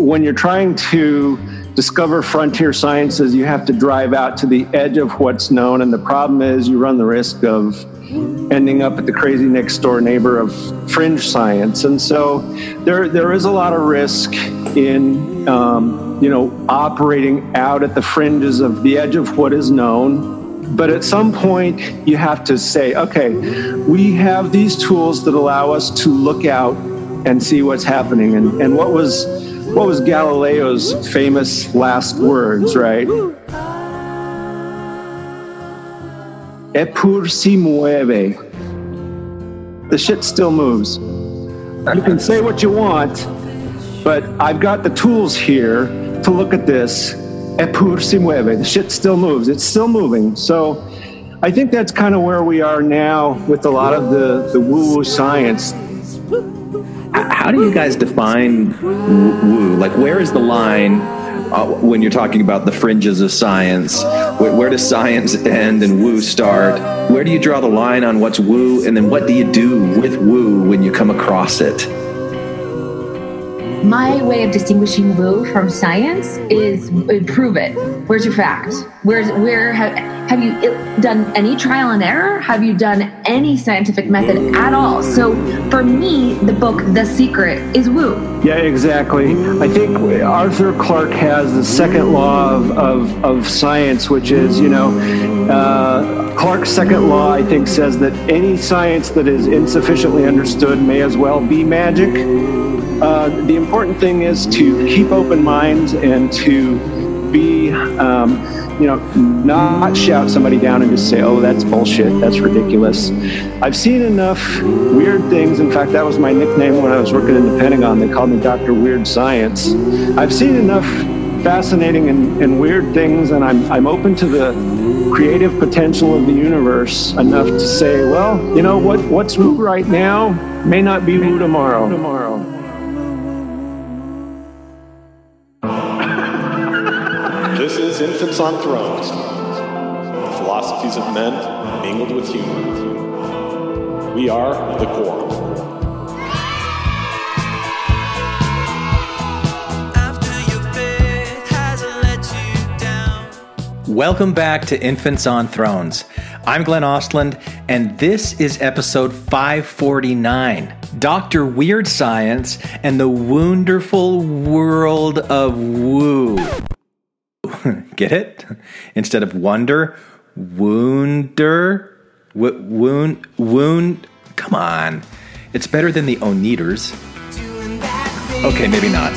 when you're trying to discover frontier sciences, you have to drive out to the edge of what's known. And the problem is, you run the risk of ending up at the crazy next door neighbor of fringe science. And so there, there is a lot of risk in, um, you know, operating out at the fringes of the edge of what is known. But at some point, you have to say, okay, we have these tools that allow us to look out and see what's happening. And, and what was what was Galileo's famous last words, right? Epur si mueve. The shit still moves. You can say what you want, but I've got the tools here to look at this. Epur si mueve. The shit still moves. It's still moving. So I think that's kind of where we are now with a lot of the, the woo woo science how do you guys define woo? Like, where is the line uh, when you're talking about the fringes of science? Where, where, does science end and woo start? Where do you draw the line on what's woo, and then what do you do with woo when you come across it? My way of distinguishing woo from science is prove it. Where's your fact? Where's where have, have you done any trial and error? Have you done any scientific method at all? So for me, the book The Secret is woo. Yeah, exactly. I think Arthur Clarke has the second law of, of, of science, which is, you know, uh, second law, I think, says that any science that is insufficiently understood may as well be magic. Uh, the important thing is to keep open minds and to be, um, you know, not shout somebody down and just say, oh, that's bullshit, that's ridiculous. I've seen enough weird things. In fact, that was my nickname when I was working in the Pentagon. They called me Dr. Weird Science. I've seen enough fascinating and, and weird things, and I'm, I'm open to the creative potential of the universe enough to say, well, you know, what, what's woo right now may not be woo tomorrow. tomorrow. Infants on Thrones. The philosophies of men mingled with humor. We are the Quorum. Welcome back to Infants on Thrones. I'm Glenn Ostlund, and this is episode 549 Dr. Weird Science and the Wonderful World of Woo. Get it? Instead of wonder, wounder, wound, wound. Come on. It's better than the Oneders. Okay, maybe not.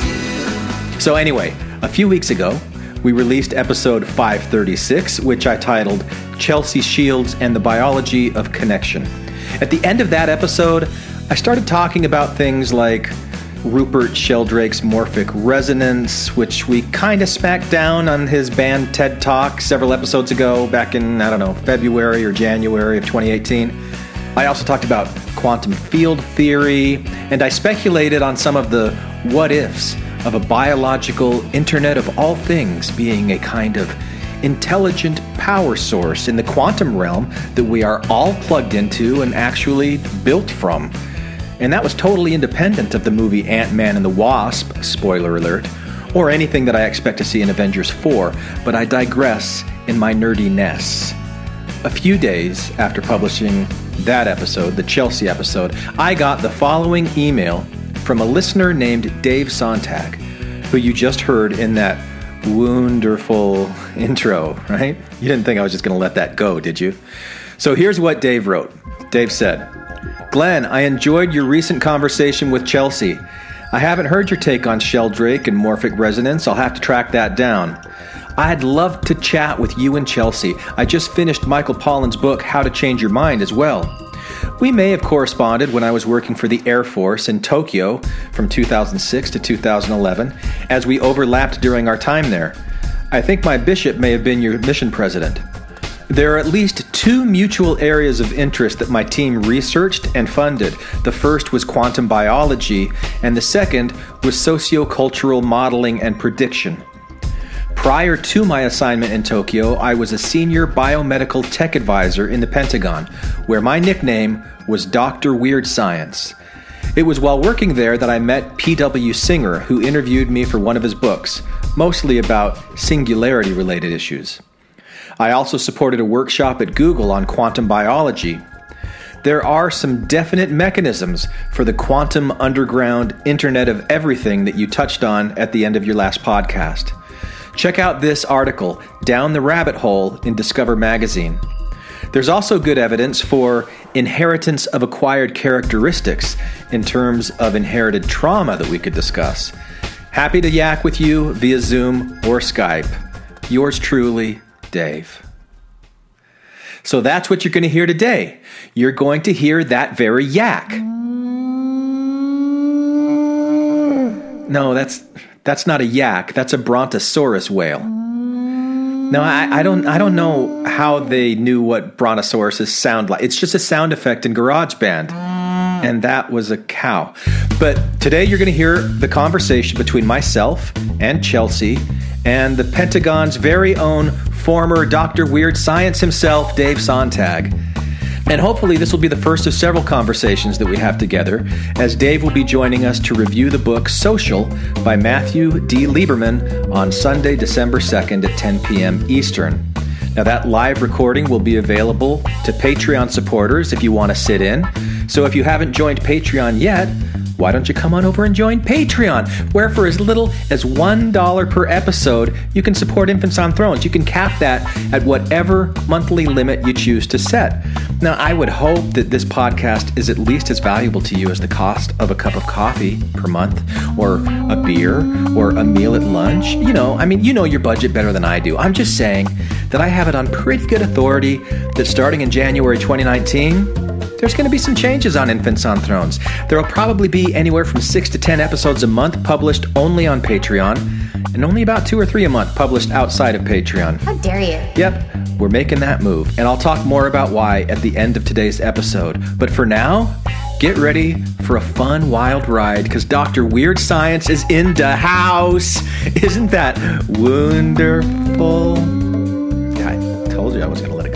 So, anyway, a few weeks ago, we released episode 536, which I titled Chelsea Shields and the Biology of Connection. At the end of that episode, I started talking about things like Rupert Sheldrake's Morphic Resonance, which we kind of smacked down on his banned TED Talk several episodes ago, back in, I don't know, February or January of 2018. I also talked about quantum field theory, and I speculated on some of the what ifs of a biological Internet of All Things being a kind of intelligent power source in the quantum realm that we are all plugged into and actually built from. And that was totally independent of the movie Ant Man and the Wasp, spoiler alert, or anything that I expect to see in Avengers 4, but I digress in my nerdiness. A few days after publishing that episode, the Chelsea episode, I got the following email from a listener named Dave Sontag, who you just heard in that wonderful intro, right? You didn't think I was just going to let that go, did you? So here's what Dave wrote Dave said, Glenn, I enjoyed your recent conversation with Chelsea. I haven't heard your take on Sheldrake and morphic resonance. I'll have to track that down. I'd love to chat with you and Chelsea. I just finished Michael Pollan's book, How to Change Your Mind, as well. We may have corresponded when I was working for the Air Force in Tokyo from 2006 to 2011, as we overlapped during our time there. I think my bishop may have been your mission president. There are at least two mutual areas of interest that my team researched and funded. The first was quantum biology, and the second was sociocultural modeling and prediction. Prior to my assignment in Tokyo, I was a senior biomedical tech advisor in the Pentagon, where my nickname was Dr. Weird Science. It was while working there that I met P.W. Singer, who interviewed me for one of his books, mostly about singularity related issues. I also supported a workshop at Google on quantum biology. There are some definite mechanisms for the quantum underground Internet of Everything that you touched on at the end of your last podcast. Check out this article, Down the Rabbit Hole, in Discover Magazine. There's also good evidence for inheritance of acquired characteristics in terms of inherited trauma that we could discuss. Happy to yak with you via Zoom or Skype. Yours truly, Dave. So that's what you're going to hear today. You're going to hear that very yak. No, that's that's not a yak. That's a brontosaurus whale. No, I, I, don't. I don't know how they knew what brontosauruses sound like. It's just a sound effect in GarageBand, and that was a cow. But today you're going to hear the conversation between myself and Chelsea and the Pentagon's very own former Doctor Weird Science himself, Dave Sontag. And hopefully, this will be the first of several conversations that we have together, as Dave will be joining us to review the book Social by Matthew D. Lieberman on Sunday, December 2nd at 10 p.m. Eastern. Now, that live recording will be available to Patreon supporters if you want to sit in. So, if you haven't joined Patreon yet, why don't you come on over and join Patreon, where for as little as $1 per episode, you can support Infants on Thrones. You can cap that at whatever monthly limit you choose to set. Now, I would hope that this podcast is at least as valuable to you as the cost of a cup of coffee per month, or a beer, or a meal at lunch. You know, I mean, you know your budget better than I do. I'm just saying that I have it on pretty good authority that starting in January 2019, there's going to be some changes on Infants on Thrones. There will probably be anywhere from 6 to 10 episodes a month published only on Patreon, and only about 2 or 3 a month published outside of Patreon. How dare you? Yep, we're making that move, and I'll talk more about why at the end of today's episode. But for now, get ready for a fun, wild ride because Dr. Weird Science is in the house. Isn't that wonderful? Yeah, I told you I was going to let it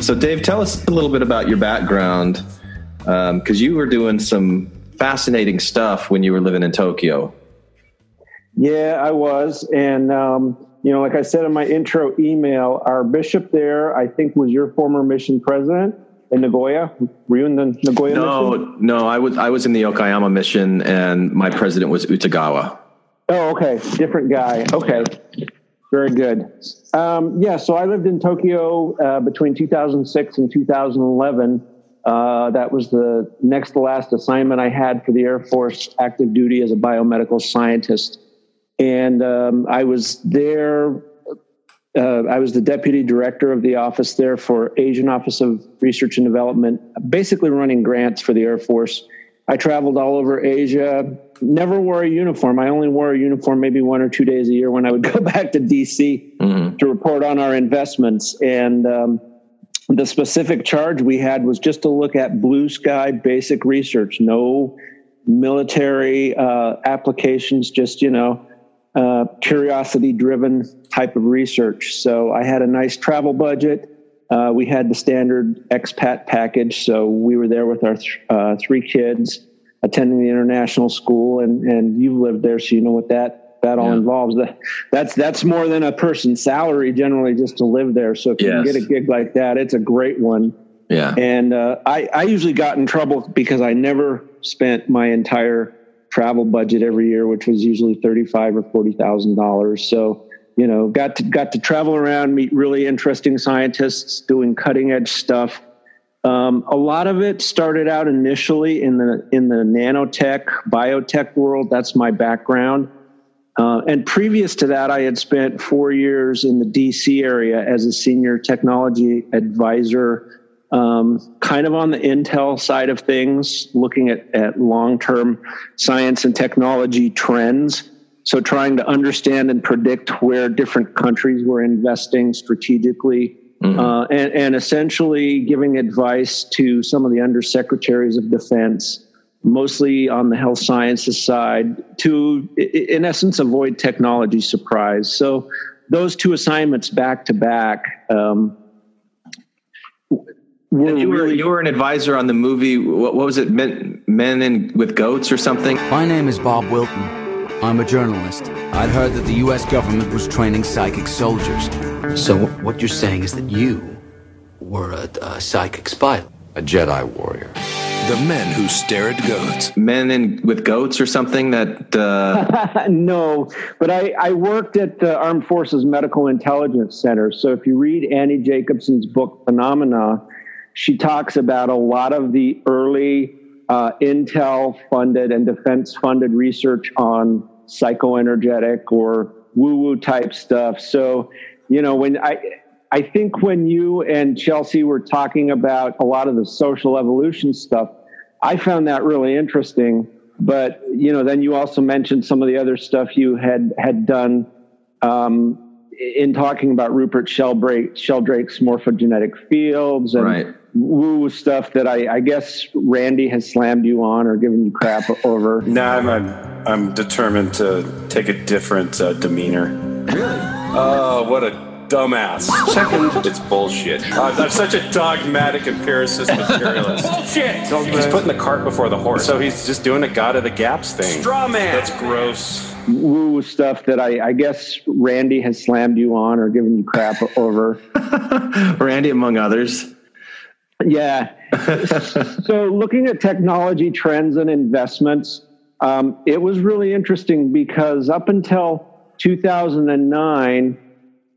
So, Dave, tell us a little bit about your background because um, you were doing some fascinating stuff when you were living in Tokyo. Yeah, I was. And, um, you know, like I said in my intro email, our bishop there, I think, was your former mission president in Nagoya. Were you in the Nagoya mission? no, mission? No, I was, I was in the Okayama mission, and my president was Utagawa. Oh, okay. Different guy. Okay. Very good. Um, yeah, so I lived in Tokyo uh, between 2006 and 2011. Uh, that was the next to last assignment I had for the Air Force active duty as a biomedical scientist. And um, I was there, uh, I was the deputy director of the office there for Asian Office of Research and Development, basically running grants for the Air Force. I traveled all over Asia, never wore a uniform. I only wore a uniform maybe one or two days a year when I would go back to DC mm-hmm. to report on our investments. And um, the specific charge we had was just to look at blue sky basic research, no military uh, applications, just, you know, uh, curiosity driven type of research. So I had a nice travel budget. Uh, we had the standard expat package. So we were there with our th- uh, three kids attending the international school and and you've lived there so you know what that that all yeah. involves. That that's that's more than a person's salary generally just to live there. So if you can get a gig like that it's a great one. Yeah. And uh, i i usually got in trouble because i never spent my entire travel budget every year which was usually 35 or 40 thousand dollars. So you know got to got to travel around meet really interesting scientists doing cutting edge stuff um, a lot of it started out initially in the in the nanotech biotech world. That's my background. Uh, and previous to that, I had spent four years in the DC area as a senior technology advisor, um, kind of on the Intel side of things, looking at, at long term science and technology trends. So, trying to understand and predict where different countries were investing strategically Mm-hmm. Uh, and, and, essentially giving advice to some of the undersecretaries of defense, mostly on the health sciences side, to, in essence, avoid technology surprise. So, those two assignments back to back. Um, we're And you were really you were an advisor on the movie. What, what was it? Men, Men in with Goats or something? My name is Bob Wilton. I'm a journalist. I'd heard that the U.S. government was training psychic soldiers. So what you're saying is that you were a, a psychic spy? A Jedi warrior. The men who stare at goats. Men in with Goats or something? That uh, no, but I, I worked at the Armed Forces Medical Intelligence Center. So if you read Annie Jacobsen's book Phenomena, she talks about a lot of the early uh, Intel funded and defense funded research on psychoenergetic or woo woo type stuff. So, you know, when I, I think when you and Chelsea were talking about a lot of the social evolution stuff, I found that really interesting. But you know, then you also mentioned some of the other stuff you had had done um, in talking about Rupert Sheldrake, Sheldrake's morphogenetic fields and Right. Woo stuff that I, I guess Randy has slammed you on or given you crap over. No, I'm, I'm, I'm determined to take a different uh, demeanor. Really? Oh, what a dumbass. Second, it's bullshit. Uh, I'm such a dogmatic empiricist materialist. bullshit! He's putting the cart before the horse. So he's just doing a God of the Gaps thing. Straw man! That's gross. woo stuff that I, I guess Randy has slammed you on or given you crap over. Randy, among others. Yeah. so looking at technology trends and investments, um, it was really interesting because up until 2009,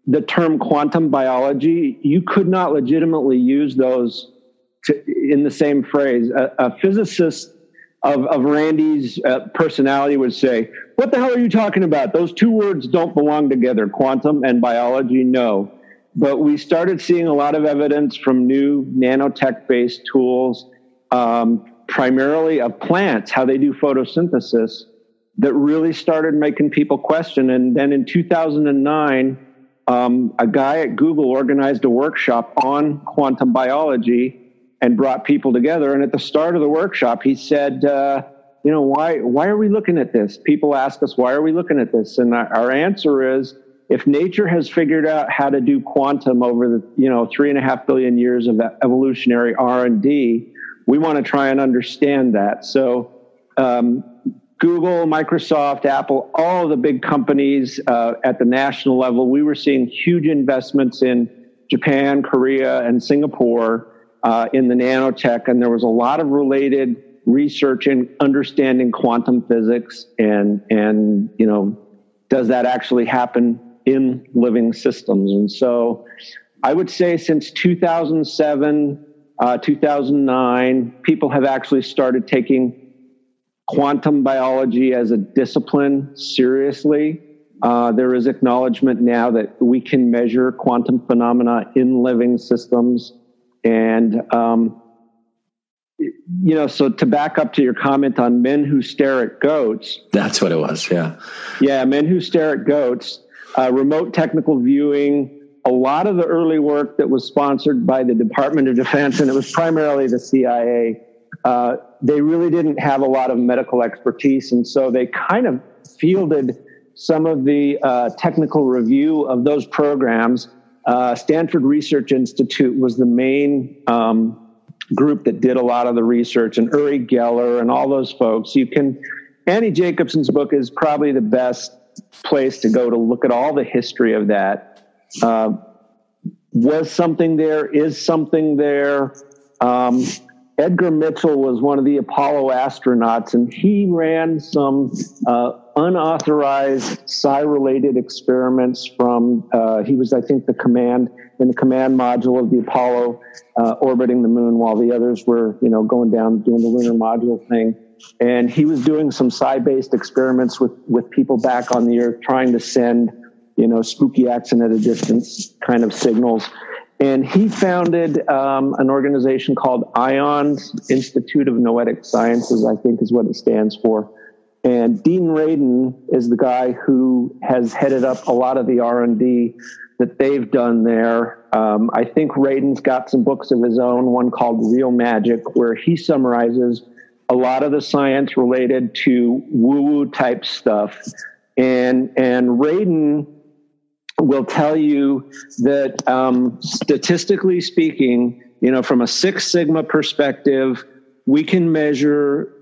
the term quantum biology, you could not legitimately use those to, in the same phrase. A, a physicist of, of Randy's uh, personality would say, What the hell are you talking about? Those two words don't belong together. Quantum and biology, no. But we started seeing a lot of evidence from new nanotech based tools, um, primarily of plants, how they do photosynthesis, that really started making people question. And then in 2009, um, a guy at Google organized a workshop on quantum biology and brought people together. And at the start of the workshop, he said, uh, "You know, why why are we looking at this? People ask us, why are we looking at this?" And our, our answer is, if nature has figured out how to do quantum over the you know three and a half billion years of evolutionary R and D, we want to try and understand that. So. Um, Google, Microsoft, Apple, all the big companies uh, at the national level, we were seeing huge investments in Japan, Korea, and Singapore uh, in the nanotech, and there was a lot of related research in understanding quantum physics and and you know does that actually happen in living systems? And so, I would say since 2007, uh, 2009, people have actually started taking quantum biology as a discipline seriously. Uh, there is acknowledgement now that we can measure quantum phenomena in living systems. And, um, you know, so to back up to your comment on men who stare at goats, That's what it was. Yeah. yeah, men who stare at goats, uh, remote technical viewing, a lot of the early work that was sponsored by the Department of Defense, and it was primarily the CIA, uh, they really didn't have a lot of medical expertise. And so they kind of fielded some of the uh, technical review of those programs. Uh, Stanford Research Institute was the main um, group that did a lot of the research, and Uri Geller and all those folks. You can, Annie Jacobsen's book is probably the best place to go to look at all the history of that. Uh, was something there? Is something there? Um, Edgar Mitchell was one of the Apollo astronauts, and he ran some uh, unauthorized psi-related experiments from. Uh, he was, I think, the command in the command module of the Apollo uh, orbiting the moon, while the others were, you know, going down doing the lunar module thing. And he was doing some psi-based experiments with with people back on the Earth, trying to send, you know, spooky action at a distance kind of signals. And he founded um, an organization called IONS Institute of Noetic Sciences, I think is what it stands for. And Dean Radin is the guy who has headed up a lot of the R&D that they've done there. Um, I think Radin's got some books of his own, one called Real Magic, where he summarizes a lot of the science related to woo-woo type stuff. And, and Radin will tell you that um, statistically speaking, you know, from a Six Sigma perspective, we can measure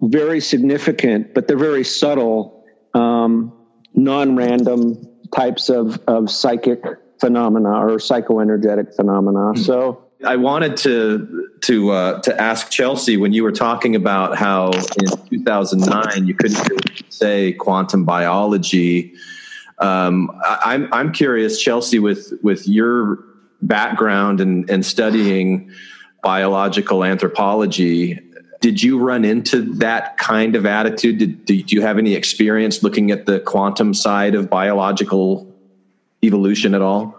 very significant, but they're very subtle, um, non-random types of, of psychic phenomena or psychoenergetic phenomena. Mm-hmm. So I wanted to to uh, to ask Chelsea when you were talking about how in 2009 you couldn't say quantum biology. Um, I, I'm I'm curious, Chelsea, with with your background and, and studying biological anthropology, did you run into that kind of attitude? Did, did you have any experience looking at the quantum side of biological evolution at all?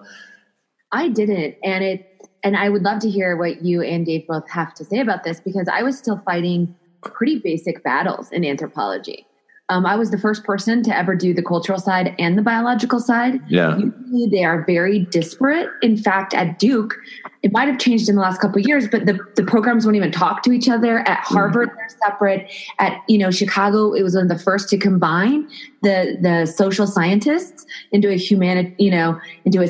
I didn't, and it and I would love to hear what you and Dave both have to say about this because I was still fighting pretty basic battles in anthropology. Um, I was the first person to ever do the cultural side and the biological side. Yeah. Usually they are very disparate. In fact, at Duke, it might have changed in the last couple of years, but the, the programs won't even talk to each other. At mm-hmm. Harvard, they're separate. At, you know, Chicago, it was one of the first to combine the, the social scientists into a humanity, you know, into a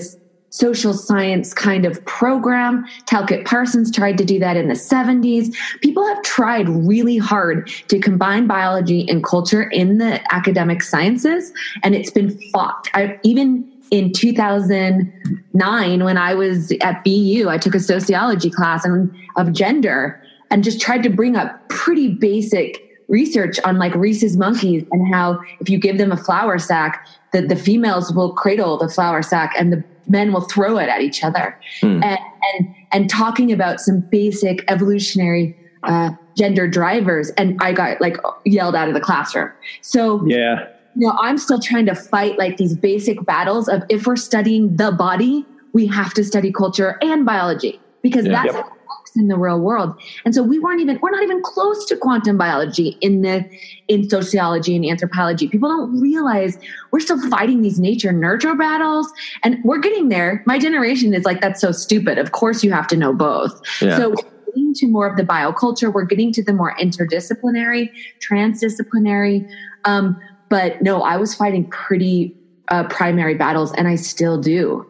social science kind of program. Talcott Parsons tried to do that in the 70s. People have tried really hard to combine biology and culture in the academic sciences, and it's been fought. I, even in 2009, when I was at BU, I took a sociology class on, of gender and just tried to bring up pretty basic research on like rhesus monkeys and how if you give them a flour sack, that the females will cradle the flour sack and the men will throw it at each other. Hmm. and, and and talking about some basic evolutionary uh, gender drivers and i got like yelled out of the classroom. So yeah. you know i'm still trying to fight like these basic battles of if we're studying the body we have to study culture and biology. Because yeah. that's yep in the real world. And so we weren't even, we're not even close to quantum biology in the, in sociology and anthropology. People don't realize we're still fighting these nature nurture battles and we're getting there. My generation is like, that's so stupid. Of course you have to know both. Yeah. So getting to more of the bioculture. We're getting to the more interdisciplinary, transdisciplinary. Um, but no, I was fighting pretty uh, primary battles and I still do.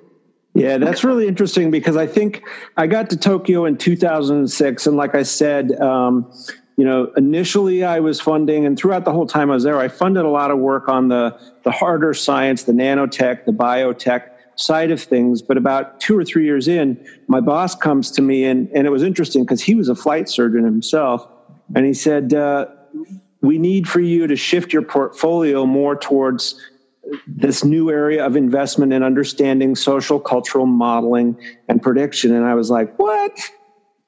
Yeah, that's really interesting because I think I got to Tokyo in 2006, and like I said, um, you know, initially I was funding, and throughout the whole time I was there, I funded a lot of work on the the harder science, the nanotech, the biotech side of things. But about two or three years in, my boss comes to me, and and it was interesting because he was a flight surgeon himself, and he said. Uh, we need for you to shift your portfolio more towards this new area of investment in understanding social cultural modeling and prediction. And i was like what?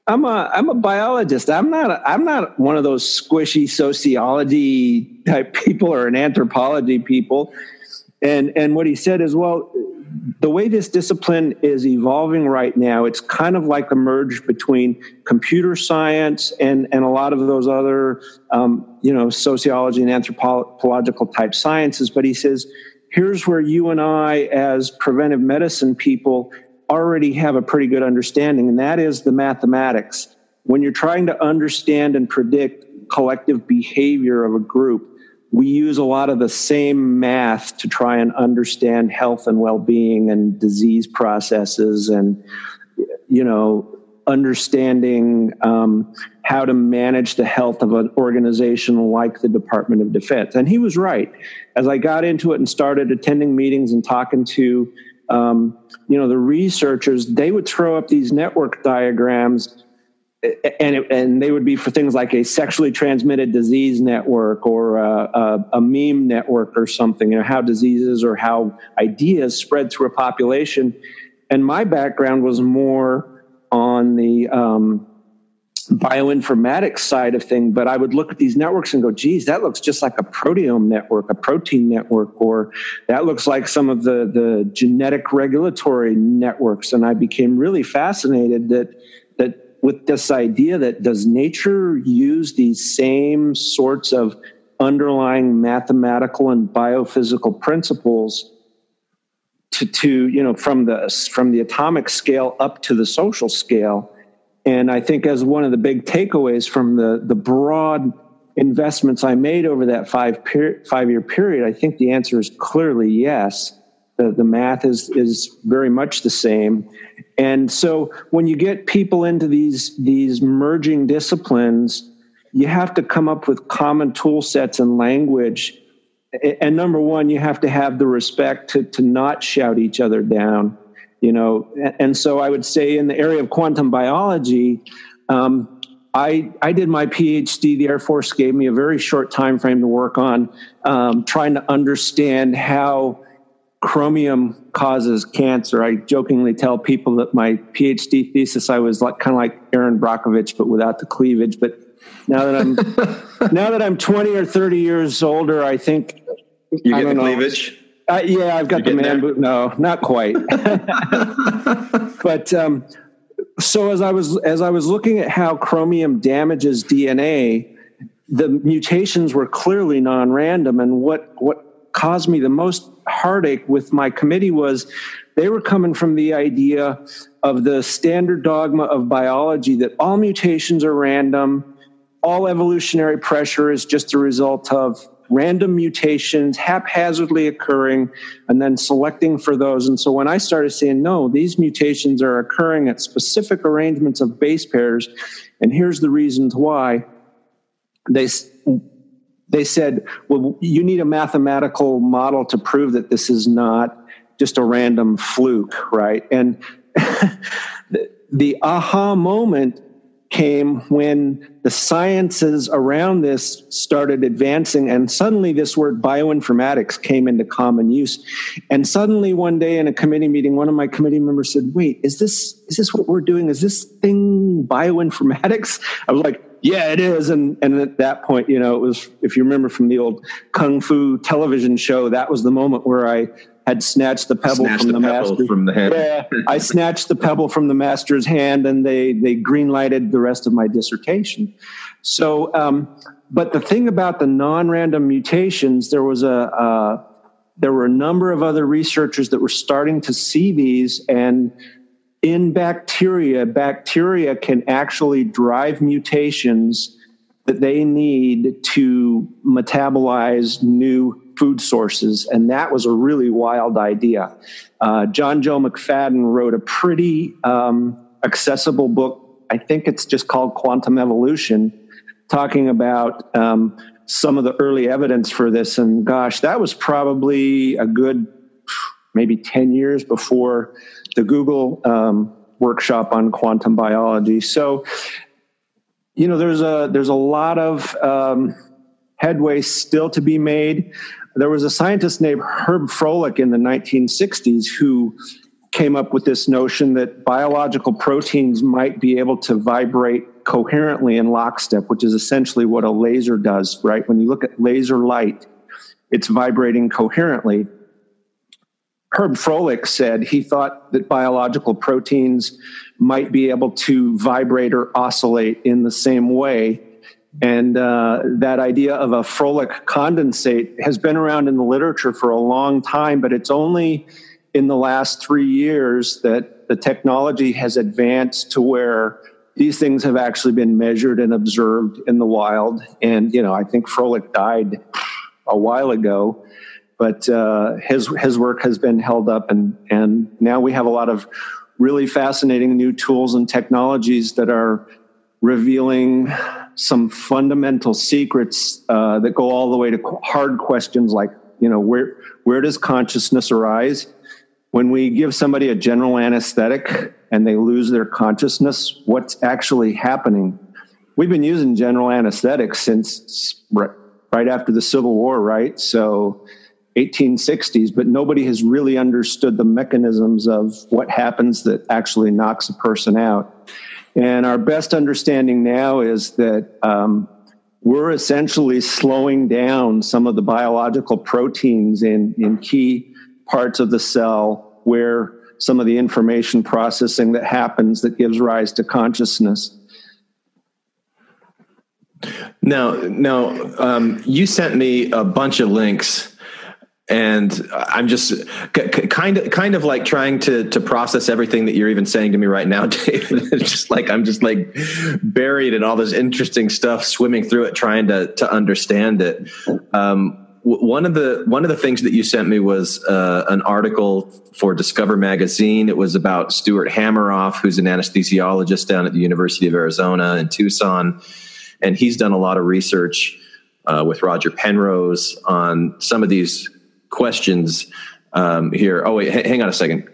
I'm a i'm a biologist. I'm not a, i'm not one of those squishy sociology type people or an anthropology people. And and what he said is well the way this discipline is evolving right now it's kind of like a merge between computer science and and a lot of those other um, you know sociology and anthropological type sciences. But he says here's where you and I, as preventive medicine people, already have a pretty good understanding, and that is the mathematics. When you're trying to understand and predict collective behavior of a group, we use a lot of the same math to try and understand health and well-being and disease processes and you know understanding um, how to manage the health of an organization like the Department of Defense. And he was right. As I got into it and started attending meetings and talking to, um, you know, the researchers, they would throw up these network diagrams. And, it, and they would be for things like a sexually transmitted disease network or a, a, a meme network or something, you know, how diseases or how ideas spread through a population. And my background was more on the um, bioinformatics side of thing, but I would look at these networks and go, geez, that looks just like a proteome network, a protein network, or that looks like some of the, the genetic regulatory networks. And I became really fascinated that, that with this idea that does nature use these same sorts of underlying mathematical and biophysical principles to, to you know from the from the atomic scale up to the social scale and i think as one of the big takeaways from the the broad investments i made over that five per, five year period i think the answer is clearly yes The, the math is is very much the same, and so when you get people into these these merging disciplines, you have to come up with common tool sets and language. And number one, you have to have the respect to to not shout each other down. You know, and so I would say in the area of quantum biology. Um, I, I did my PhD. The Air Force gave me a very short time frame to work on um, trying to understand how chromium causes cancer. I jokingly tell people that my PhD thesis I was like kind of like Erin Brockovich, but without the cleavage. But now that I'm now that I'm 20 or 30 years older, I think you get the know, cleavage. Uh, yeah, I've got You're the man boot. No, not quite. but um, so as I was as I was looking at how chromium damages DNA, the mutations were clearly non-random, and what what caused me the most heartache with my committee was they were coming from the idea of the standard dogma of biology that all mutations are random, all evolutionary pressure is just a result of random mutations haphazardly occurring and then selecting for those. And so when I started saying, no, these mutations are occurring at specific arrangements of base pairs, and here's the reasons why, they, they said, well, you need a mathematical model to prove that this is not just a random fluke, right? And the, the aha moment came when the sciences around this started advancing and suddenly this word bioinformatics came into common use. And suddenly one day in a committee meeting one of my committee members said wait is this is this what we're doing? Is this thing bioinformatics? I was like yeah it is. And and at that point you know it was if you remember from the old kung fu television show that was the moment where i had snatched the pebble snatched from the, the master. From the hand. Yeah, I snatched the pebble from the master's hand, and they they green lighted the rest of my dissertation. So, um, but the thing about the non-random mutations, there was a uh, there were a number of other researchers that were starting to see these, and in bacteria, bacteria can actually drive mutations that they need to metabolize new food sources. And that was a really wild idea. Uh, Johnjoe McFadden wrote a pretty um, accessible book. I think it's just called Quantum Evolution, talking about um, some of the early evidence for this. And gosh, that was probably a good maybe 10 years before the Google um, workshop on quantum biology. So, you know, there's a there's a lot of um, headway still to be made there was a scientist named Herb Froelich in the 1960s who came up with this notion that biological proteins might be able to vibrate coherently in lockstep, which is essentially what a laser does, right? When you look at laser light, it's vibrating coherently. Herb Froelich said he thought that biological proteins might be able to vibrate or oscillate in the same way and uh, that idea of a Froelich condensate has been around in the literature for a long time, but it's only in the last three years that the technology has advanced to where these things have actually been measured and observed in the wild. And, you know, I think Froelich died a while ago, but uh, his, his work has been held up, and, and now we have a lot of really fascinating new tools and technologies that are revealing some fundamental secrets uh, that go all the way to hard questions like, you know, where where does consciousness arise? When we give somebody a general anesthetic and they lose their consciousness, what's actually happening? We've been using general anesthetics since right after the Civil War, right? So 1860s, but nobody has really understood the mechanisms of what happens that actually knocks a person out. And our best understanding now is that um, we're essentially slowing down some of the biological proteins in, in key parts of the cell where some of the information processing that happens that gives rise to consciousness. Now, now, um, you sent me a bunch of links and I'm just kind of kind of like trying to to process everything that you're even saying to me right now, David. it's just like I'm just like buried in all this interesting stuff, swimming through it, trying to to understand it. Um, one of the one of the things that you sent me was uh, an article for Discover magazine. It was about Stuart Hameroff, who's an anesthesiologist down at the University of Arizona in Tucson, and he's done a lot of research uh, with Roger Penrose on some of these questions um, here. Oh wait, h- hang on a second.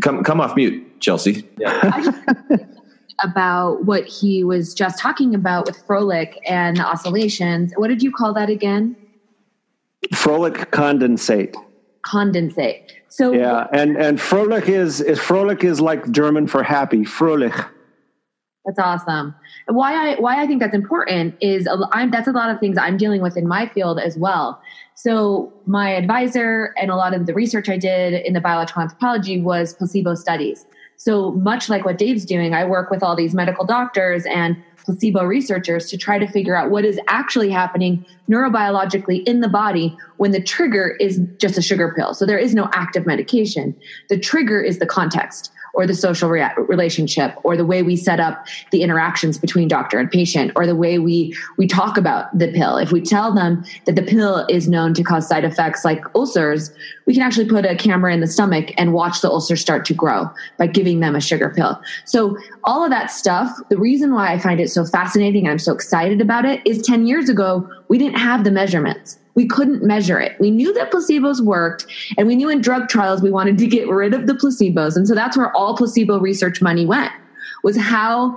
Come come off mute, Chelsea. Yeah. about what he was just talking about with Froelich and the oscillations. What did you call that again? Froelich condensate. Condensate. So yeah, and and Froelich is, is Froelich is like German for happy. Froelich. That's awesome. Why I why I think that's important is I'm, that's a lot of things I'm dealing with in my field as well. So my advisor and a lot of the research I did in the biological anthropology was placebo studies. So much like what Dave's doing, I work with all these medical doctors and placebo researchers to try to figure out what is actually happening neurobiologically in the body when the trigger is just a sugar pill. So there is no active medication. The trigger is the context or the social rea- relationship or the way we set up the interactions between doctor and patient or the way we we talk about the pill. If we tell them that the pill is known to cause side effects like ulcers we can actually put a camera in the stomach and watch the ulcer start to grow by giving them a sugar pill. So all of that stuff the reason why i find it so fascinating i'm so excited about it is 10 years ago we didn't have the measurements we couldn't measure it. We knew that placebos worked, and we knew in drug trials we wanted to get rid of the placebos. And so that's where all placebo research money went was how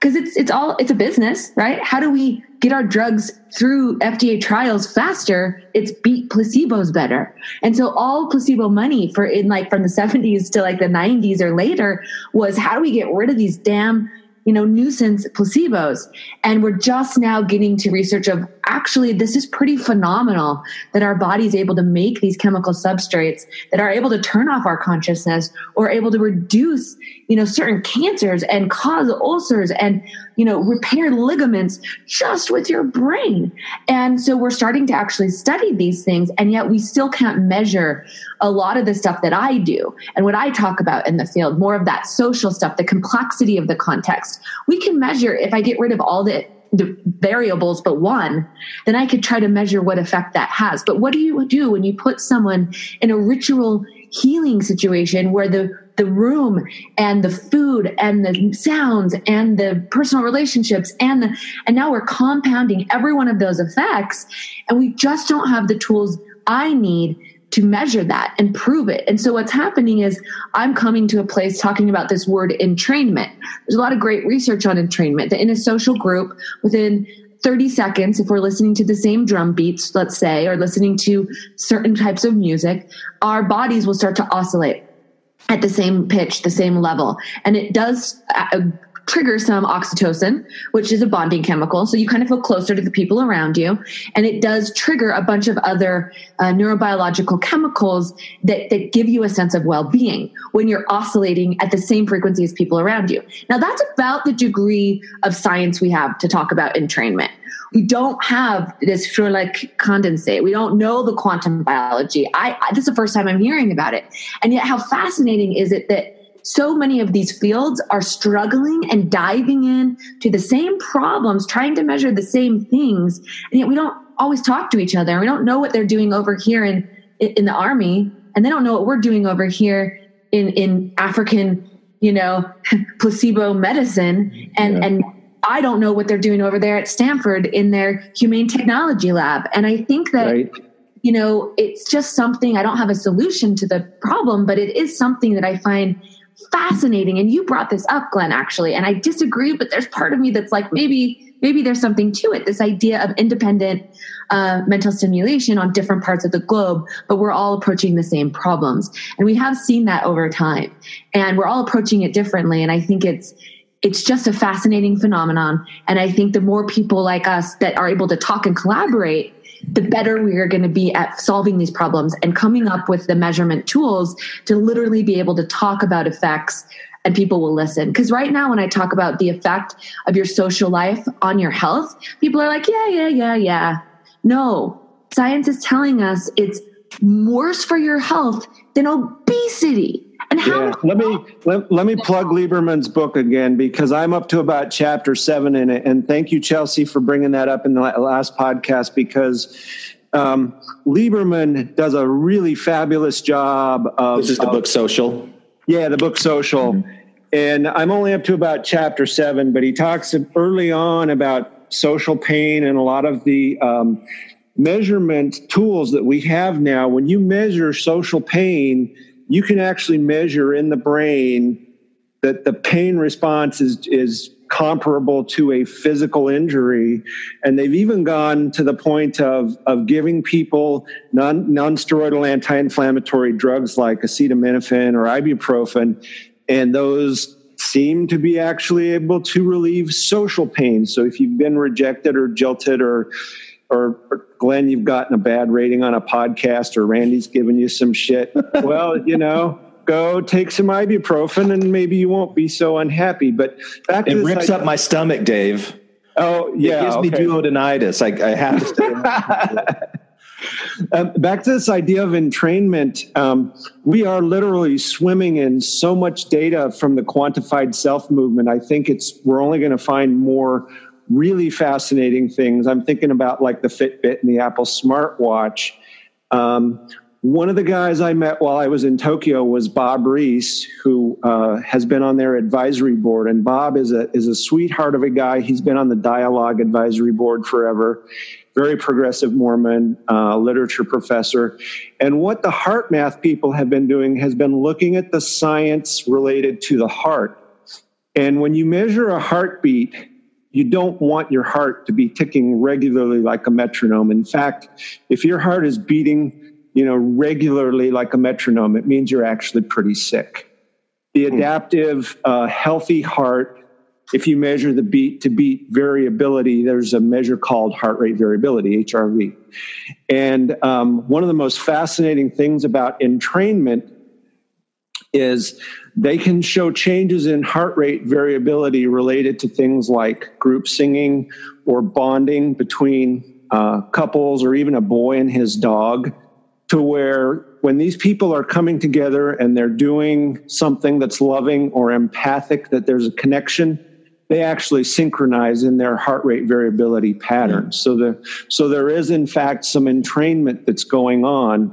because it's it's all it's a business, right? How do we get our drugs through FDA trials faster? It's beat placebos better. And so all placebo money for in like from the 70s to like the 90s or later was how do we get rid of these damn you know, nuisance placebos. And we're just now getting to research of actually, this is pretty phenomenal that our body is able to make these chemical substrates that are able to turn off our consciousness or able to reduce, you know, certain cancers and cause ulcers and, you know, repair ligaments just with your brain. And so we're starting to actually study these things. And yet we still can't measure a lot of the stuff that I do and what I talk about in the field, more of that social stuff, the complexity of the context. We can measure if I get rid of all the the variables but one, then I could try to measure what effect that has. But what do you do when you put someone in a ritual healing situation where the the room and the food and the sounds and the personal relationships and the and now we're compounding every one of those effects and we just don't have the tools I need to measure that and prove it. And so what's happening is I'm coming to a place talking about this word entrainment. There's a lot of great research on entrainment that in a social group within 30 seconds, if we're listening to the same drum beats, let's say, or listening to certain types of music, our bodies will start to oscillate at the same pitch, the same level. And it does uh, trigger some oxytocin, which is a bonding chemical. So you kind of feel closer to the people around you. And it does trigger a bunch of other uh, neurobiological chemicals that, that give you a sense of well being when you're oscillating at the same frequency as people around you. Now, that's about the degree of science we have to talk about entrainment. We don't have this Froelich condensate. We don't know the quantum biology. I, I this is the first time I'm hearing about it. And yet, how fascinating is it that so many of these fields are struggling and diving in to the same problems, trying to measure the same things, and yet we don't always talk to each other. We don't know what they're doing over here in in the army, and they don't know what we're doing over here in in African, you know, placebo medicine, and yeah. and I don't know what they're doing over there at Stanford in their humane technology lab. And I think that. Right you know, it's just something I don't have a solution to the problem, but it is something that I find fascinating. And you brought this up, Glenn, actually, and I disagree, but there's part of me that's like, maybe, maybe there's something to it. This idea of independent uh, mental stimulation on different parts of the globe, but we're all approaching the same problems. And we have seen that over time. And we're all approaching it differently. And I think it's, it's just a fascinating phenomenon. And I think the more people like us that are able to talk and collaborate, the better we are going to be at solving these problems and coming up with the measurement tools to literally be able to talk about effects and people will listen. Because right now, when I talk about the effect of your social life on your health, people are like, yeah, yeah, yeah, yeah. No, science is telling us it's worse for your health than obesity. And how yeah. let me let, let me plug Lieberman's book again because I'm up to about chapter seven in it. And thank you, Chelsea, for bringing that up in the last podcast because Um, Lieberman does a really fabulous job of. This is the of- book Social. yeah, the book Social. And I'm only up to about chapter seven, but he talks early on about social pain and a lot of the um, measurement tools that we have now. When you measure social pain, you can actually measure in the brain that the pain response is, is comparable to a physical injury. And they've even gone to the point of, of giving people non, non-steroidal anti-inflammatory drugs like acetaminophen or ibuprofen. And those seem to be actually able to relieve social pain. So if you've been rejected or jilted or, or, or Glenn, you've gotten a bad rating on a podcast or Randy's given you some shit. well, you know, go take some ibuprofen and maybe you won't be so unhappy. But back It to this rips idea- up my stomach, Dave. Oh yeah, it gives me duodenitis. I, I have to stay. Um, back to this idea of entrainment, um, we are literally swimming in so much data from the quantified self movement. I think it's we're only going to find more really fascinating things. I'm thinking about like the Fitbit and the Apple smartwatch. Um, one of the guys I met while I was in Tokyo was Bob Rees, who uh, has been on their advisory board. And Bob is a is a sweetheart of a guy. He's been on the Dialogue Advisory Board forever. Very progressive Mormon, uh, literature professor. And what the HeartMath people have been doing has been looking at the science related to the heart. And when you measure a heartbeat, you don't want your heart to be ticking regularly like a metronome. In fact, if your heart is beating, you know, regularly like a metronome, it means you're actually pretty sick. The adaptive, uh, healthy heart, if you measure the beat to beat variability, there's a measure called heart rate variability, HRV. And um, one of the most fascinating things about entrainment is they can show changes in heart rate variability related to things like group singing or bonding between uh, couples or even a boy and his dog to where when these people are coming together and they're doing something that's loving or empathic that there's a connection they actually synchronize in their heart rate variability patterns so the so there is in fact some entrainment that's going on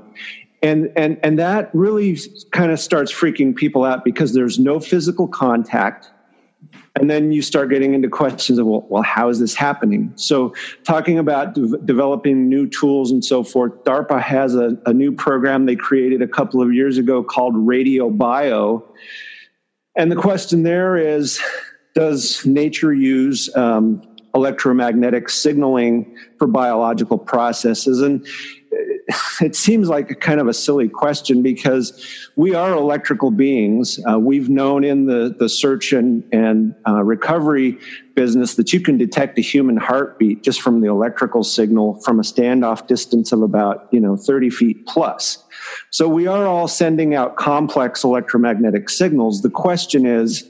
and and and that really kind of starts freaking people out because there's no physical contact. And then you start getting into questions of well, well how is this happening? So talking about de- developing new tools and so forth darpa has a, a new program they created a couple of years ago called radio bio. And the question there is does nature use um, electromagnetic signaling for biological processes? And it seems like a kind of a silly question because we are electrical beings. Uh, we've known in the, the search and, and uh, recovery business that you can detect a human heartbeat just from the electrical signal from a standoff distance of about, you know, 30 feet plus. So we are all sending out complex electromagnetic signals. The question is,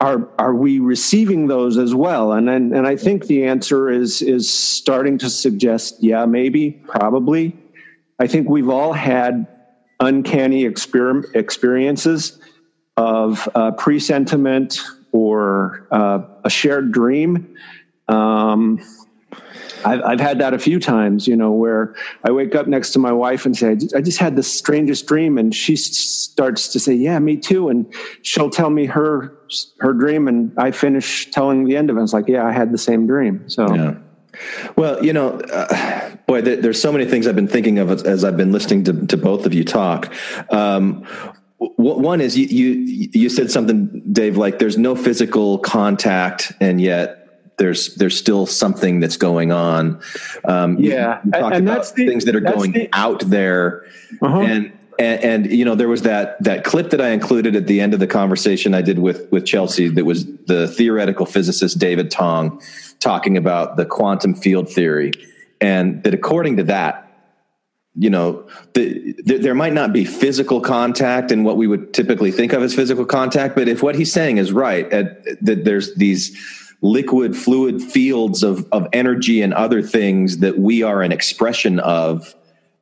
are are we receiving those as well? And and, and I think the answer is is starting to suggest, yeah, maybe, probably. I think we've all had uncanny exper- experiences of uh, presentiment or uh, a shared dream. Um, I've, I've had that a few times, you know, where I wake up next to my wife and say, I just, I just had the strangest dream. And she starts to say, yeah, me too. And she'll tell me her, her dream. And I finish telling the end of it. It's like, yeah, I had the same dream. So Yeah. Well, you know, uh, boy, there, there's so many things I've been thinking of as, as I've been listening to, to both of you talk. Um, one is you, you you said something, Dave, like there's no physical contact, and yet there's there's still something that's going on. Um, Yeah, you, talked and about that's the- things that are going the- out there, Uh-huh. and. And, and you know there was that that clip that I included at the end of the conversation I did with with Chelsea that was the theoretical physicist David Tong talking about the quantum field theory, and that according to that, you know, the, the, there might not be physical contact in what we would typically think of as physical contact, but if what he's saying is right, at, that there's these liquid fluid fields of, of energy and other things that we are an expression of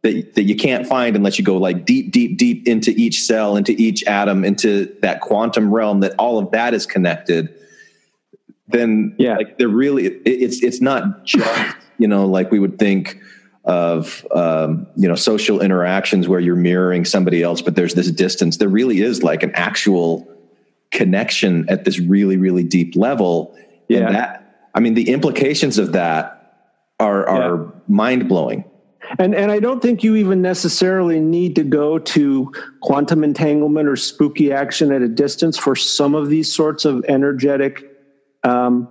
that, that you can't find unless you go like deep, deep, deep into each cell, into each atom, into that quantum realm, that all of that is connected then Yeah. like they're really it, it's it's not just you know like we would think of um, you know social interactions where you're mirroring somebody else, but there's this distance. There really is like an actual connection at this really really deep level. Yeah. And that I mean the implications of that are are yeah. mind blowing. And and I don't think you even necessarily need to go to quantum entanglement or spooky action at a distance for some of these sorts of energetic um,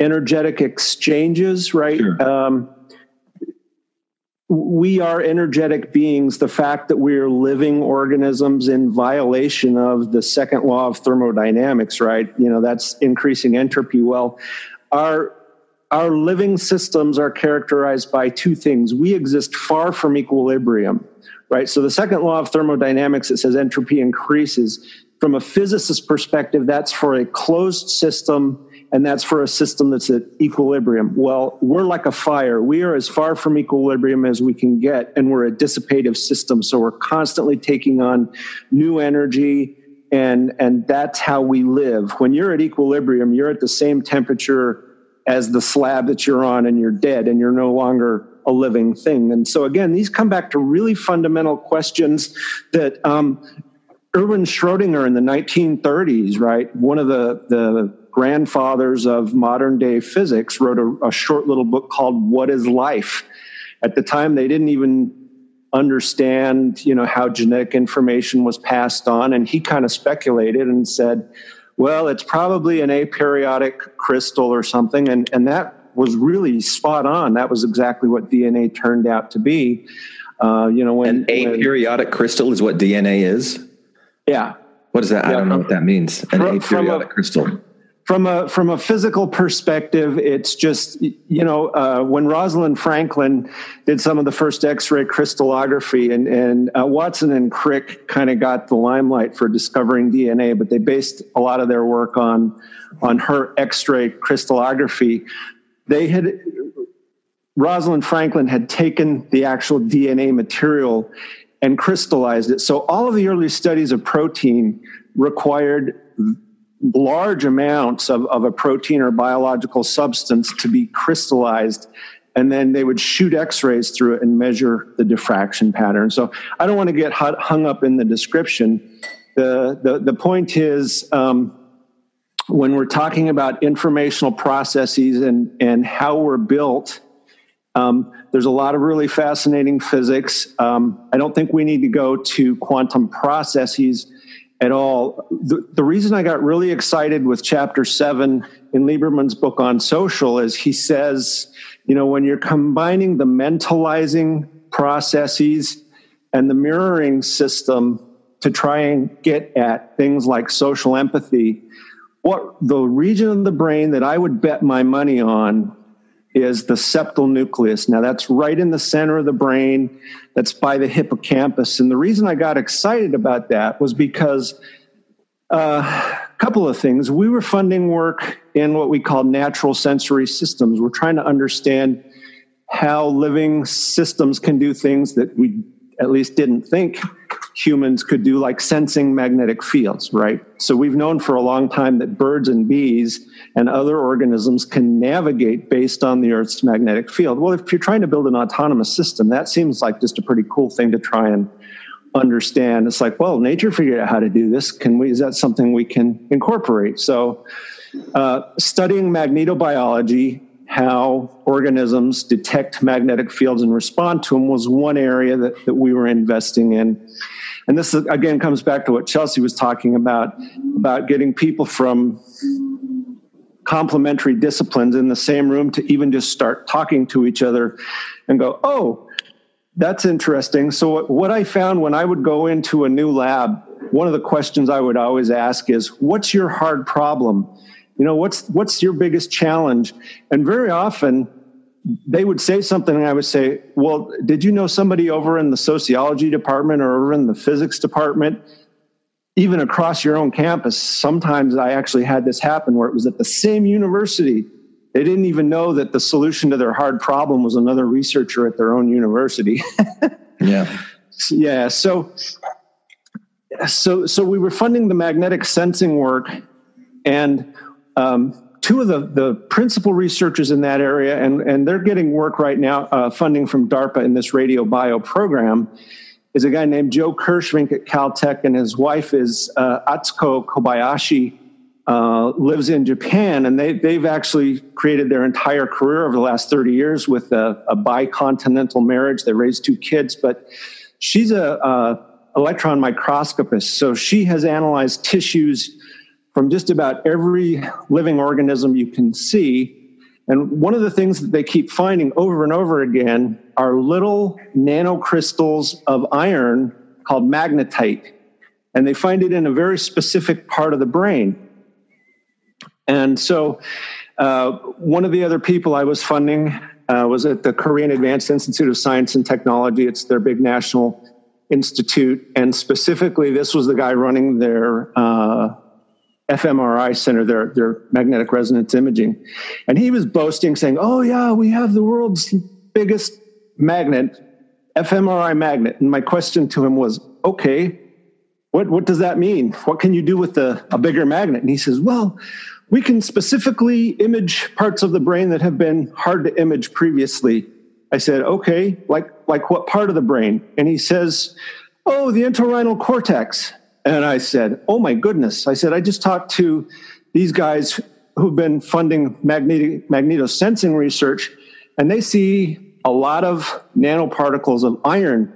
energetic exchanges, right? Sure. Um, we are energetic beings. The fact that we are living organisms in violation of the second law of thermodynamics, right? You know, that's increasing entropy. Well, our our living systems are characterized by two things. We exist far from equilibrium, right? So the second law of thermodynamics, it says entropy increases. From a physicist's perspective, that's for a closed system and that's for a system that's at equilibrium. Well, we're like a fire. We are as far from equilibrium as we can get, and we're a dissipative system. So we're constantly taking on new energy, and and that's how we live. When you're at equilibrium, you're at the same temperature as the slab that you're on, and you're dead, and you're no longer a living thing. And so again, these come back to really fundamental questions that um, Erwin Schrodinger in the 1930s, right? One of the the grandfathers of modern day physics wrote a, a short little book called What is Life? At the time, they didn't even understand, you know, how genetic information was passed on. And he kind of speculated and said, well, it's probably an aperiodic crystal or something. And, and that was really spot on. That was exactly what DNA turned out to be. Uh, you know, when an aperiodic when, crystal is what DNA is. Yeah. What is that? Yeah, I don't know what that means. An from, aperiodic from a, crystal from a from a physical perspective, it's just you know uh, when Rosalind Franklin did some of the first X-ray crystallography, and and uh, Watson and Crick kind of got the limelight for discovering DNA, but they based a lot of their work on on her X-ray crystallography. They had Rosalind Franklin had taken the actual DNA material and crystallized it. So all of the early studies of protein required large amounts of, of a protein or biological substance to be crystallized and then they would shoot x-rays through it and measure the diffraction pattern. So i don't want to get hung up in the description. The, the, the point is um, when we're talking about informational processes and, and how we're built um, there's a lot of really fascinating physics. Um, i don't think we need to go to quantum processes at all. The, the reason I got really excited with chapter seven in Lieberman's book on social is he says, you know, when you're combining the mentalizing processes and the mirroring system to try and get at things like social empathy, what the region of the brain that I would bet my money on is the septal nucleus. Now, that's right in the center of the brain, that's by the hippocampus. And the reason I got excited about that was because uh, a couple of things. We were funding work in what we call natural sensory systems. We're trying to understand how living systems can do things that we at least didn't think humans could do, like sensing magnetic fields, right? So we've known for a long time that birds and bees and other organisms can navigate based on the Earth's magnetic field. Well, if you're trying to build an autonomous system, that seems like just a pretty cool thing to try and understand. It's like, well, nature figured out how to do this. Can we? Is that something we can incorporate? So, uh, studying magnetobiology how organisms detect magnetic fields and respond to them was one area that, that we were investing in. And this again comes back to what Chelsea was talking about about getting people from complementary disciplines in the same room to even just start talking to each other and go, oh, that's interesting. So, what I found when I would go into a new lab, one of the questions I would always ask is, What's your hard problem? you know what's what's your biggest challenge and very often they would say something and i would say well did you know somebody over in the sociology department or over in the physics department even across your own campus sometimes i actually had this happen where it was at the same university. They didn't even know that the solution to their hard problem was another researcher at their own university. Yeah. Yeah so so so we were funding the magnetic sensing work and um, two of the, the principal researchers in that area, and, and they're getting work right now, uh, funding from DARPA in this radio bio program, is a guy named Joe Kirschvink at Caltech, and his wife is uh, Atsuko Kobayashi, uh, lives in Japan, and they, they've actually created their entire career over the last 30 years with a, a bicontinental marriage. They raised two kids, but she's a, a electron microscopist, so she has analyzed tissues from just about every living organism you can see. And one of the things that they keep finding over and over again are little nanocrystals of iron called magnetite. And they find it in a very specific part of the brain. And so, uh, one of the other people I was funding uh, was at the Korean Advanced Institute of Science and Technology. It's their big national institute. And specifically, this was the guy running their uh, fMRI center, their, their magnetic resonance imaging. And he was boasting, saying, Oh, yeah, we have the world's biggest magnet, fMRI magnet. And my question to him was, Okay, what, what does that mean? What can you do with the, a bigger magnet? And he says, Well, we can specifically image parts of the brain that have been hard to image previously. I said, okay, like, like what part of the brain? And he says, oh, the entorhinal cortex. And I said, Oh my goodness. I said, I just talked to these guys who've been funding magnetic, magnetosensing research, and they see a lot of nanoparticles of iron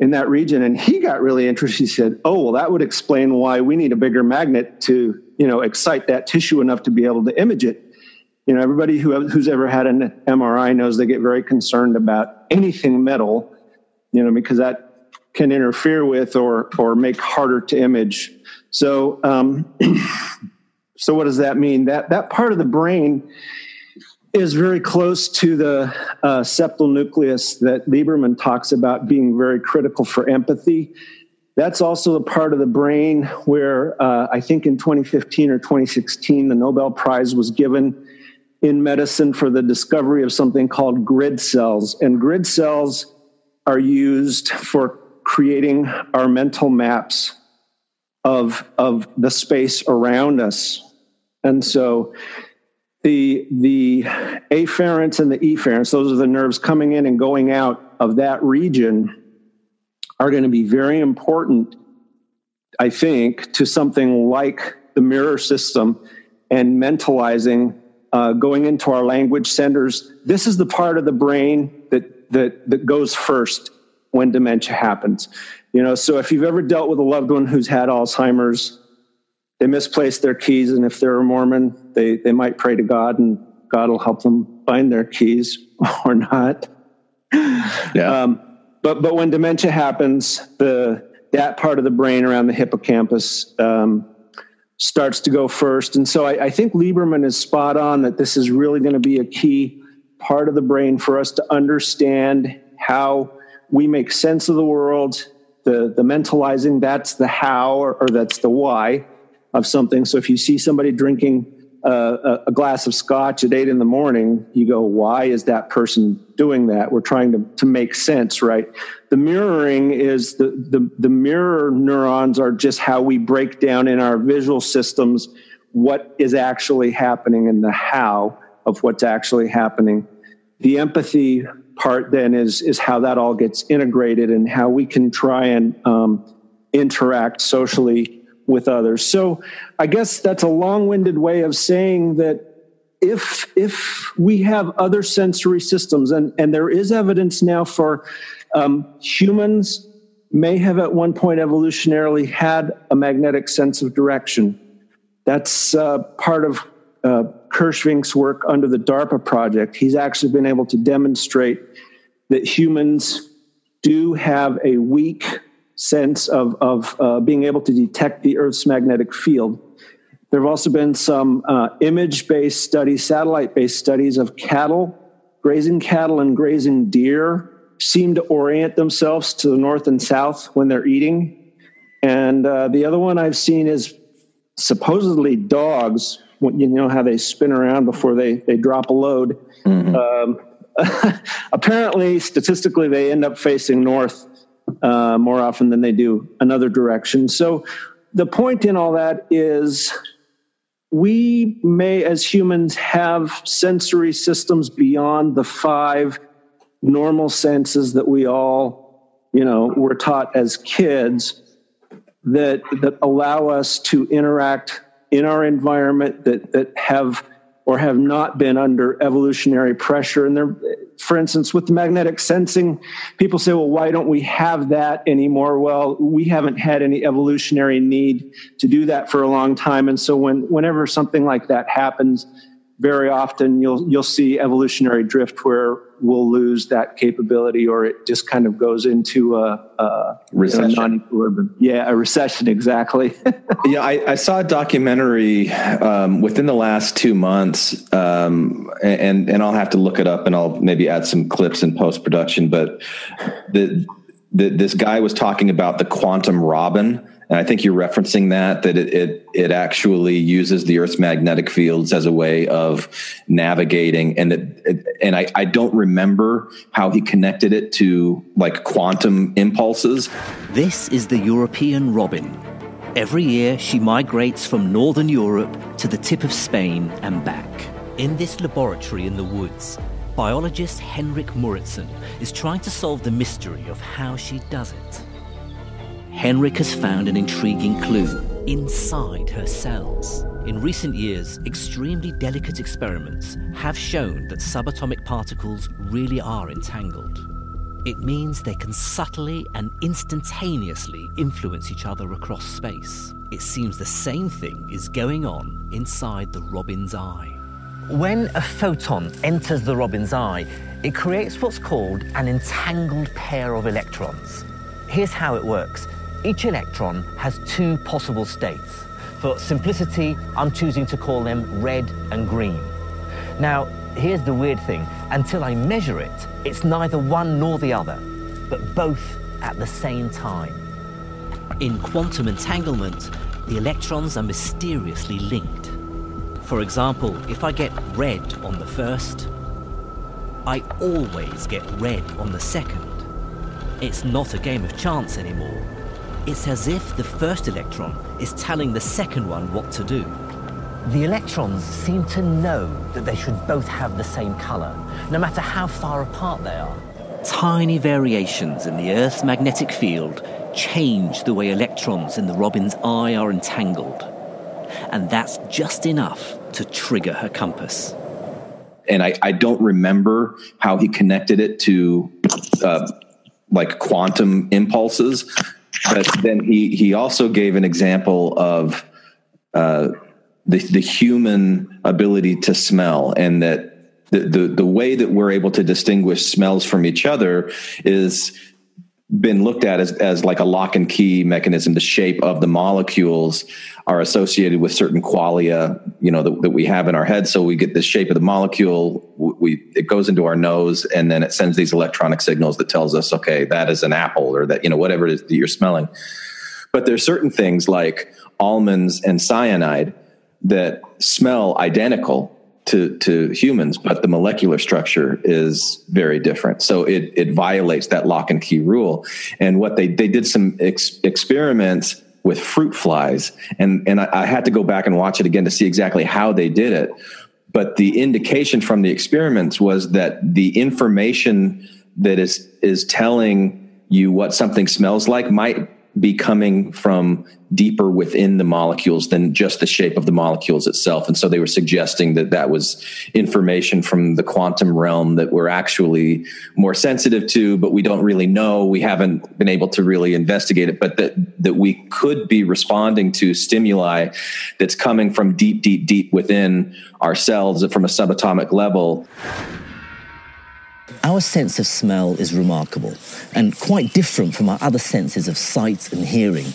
in that region. And he got really interested. He said, Oh, well, that would explain why we need a bigger magnet to, you know, excite that tissue enough to be able to image it. You know, everybody who, who's ever had an MRI knows they get very concerned about anything metal, you know, because that can interfere with or or make harder to image. So um, so what does that mean? That that part of the brain is very close to the uh, septal nucleus that Lieberman talks about being very critical for empathy. That's also the part of the brain where uh, I think in 2015 or 2016 the Nobel Prize was given in medicine for the discovery of something called grid cells. And grid cells are used for creating our mental maps of of the space around us. And so the the afferents and the efferents those are the nerves coming in and going out of that region are going to be very important i think to something like the mirror system and mentalizing uh, going into our language centers. This is the part of the brain that that that goes first when dementia happens. You know, so if you've ever dealt with a loved one who's had Alzheimer's, they misplace their keys, and if they're a Mormon, they they might pray to God, and God will help them find their keys or not. Yeah. Um, but but when dementia happens, the that part of the brain around the hippocampus um, starts to go first, and so I, I think Lieberman is spot on that this is really going to be a key part of the brain for us to understand how we make sense of the world. The, the mentalizing, that's the how or, or that's the why of something. So if you see somebody drinking uh, a, glass of scotch at eight in the morning, you go, why is that person doing that? We're trying to, to make sense, right? The mirroring is the, the, the mirror neurons are just how we break down in our visual systems what is actually happening and the how of what's actually happening. The empathy part then is is how that all gets integrated and how we can try and um, interact socially with others. So I guess that's a long-winded way of saying that if if we have other sensory systems and and there is evidence now for um, humans may have at one point evolutionarily had a magnetic sense of direction. That's uh, part of uh, Kirschvink's work under the DARPA project, he's actually been able to demonstrate that humans do have a weak sense of, of uh, being able to detect the Earth's magnetic field. There have also been some uh, image based studies, satellite based studies of cattle, grazing cattle and grazing deer seem to orient themselves to the north and south when they're eating. And uh, the other one I've seen is supposedly dogs you know how they spin around before they they drop a load. Mm-hmm. Um, apparently, statistically, they end up facing north uh, more often than they do another direction. So, the point in all that is we may, as humans, have sensory systems beyond the five normal senses that we all, you know, were taught as kids that that allow us to interact in our environment that that have or have not been under evolutionary pressure. And there, for instance, with magnetic sensing, people say, well, why don't we have that anymore? Well, we haven't had any evolutionary need to do that for a long time. And so when, whenever something like that happens, very often you'll you'll see evolutionary drift where we'll lose that capability or it just kind of goes into a, a recession. You know, non-equilibrium. Yeah, a recession exactly. yeah, I, I, saw a documentary um, within the last two months, um, and and I'll have to look it up and I'll maybe add some clips in post production. But the, the this guy was talking about the quantum robin and I think you're referencing that that it, it, it actually uses the Earth's magnetic fields as a way of navigating, and that and I, I don't remember how he connected it to like quantum impulses. This is the European robin. Every year, she migrates from northern Europe to the tip of Spain and back. In this laboratory in the woods, biologist Henrik Mouritsen is trying to solve the mystery of how she does it. Henrik has found an intriguing clue inside her cells. In recent years, extremely delicate experiments have shown that subatomic particles really are entangled. It means they can subtly and instantaneously influence each other across space. It seems the same thing is going on inside the robin's eye. When a photon enters the robin's eye, it creates what's called an entangled pair of electrons. Here's how it works each electron has two possible states. For simplicity, I'm choosing to call them red and green. Now, here's the weird thing until I measure it, it's neither one nor the other, but both at the same time. In quantum entanglement, the electrons are mysteriously linked. For example, if I get red on the first, I always get red on the second. It's not a game of chance anymore. It's as if the first electron is telling the second one what to do. The electrons seem to know that they should both have the same color, no matter how far apart they are. Tiny variations in the Earth's magnetic field change the way electrons in the robin's eye are entangled. And that's just enough to trigger her compass. And I, I don't remember how he connected it to uh, like quantum impulses, but then he he also gave an example of uh, the the human ability to smell, and that the, the the way that we're able to distinguish smells from each other is been looked at as, as like a lock and key mechanism. The shape of the molecules are associated with certain qualia, you know, that, that, we have in our head. So we get the shape of the molecule, we, it goes into our nose and then it sends these electronic signals that tells us, okay, that is an apple or that, you know, whatever it is that you're smelling. But there's certain things like almonds and cyanide that smell identical to, to humans, but the molecular structure is very different. So it, it violates that lock and key rule. And what they, they did some ex- experiments with fruit flies. And, and I, I had to go back and watch it again to see exactly how they did it. But the indication from the experiments was that the information that is, is telling you what something smells like might be coming from deeper within the molecules than just the shape of the molecules itself. And so they were suggesting that that was information from the quantum realm that we're actually more sensitive to, but we don't really know. We haven't been able to really investigate it, but that, that we could be responding to stimuli that's coming from deep, deep, deep within ourselves from a subatomic level. Our sense of smell is remarkable and quite different from our other senses of sight and hearing.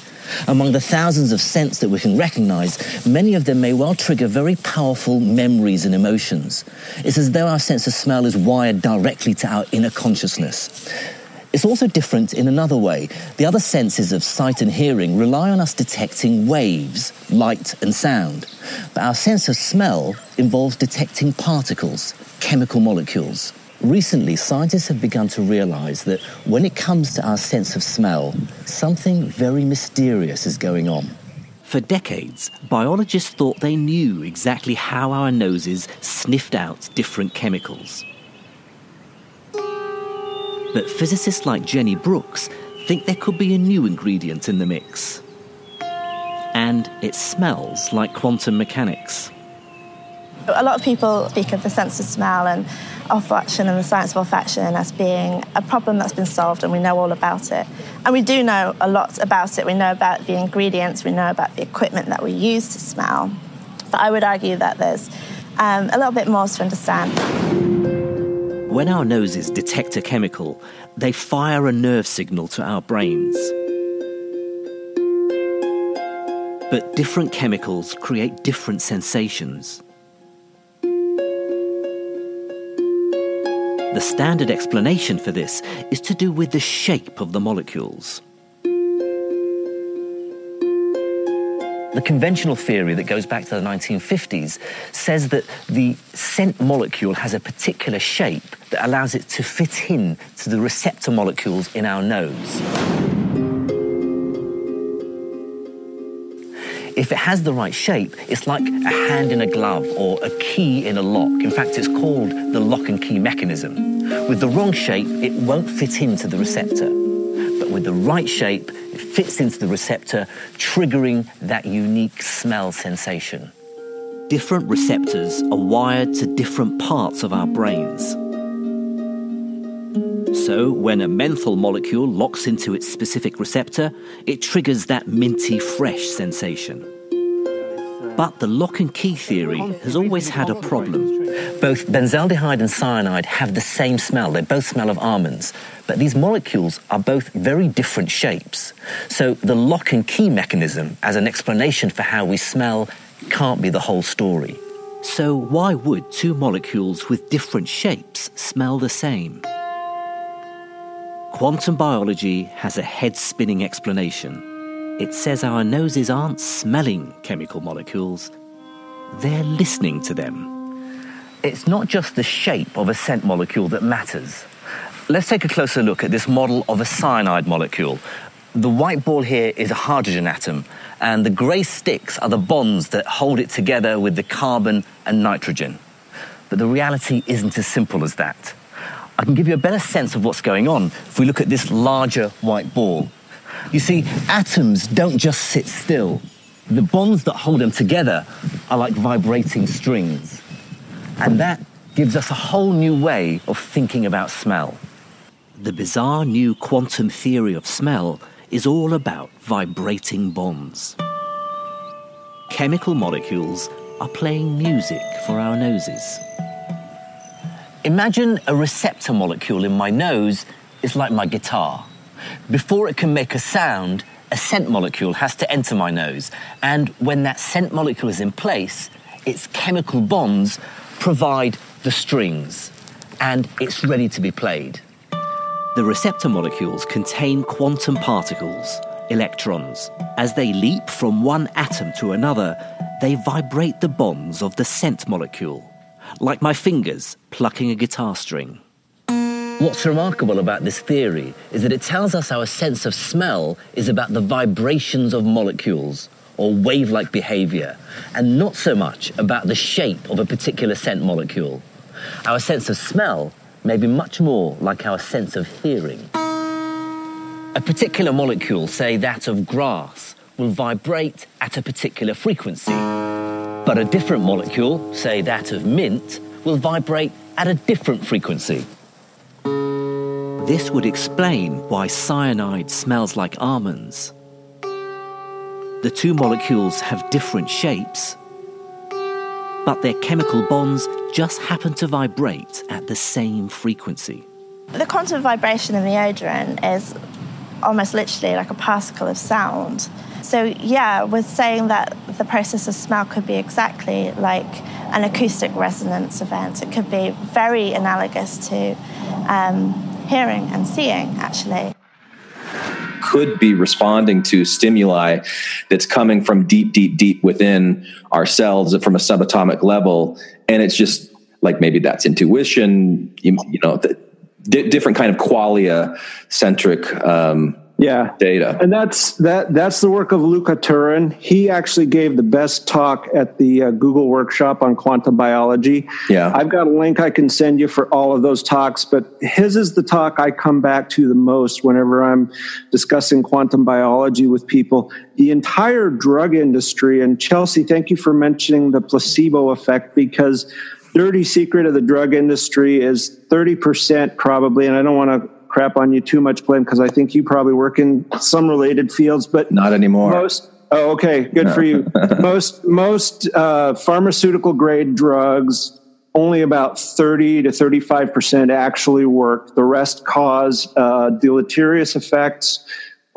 Among the thousands of scents that we can recognize, many of them may well trigger very powerful memories and emotions. It's as though our sense of smell is wired directly to our inner consciousness. It's also different in another way. The other senses of sight and hearing rely on us detecting waves, light and sound. But our sense of smell involves detecting particles, chemical molecules. Recently, scientists have begun to realize that when it comes to our sense of smell, something very mysterious is going on. For decades, biologists thought they knew exactly how our noses sniffed out different chemicals. But physicists like Jenny Brookes think there could be a new ingredient in the mix. And it smells like quantum mechanics. A lot of people speak of the sense of smell and olfaction and the science of olfaction as being a problem that's been solved and we know all about it. And we do know a lot about it. We know about the ingredients, we know about the equipment that we use to smell. But I would argue that there's um, a little bit more to understand. When our noses detect a chemical, they fire a nerve signal to our brains. But different chemicals create different sensations. The standard explanation for this is to do with the shape of the molecules. The conventional theory that goes back to the 1950s says that the scent molecule has a particular shape that allows it to fit in to the receptor molecules in our nose. If it has the right shape, it's like a hand in a glove or a key in a lock. In fact, it's called the lock and key mechanism. With the wrong shape, it won't fit into the receptor. But with the right shape, it fits into the receptor, triggering that unique smell sensation. Different receptors are wired to different parts of our brains. So, when a menthol molecule locks into its specific receptor, it triggers that minty fresh sensation. But the lock and key theory has always had a problem. Both benzaldehyde and cyanide have the same smell. They both smell of almonds. But these molecules are both very different shapes. So the lock and key mechanism, as an explanation for how we smell, can't be the whole story. So, why would two molecules with different shapes smell the same? Quantum biology has a head spinning explanation. It says our noses aren't smelling chemical molecules, they're listening to them. It's not just the shape of a scent molecule that matters. Let's take a closer look at this model of a cyanide molecule. The white ball here is a hydrogen atom, and the grey sticks are the bonds that hold it together with the carbon and nitrogen. But the reality isn't as simple as that. I can give you a better sense of what's going on if we look at this larger white ball. You see, atoms don't just sit still. The bonds that hold them together are like vibrating strings. And that gives us a whole new way of thinking about smell. The bizarre new quantum theory of smell is all about vibrating bonds. Chemical molecules are playing music for our noses. Imagine a receptor molecule in my nose is like my guitar. Before it can make a sound, a scent molecule has to enter my nose. And when that scent molecule is in place, its chemical bonds provide the strings, and it's ready to be played. The receptor molecules contain quantum particles, electrons. As they leap from one atom to another, they vibrate the bonds of the scent molecule like my fingers plucking a guitar string. What's remarkable about this theory is that it tells us our sense of smell is about the vibrations of molecules or wave like behavior, and not so much about the shape of a particular scent molecule. Our sense of smell may be much more like our sense of hearing. A particular molecule, say that of grass, will vibrate at a particular frequency but a different molecule, say that of mint, will vibrate at a different frequency. This would explain why cyanide smells like almonds. The two molecules have different shapes, but their chemical bonds just happen to vibrate at the same frequency. The quantum vibration in the odorant is almost literally like a particle of sound. So, yeah, we're saying that the process of smell could be exactly like an acoustic resonance event. It could be very analogous to um, hearing and seeing, actually. Could be responding to stimuli that's coming from deep, deep, deep within ourselves from a subatomic level. And it's just like maybe that's intuition, you, you know, the, different kind of qualia centric um, yeah data. And that's that that's the work of Luca Turin. He actually gave the best talk at the uh, Google workshop on quantum biology. Yeah. I've got a link I can send you for all of those talks, but his is the talk I come back to the most whenever I'm discussing quantum biology with people. The entire drug industry and Chelsea, thank you for mentioning the placebo effect because dirty secret of the drug industry is 30% probably and I don't want to crap on you too much, Glenn, because I think you probably work in some related fields, but not anymore. Most, oh, okay, good for you. most most uh, pharmaceutical grade drugs, only about thirty to thirty five percent actually work. The rest cause uh, deleterious effects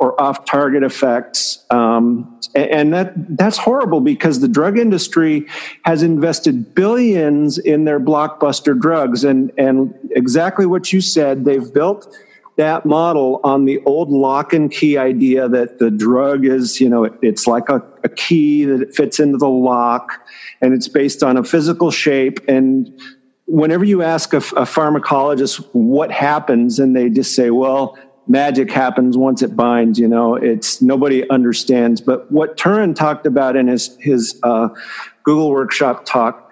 or off target effects. Um, and that that's horrible because the drug industry has invested billions in their blockbuster drugs and and exactly what you said they've built that model on the old lock and key idea that the drug is you know it, it's like a, a key that it fits into the lock and it's based on a physical shape and whenever you ask a, a pharmacologist what happens and they just say well magic happens once it binds you know it's nobody understands. But what turin talked about in his his uh, google workshop talk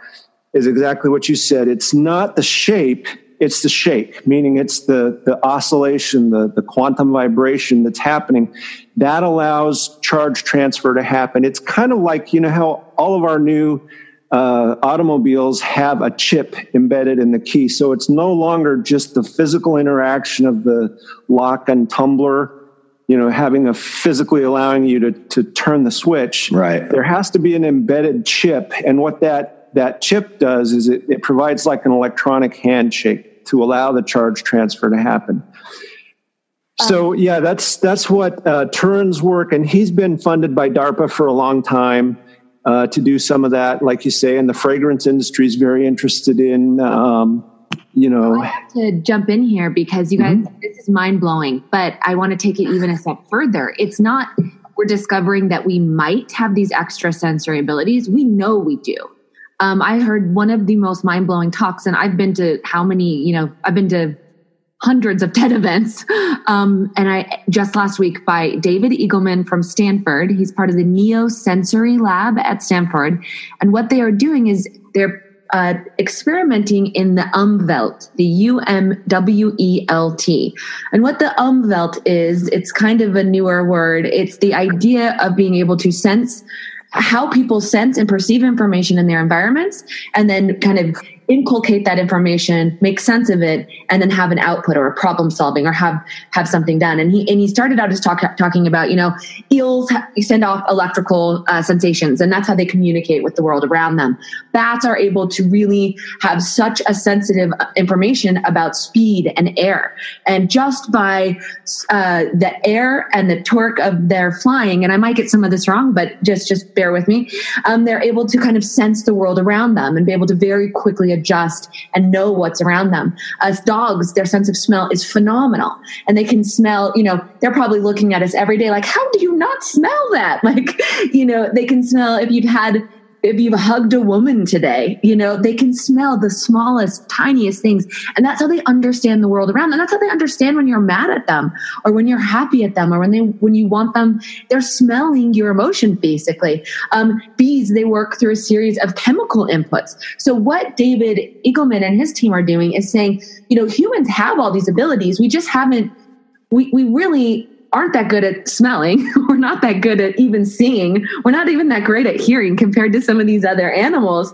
is exactly what you said. It's not the shape it's the shake meaning it's the the oscillation the the quantum vibration that's happening. That allows charge transfer to happen. It's kind of like you know how all of our new uh, automobiles have a chip embedded in the key. So it's no longer just the physical interaction of the lock and tumbler, you know, having a physically allowing you to, to turn the switch. Right. There has to be an embedded chip. And what that, that chip does is it, it provides like an electronic handshake to allow the charge transfer to happen. So yeah, that's that's what uh, Turin's work, and he's been funded by DARPA for a long time uh, to do some of that, like you say, and the fragrance industry is very interested in, um, you know. I have to jump in here because you guys, this is mind blowing, but I want to take it even a step further. It's not, we're discovering that we might have these extra sensory abilities. We know we do. Um, I heard one of the most mind blowing talks, and I've been to how many, you know, I've been to hundreds of TED events. Um, and I just last week by David Eagleman from Stanford. He's part of the Neosensory Lab at Stanford. And what they are doing is they're uh, experimenting in the umwelt, the U M W E L T. And what the umwelt is, it's kind of a newer word. It's the idea of being able to sense how people sense and perceive information in their environments and then kind of inculcate that information make sense of it and then have an output or a problem solving or have have something done. And he and he started out his talk talking about you know eels send off electrical uh, sensations and that's how they communicate with the world around them. Bats are able to really have such a sensitive uh, information about speed and air. And just by uh, the air and the torque of their flying and i might get some of this wrong but just just bear with me um, they're able to kind of sense the world around them and be able to very quickly adjust and know what's around them. As dogs their sense of smell is phenomenal. And they can smell you know they're probably looking at us every day like how do you not smell that? Like you know they can smell if you've had if you've hugged a woman today, you know, they can smell the smallest, tiniest things. And that's how they understand the world around them. That's how they understand when you're mad at them or when you're happy at them or when they, when you want them, they're smelling your emotion basically. Um, bees, they work through a series of chemical inputs. So what David Eagleman and his team are doing is saying, you know, humans have all these abilities. We just haven't, we, we really aren't that good at smelling. We're not that good at even seeing. We're not even that great at hearing compared to some of these other animals.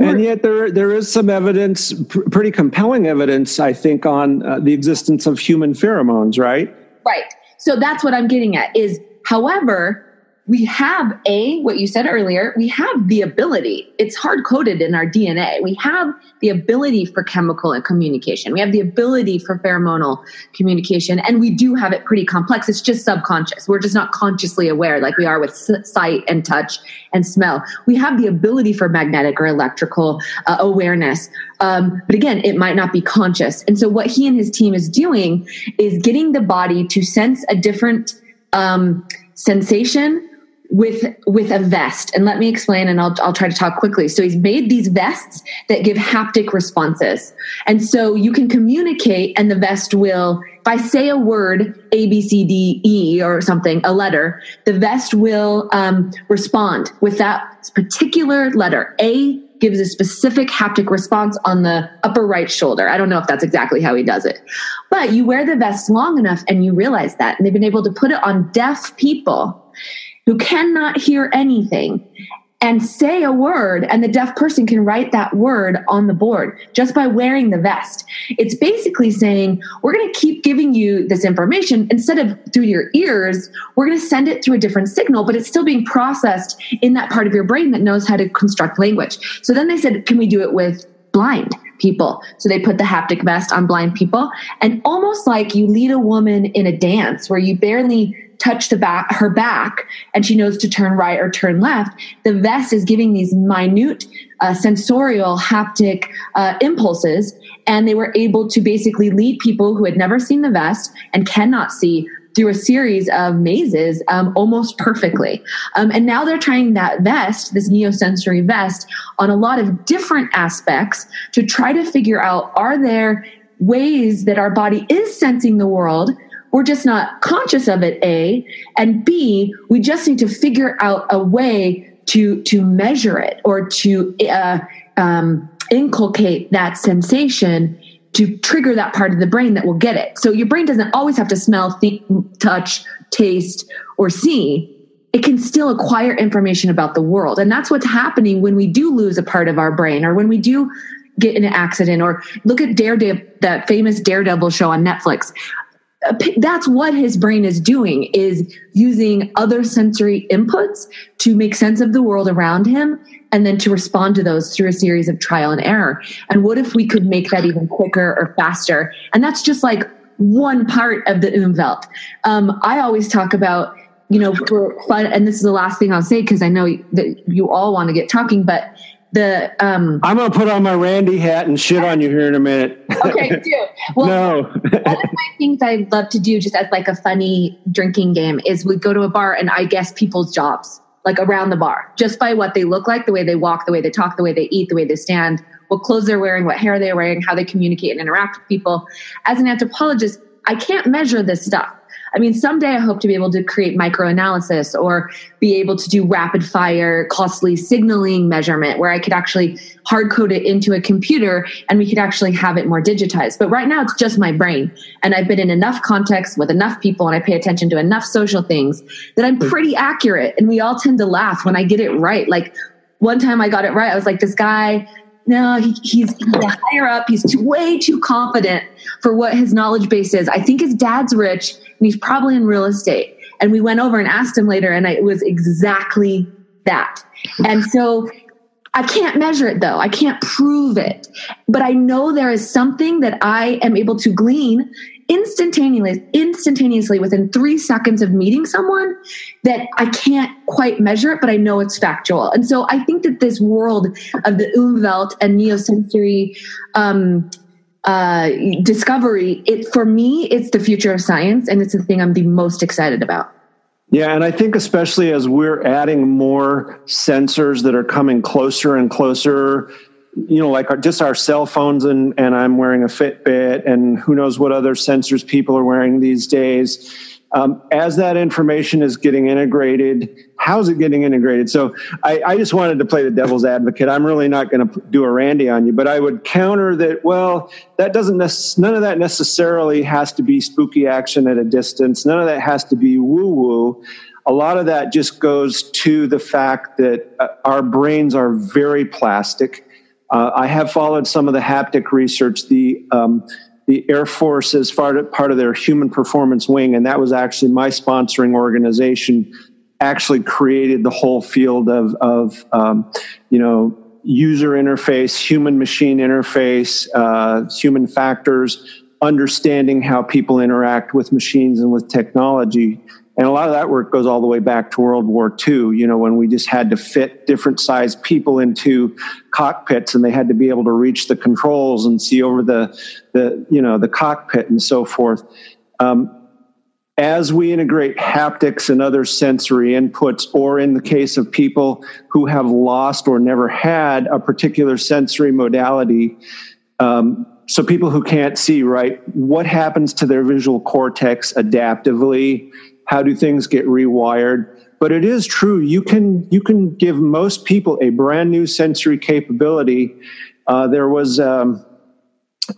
And yet, there there is some evidence, pr- pretty compelling evidence, I think, on uh, the existence of human pheromones. Right? Right. So that's what I'm getting at. Is however. We have a, what you said earlier, we have the ability. It's hard coded in our DNA. We have the ability for chemical communication. We have the ability for pheromonal communication, and we do have it pretty complex. It's just subconscious. We're just not consciously aware like we are with sight and touch and smell. We have the ability for magnetic or electrical uh, awareness. Um, but again, it might not be conscious. And so what he and his team is doing is getting the body to sense a different um, sensation with with a vest and let me explain and I'll, I'll try to talk quickly so he's made these vests that give haptic responses and so you can communicate and the vest will if i say a word a b c d e or something a letter the vest will um, respond with that particular letter a gives a specific haptic response on the upper right shoulder. I don't know if that's exactly how he does it. But you wear the vest long enough and you realize that. And they've been able to put it on deaf people who cannot hear anything and say a word and the deaf person can write that word on the board just by wearing the vest. It's basically saying, we're going to keep giving you this information instead of through your ears, we're going to send it through a different signal, but it's still being processed in that part of your brain that knows how to construct language. So then they said, can we do it with blind people? So they put the haptic vest on blind people and almost like you lead a woman in a dance where you barely touch the back her back and she knows to turn right or turn left the vest is giving these minute uh, sensorial haptic uh, impulses and they were able to basically lead people who had never seen the vest and cannot see through a series of mazes um, almost perfectly. Um, and now they're trying that vest, this neosensory vest, on a lot of different aspects to try to figure out are there ways that our body is sensing the world we're just not conscious of it a and b we just need to figure out a way to to measure it or to uh, um, inculcate that sensation to trigger that part of the brain that will get it. So your brain doesn't always have to smell th- touch taste or see. It can still acquire information about the world. And that's what's happening when we do lose a part of our brain or when we do get in an accident or look at daredevil that famous daredevil show on netflix that's what his brain is doing is using other sensory inputs to make sense of the world around him and then to respond to those through a series of trial and error. And what if we could make that even quicker or faster? And that's just like one part of the umwelt. Um, i always talk about you know for fun and this is the last thing i'll say because i know that you all want to get talking but the um I'm gonna put on my Randi hat and shit on you here in a minute. okay, do. Well no. one of my things I love to do just as like a funny drinking game is we go to a bar and I guess people's jobs, like around the bar, just by what they look like, the way they walk, the way they talk, the way they eat, the way they stand, what clothes they're wearing, what hair they're wearing, how they communicate and interact with people. As an anthropologist, I can't measure this stuff. I mean, someday I hope to be able to create micro analysis or be able to do rapid fire, costly signaling measurement where I could actually hard code it into a computer and we could actually have it more digitized. But right now it's just my brain. And I've been in enough context with enough people and I pay attention to enough social things that I'm pretty accurate. And we all tend to laugh when I get it right. Like one time I got it right. I was like, this guy no, he, he's, he's higher up. He's too, way too confident for what his knowledge base is. I think his dad's rich he's probably in real estate. And we went over and asked him later, and it was exactly that. And so I can't measure it though. I can't prove it. But I know there is something that I am able to glean instantaneously, instantaneously within three seconds of meeting someone that I can't quite measure it, but I know it's factual. And so I think that this world of the Umwelt and neosensory um, uh, discovery, it for me, it's the future of science, and it's the thing I'm the most excited about. Yeah, and I think especially as we're adding more sensors that are coming closer and closer you know, like our, just our cell phones, and, and I'm wearing a Fitbit, and who knows what other sensors people are wearing these days. Um, as that information is getting integrated, how's it getting integrated? So I, I just wanted to play the devil's advocate. I'm really not going to do a Randi on you, but I would counter that. Well, that doesn't nec- none of that necessarily has to be spooky action at a distance. None of that has to be woo woo. A lot of that just goes to the fact that uh, our brains are very plastic uh, I have followed some of the haptic research. The um, the Air Force of, part of their Human Performance Wing, and that was actually my sponsoring organization. Actually, created the whole field of of um, you know user interface, human machine interface, uh, human factors, understanding how people interact with machines and with technology. And a lot of that work goes all the way back to World War II, you know, when we just had to fit different sized people into cockpits and they had to be able to reach the controls and see over the, the you know, the cockpit and so forth. Um, as we integrate haptics and other sensory inputs, or in the case of people who have lost or never had a particular sensory modality, um, so people who can't see, right, what happens to their visual cortex adaptively? How do things get rewired? But it is true. You can you can give most people a brand new sensory capability. Uh, there was um,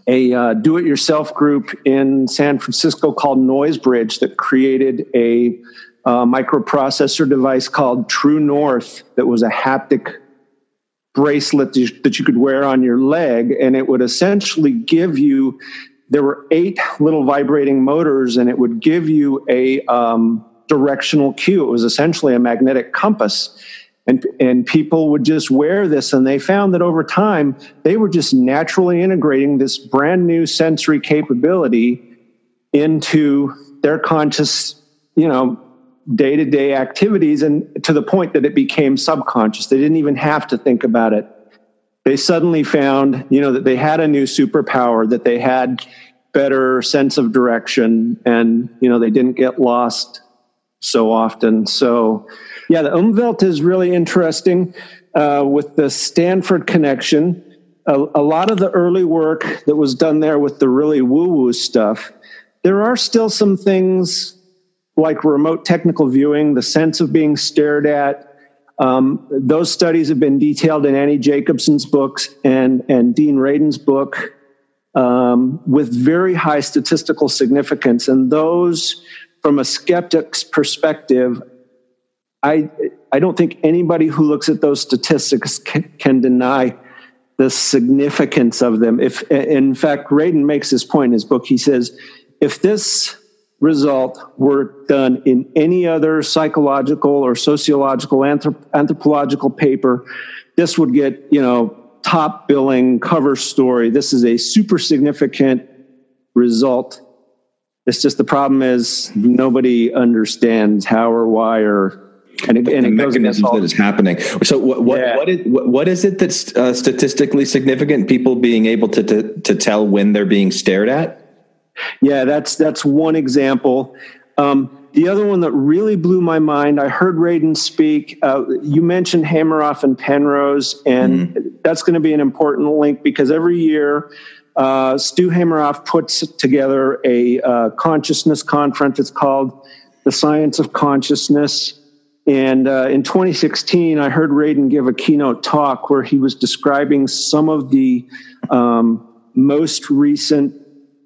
a uh, do-it-yourself group in San Francisco called Noisebridge that created a uh, microprocessor device called True North that was a haptic bracelet that you could wear on your leg, and it would essentially give you. There were eight little vibrating motors, and it would give you a um, directional cue. It was essentially a magnetic compass. And, and people would just wear this, and they found that over time, they were just naturally integrating this brand new sensory capability into their conscious, you know, day to day activities, and to the point that it became subconscious. They didn't even have to think about it. They suddenly found, you know, that they had a new superpower, that they had better sense of direction, and, you know, they didn't get lost so often. So, yeah, the Umwelt is really interesting uh, with the Stanford connection. A, a, lot of the early work that was done there with the really woo woo stuff, there are still some things like remote technical viewing, the sense of being stared at. Um, those studies have been detailed in Annie Jacobsen's books and, and Dean Radin's book um, with very high statistical significance. And those from a skeptic's perspective, I I don't think anybody who looks at those statistics can, can, deny the significance of them. If in fact, Radin makes this point in his book, he says, if this result were done in any other psychological or sociological anthrop- anthropological paper, this would get you know top billing cover story. This is a super significant result it's just the problem is nobody understands how or why or and it, and it mechanisms that is happening. So what what yeah. what, is, what, what is it that's uh, statistically significant? People being able to, to to tell when they're being stared at. Yeah, that's that's one example. Um, the other one that really blew my mind, I heard Radin speak. Uh, you mentioned Hameroff and Penrose, and mm-hmm. that's going to be an important link because every year uh, Stu Hameroff puts together a uh, consciousness conference. It's called The Science of Consciousness. And uh, in 2016, I heard Radin give a keynote talk where he was describing some of the um, most recent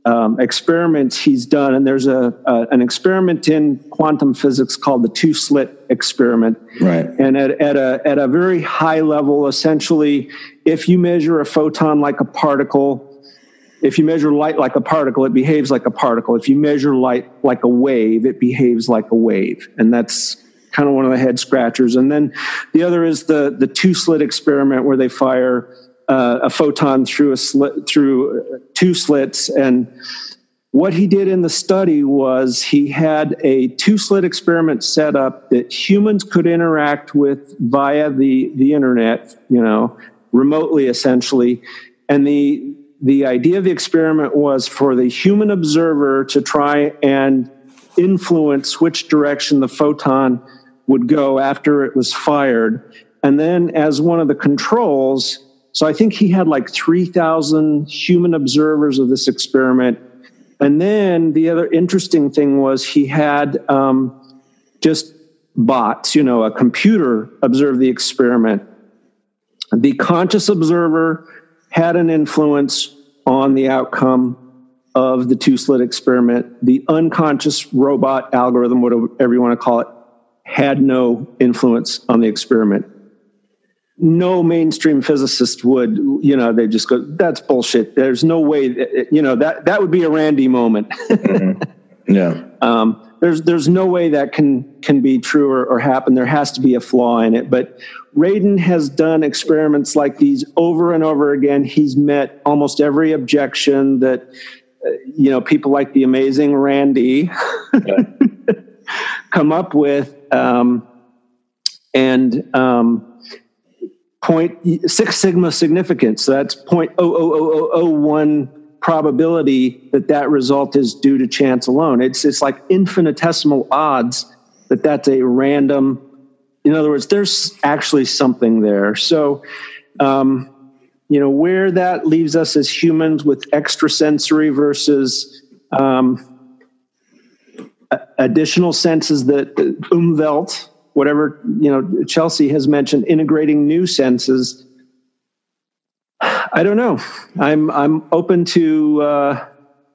um, experiments he's done. And there's a, a, an experiment in quantum physics called the two slit experiment. Right. And at, at, a, at a very high level, essentially, if you measure a photon like a particle, if you measure light like a particle, it behaves like a particle. If you measure light like a wave, it behaves like a wave. And that's kind of one of the head scratchers. And then the other is the, the two slit experiment where they fire uh, a photon through a slit, through two slits. And what he did in the study was he had a two slit experiment set up that humans could interact with via the, the internet, you know, remotely essentially. And the, the idea of the experiment was for the human observer to try and influence which direction the photon would go after it was fired. And then, as one of the controls, so I think he had like 3,000 human observers of this experiment. And then the other interesting thing was he had um, just bots, you know, a computer observe the experiment. The conscious observer had an influence on the outcome of the two slit experiment. The unconscious robot algorithm, whatever you want to call it, had no influence on the experiment. No mainstream physicist would, you know, they just go, that's bullshit. There's no way, that, you know, that, that would be a Randi moment. mm-hmm. Yeah. Um, there's there's no way that can can be true or, or, happen. There has to be a flaw in it. But Radin has done experiments like these over and over again. He's met almost every objection that uh, you know people like the amazing Randi come up with, um, and um, point Six Sigma significance. So that's point oh oh oh oh oh one probability that that result is due to chance alone. It's it's like infinitesimal odds that that's a random. In other words, there's actually something there. So, um, you know, where that leaves us as humans with extrasensory versus um, additional senses that Umwelt, whatever you know, Chelsea has mentioned, integrating new senses I don't know. I'm I'm open to uh,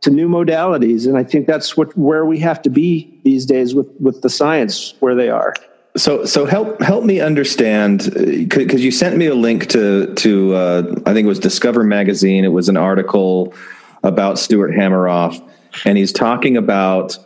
to new modalities, and I think that's what where we have to be these days with with the science where they are. So so help help me understand because you sent me a link to to uh, I think it was Discover magazine. It was an article about Stuart Hameroff, and he's talking about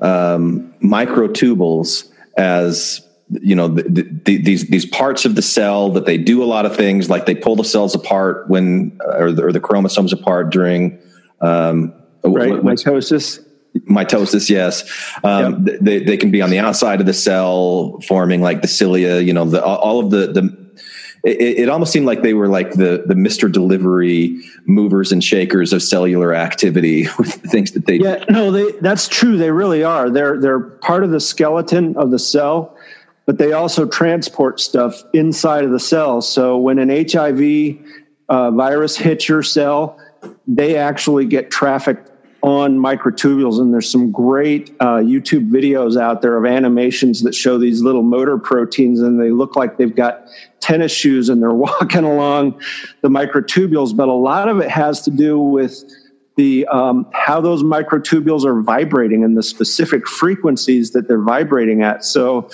um, microtubules as you know the, the, these these parts of the cell that they do a lot of things like they pull the cells apart when or the, or the chromosomes apart during um, right mitosis mitosis yes um, yep. they, they can be on the outside of the cell forming like the cilia you know the, all of the the it, it, almost seemed like they were like the the Mr. Delivery movers and shakers of cellular activity with the things that they yeah no they that's true they really are they're they're part of the skeleton of the cell but they also transport stuff inside of the cell. So when an HIV uh, virus hits your cell, they actually get trafficked on microtubules. And there's some great uh, YouTube videos out there of animations that show these little motor proteins, and they look like they've got tennis shoes and they're walking along the microtubules. But a lot of it has to do with the um, how those microtubules are vibrating and the specific frequencies that they're vibrating at. So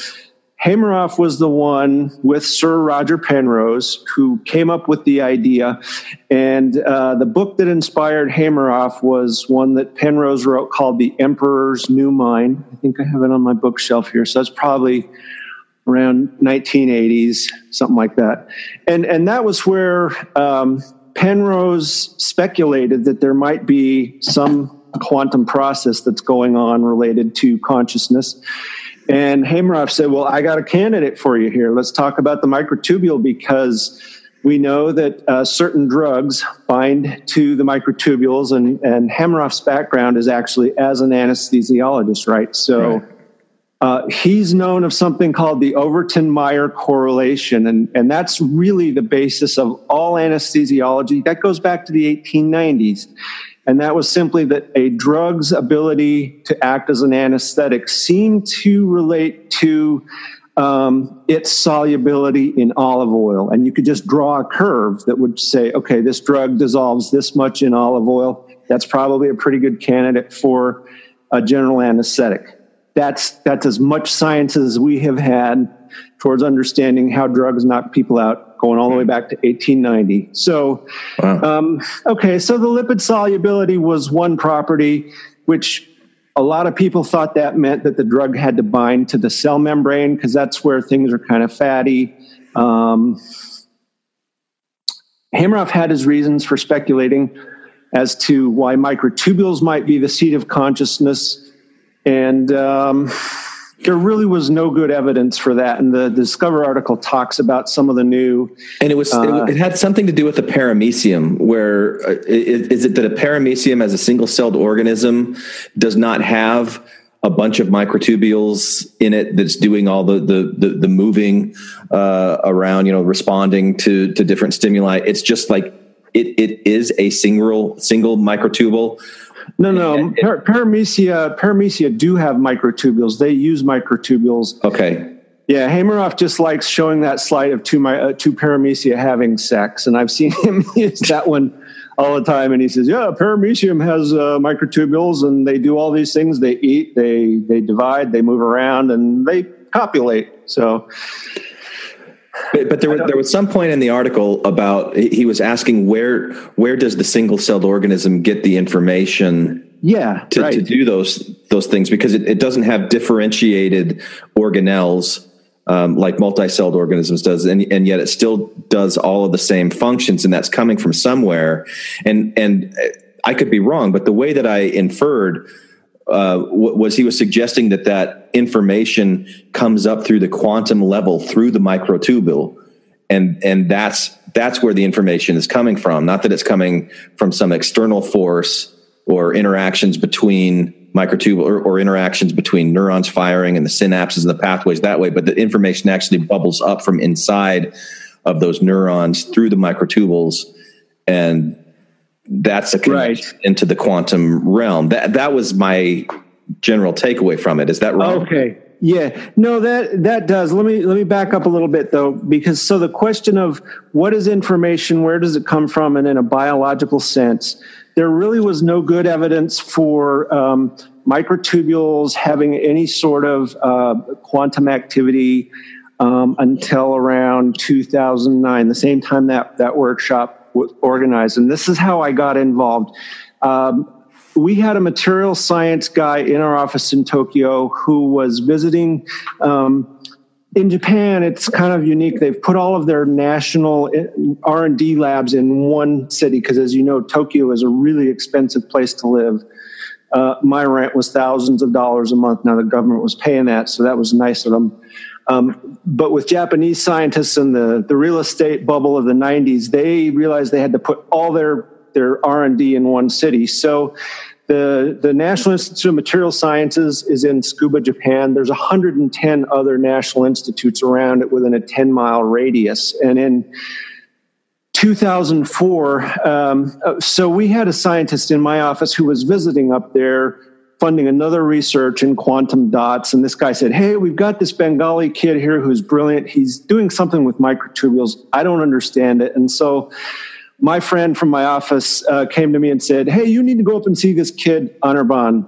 Hameroff was the one with Sir Roger Penrose who came up with the idea. And uh, the book that inspired Hameroff was one that Penrose wrote called The Emperor's New Mind. I think I have it on my bookshelf here. So that's probably around 1980s, something like that. And, and that was where um, Penrose speculated that there might be some quantum process that's going on related to consciousness. And Hameroff said, Well, I got a candidate for you here. Let's talk about the microtubule because we know that uh, certain drugs bind to the microtubules, and, and Hameroff's background is actually as an anesthesiologist, right? So right. Uh, he's known of something called the Overton Meyer correlation, and, and that's really the basis of all anesthesiology. That goes back to the 1890s. And that was simply that a drug's ability to act as an anesthetic seemed to relate to um, its solubility in olive oil. And you could just draw a curve that would say, okay, this drug dissolves this much in olive oil. That's probably a pretty good candidate for a general anesthetic. That's, that's as much science as we have had towards understanding how drugs knock people out going all the way back to 1890. So, wow. um, okay, so the lipid solubility was one property, which a lot of people thought that meant that the drug had to bind to the cell membrane because that's where things are kind of fatty. Um, Hameroff had his reasons for speculating as to why microtubules might be the seat of consciousness. And um, there really was no good evidence for that. And the, the Discover article talks about some of the new. And it was uh, it, it, had something to do with the paramecium, where uh, is it that a paramecium as a single celled organism does not have a bunch of microtubules in it that's doing all the the the, the moving uh, around, you know, responding to to different stimuli. It's just like it it is a single single microtubule no, no. Par- paramecia, paramecia do have microtubules. They use microtubules. Okay. Yeah, Hameroff just likes showing that slide of two my uh, two paramecia having sex, and I've seen him use that one all the time. And he says, "Yeah, paramecium has uh, microtubules, and they do all these things. They eat, they they divide, they move around, and they copulate." So but, but there, was, there was some point in the article about he was asking where where does the single celled organism get the information yeah to, right. to do those those things because it, it doesn't have differentiated organelles um, like multi-celled organisms does and, and yet it still does all of the same functions and that's coming from somewhere and and i could be wrong but the way that i inferred uh, was he was suggesting that that information comes up through the quantum level through the microtubule and and that's that's where the information is coming from. Not that it's coming from some external force or interactions between microtubule or, or, interactions between neurons firing and the synapses and the pathways that way, but the information actually bubbles up from inside of those neurons through the microtubules, and that's a connection right. into the quantum realm. That that was my general takeaway from it. Is that right? Okay. Yeah, no, that that does. Let me let me back up a little bit though, because so the question of what is information, where does it come from, and in a biological sense, there really was no good evidence for um, microtubules having any sort of uh, quantum activity um, until around 2009, the same time that that workshop was organized, and this is how I got involved. Um, we had a material science guy in our office in Tokyo who was visiting. Um, in Japan, it's kind of unique. They've put all of their national R and D labs in one city because, as you know, Tokyo is a really expensive place to live. Uh, my rent was thousands of dollars a month. Now the government was paying that, so that was nice of them. Um, but with Japanese scientists and the, the real estate bubble of the 90s, they realized they had to put all their their R&D in one city. So the, the National Institute of Material Sciences is in Tsukuba, Japan. There's 110 other national institutes around it within a 10 mile radius. And in 2004, um, so we had a scientist in my office who was visiting up there funding another research in quantum dots. And this guy said, Hey, we've got this Bengali kid here who's brilliant. He's doing something with microtubules. I don't understand it. And so my friend from my office uh, came to me and said, Hey, you need to go up and see this kid, Anirban.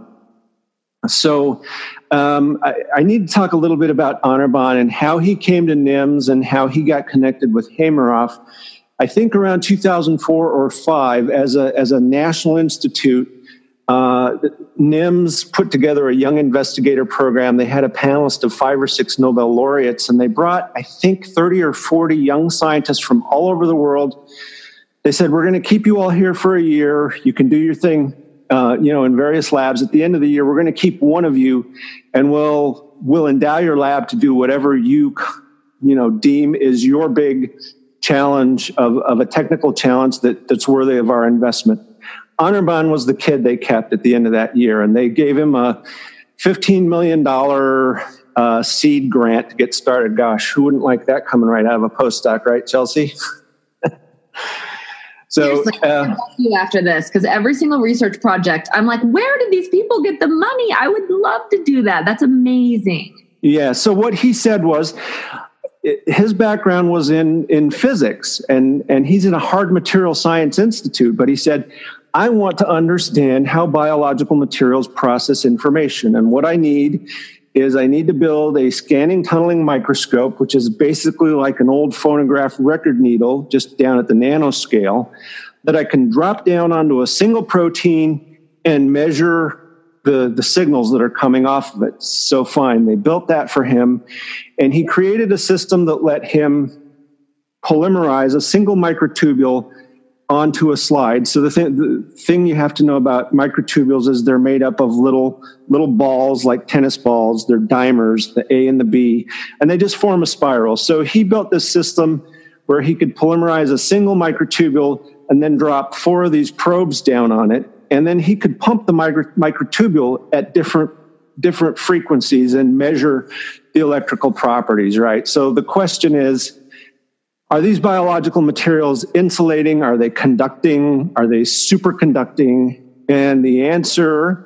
So um, I, I, need to talk a little bit about Anirban and how he came to NIMS and how he got connected with Hameroff. I think around 2004 or five, as a, as a national institute, uh, NIMS put together a young investigator program. They had a panelist of five or six Nobel laureates, and they brought, I think, 30 or 40 young scientists from all over the world they said, We're going to keep you all here for a year. You can do your thing, uh, you know, in various labs. At the end of the year, we're going to keep one of you and we'll, we'll endow your lab to do whatever you, you know, deem is your big challenge of, of a technical challenge that, that's worthy of our investment. Anirban was the kid they kept at the end of that year, and they gave him a $15 million uh, seed grant to get started. Gosh, who wouldn't like that coming right out of a postdoc, right, Chelsea? So uh, you after this because every single research project, I'm like, where did these people get the money? I would love to do that. That's amazing. Yeah. So what he said was, his background was in in physics, and and he's in a hard material science institute. But he said, I want to understand how biological materials process information, and what I need is I need to build a scanning tunneling microscope, which is basically like an old phonograph record needle, just down at the nanoscale, that I can drop down onto a single protein and measure the, the signals that are coming off of it. So fine. They built that for him. And he created a system that let him polymerize a single microtubule onto a slide. So the thing, the thing you have to know about microtubules is they're made up of little little balls like tennis balls. They're dimers, the A and the B, and they just form a spiral. So he built this system where he could polymerize a single microtubule and then drop four of these probes down on it, and then he could pump the micro, microtubule at different different frequencies and measure the electrical properties. Right. So the question is are these biological materials insulating? Are they conducting? Are they superconducting? And the answer,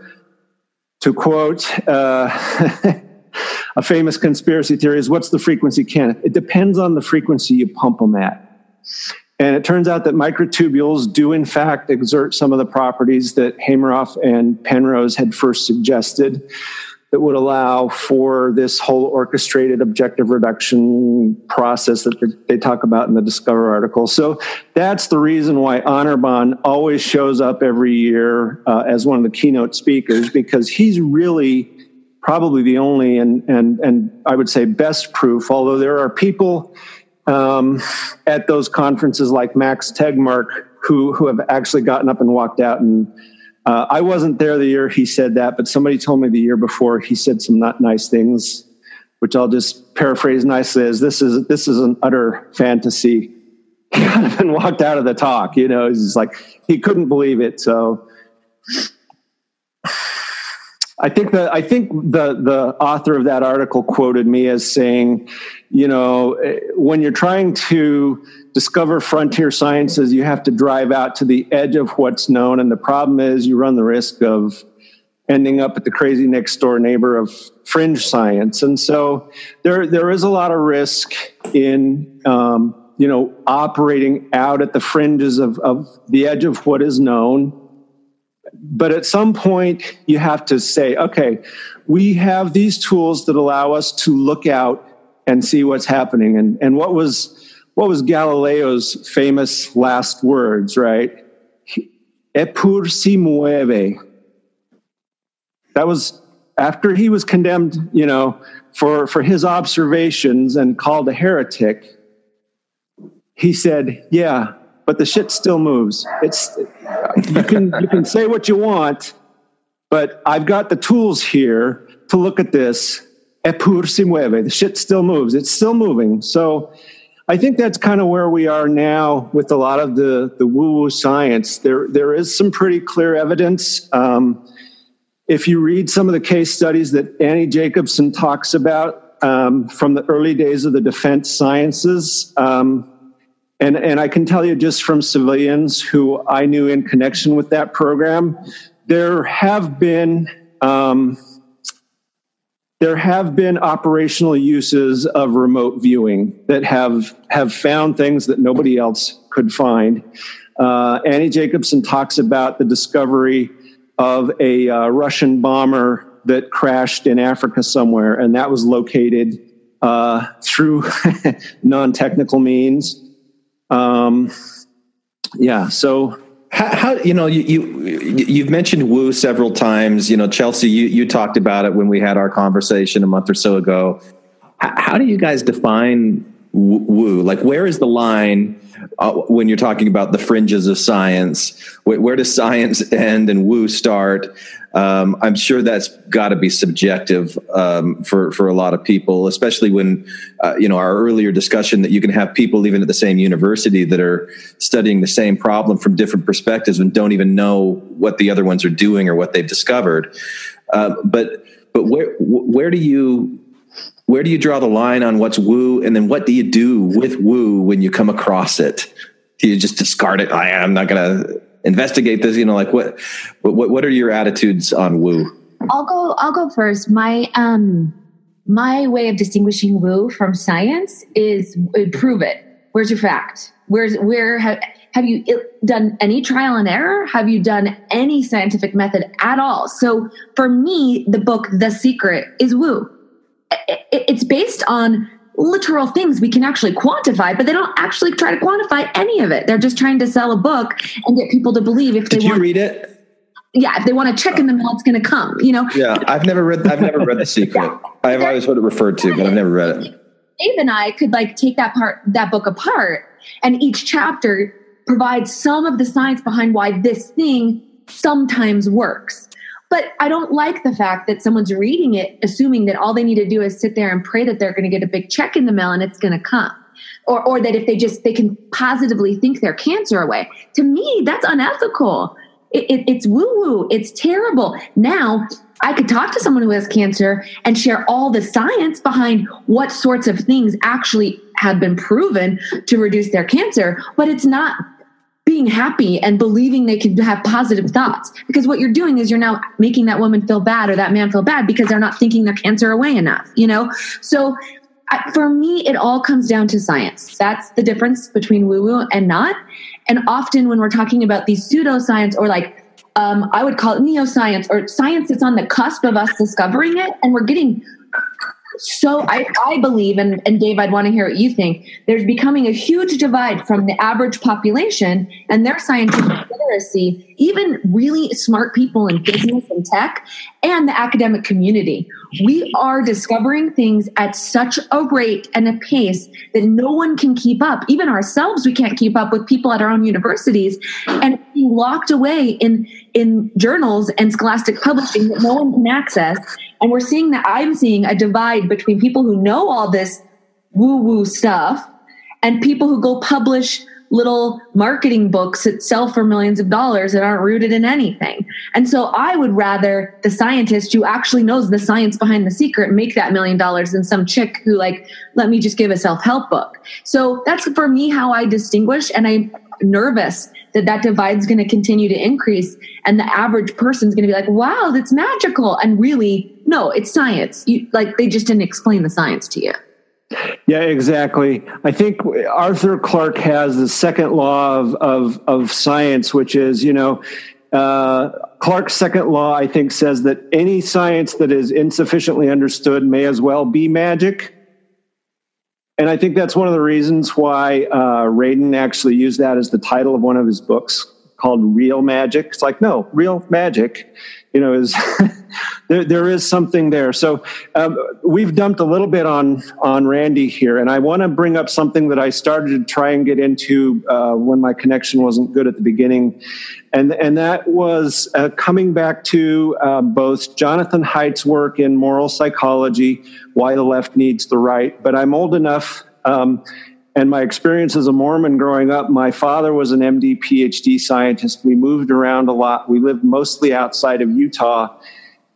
to quote uh, a famous conspiracy theory, is what's the frequency can? It depends on the frequency you pump them at. And it turns out that microtubules do, in fact, exert some of the properties that Hameroff and Penrose had first suggested that would allow for this whole orchestrated objective reduction process that they talk about in the Discover article. So that's the reason why Anirban always shows up every year uh, as one of the keynote speakers because he's really probably the only and and and I would say best proof. Although there are people um, at those conferences like Max Tegmark who who have actually gotten up and walked out and uh, I wasn't there the year he said that, but somebody told me the year before he said some not nice things which I'll just paraphrase nicely as this is this is an utter fantasy. Kind of walked out of the talk, you know. He's like he couldn't believe it. So I think that I think the the author of that article quoted me as saying, you know, when you're trying to discover frontier sciences, you have to drive out to the edge of what's known, and the problem is you run the risk of ending up at the crazy next door neighbor of fringe science, and so there there is a lot of risk in. Um, you know, operating out at the fringes of, of the edge of what is known, but at some point you have to say okay we have these tools that allow us to look out and see what's happening. And and what was what was galileo's famous last words right epur si mueve that was after he was condemned you know for for his observations and called a heretic he said yeah but the shit still moves. It's you can you can say what you want, but I've got the tools here to look at this. Epur si mueve. The shit still moves. It's still moving. So I think that's kind of where we are now with a lot of the the woo woo science. There there is some pretty clear evidence. Um, if you read some of the case studies that Annie Jacobsen talks about um, from the early days of the defense sciences. Um, and, and I can tell you just from civilians who I knew in connection with that program, there have been um, there have been operational uses of remote viewing that have have found things that nobody else could find. Uh, Annie Jacobsen talks about the discovery of a uh, Russian bomber that crashed in Africa somewhere, and that was located uh, through non-technical means. Um, yeah. So how, how, you know you, you you've mentioned woo several times. You know, Chelsea, you you talked about it when we had our conversation a month or so ago. How, do you guys define woo? Like, where is the line uh, when you're talking about the fringes of science? Where, where does science end and woo start? Um, I'm sure that's got to be subjective um, for for a lot of people, especially when uh, you know our earlier discussion that you can have people even at the same university that are studying the same problem from different perspectives and don't even know what the other ones are doing or what they've discovered. Uh, but but where where do you where do you draw the line on what's woo, and then what do you do with woo when you come across it? Do you just discard it? I am not to investigate this? You know, like what what what are your attitudes on woo? I'll go. I'll go first. My um my way of distinguishing woo from science is prove it. Where's your fact? Where's where have, have you done any trial and error? Have you done any scientific method at all? So for me, the book The Secret is woo. It's based on literal things we can actually quantify, but they don't actually try to quantify any of it. They're just trying to sell a book and get people to believe if Did they want. Did you read it? Yeah, if they want to check in the mail, it's going to come. You know. Yeah, I've never read. I've never read the secret. yeah. I've always heard it referred to, but I've never read it. Dave and I could like take that part, that book apart, and each chapter provides some of the science behind why this thing sometimes works. But I don't like the fact that someone's reading it, assuming that all they need to do is sit there and pray that they're going to get a big check in the mail and it's going to come. Or, or that if they just, they can positively think their cancer away. To me, that's unethical. It, it, it's woo woo. It's terrible. Now, I could talk to someone who has cancer and share all the science behind what sorts of things actually have been proven to reduce their cancer, but it's not being happy and believing they can have positive thoughts. Because what you're doing is you're now making that woman feel bad or that man feel bad because they're not thinking their cancer away enough, you know? So for me, it all comes down to science. That's the difference between woo woo and not. And often when we're talking about these pseudoscience or like, um, I would call it neoscience or science that's on the cusp of us discovering it, and we're getting so I, I believe, and, and Dave, I'd want to hear what you think. There's becoming a huge divide from the average population and their scientific literacy, even really smart people in business and tech, and the academic community. We are discovering things at such a rate and a pace that no one can keep up. Even ourselves, we can't keep up with people at our own universities. And being locked away in in journals and scholastic publishing that no one can access. And we're seeing that I'm seeing a divide between people who know all this woo woo stuff and people who go publish little marketing books that sell for millions of dollars that aren't rooted in anything. And so I would rather the scientist who actually knows the science behind the secret make that million dollars than some chick who like, let me just give a self-help book. So that's for me how I distinguish and I'm nervous that that divide's going to continue to increase and the average person's going to be like, wow, that's magical. And really, no, it's science. You like, they just didn't explain the science to you. Yeah, exactly. I think Arthur Clarke has the second law of, of, of science, which is, you know, uh, Clarke's second law, I think, says that any science that is insufficiently understood may as well be magic. And I think that's one of the reasons why uh, actually used that as the title of one of his books called Real Magic. It's like, no, real magic, you know, is there, there is something there. So um, we've dumped a little bit on on Randi here, and I want to bring up something that I started to try and get into uh, when my connection wasn't good at the beginning, and and that was uh, coming back to uh, both Jonathan Haidt's work in moral psychology, why the left needs the right. But I'm old enough. Um, and my experience as a Mormon growing up, my father was an MD, PhD scientist. We moved around a lot. We lived mostly outside of Utah.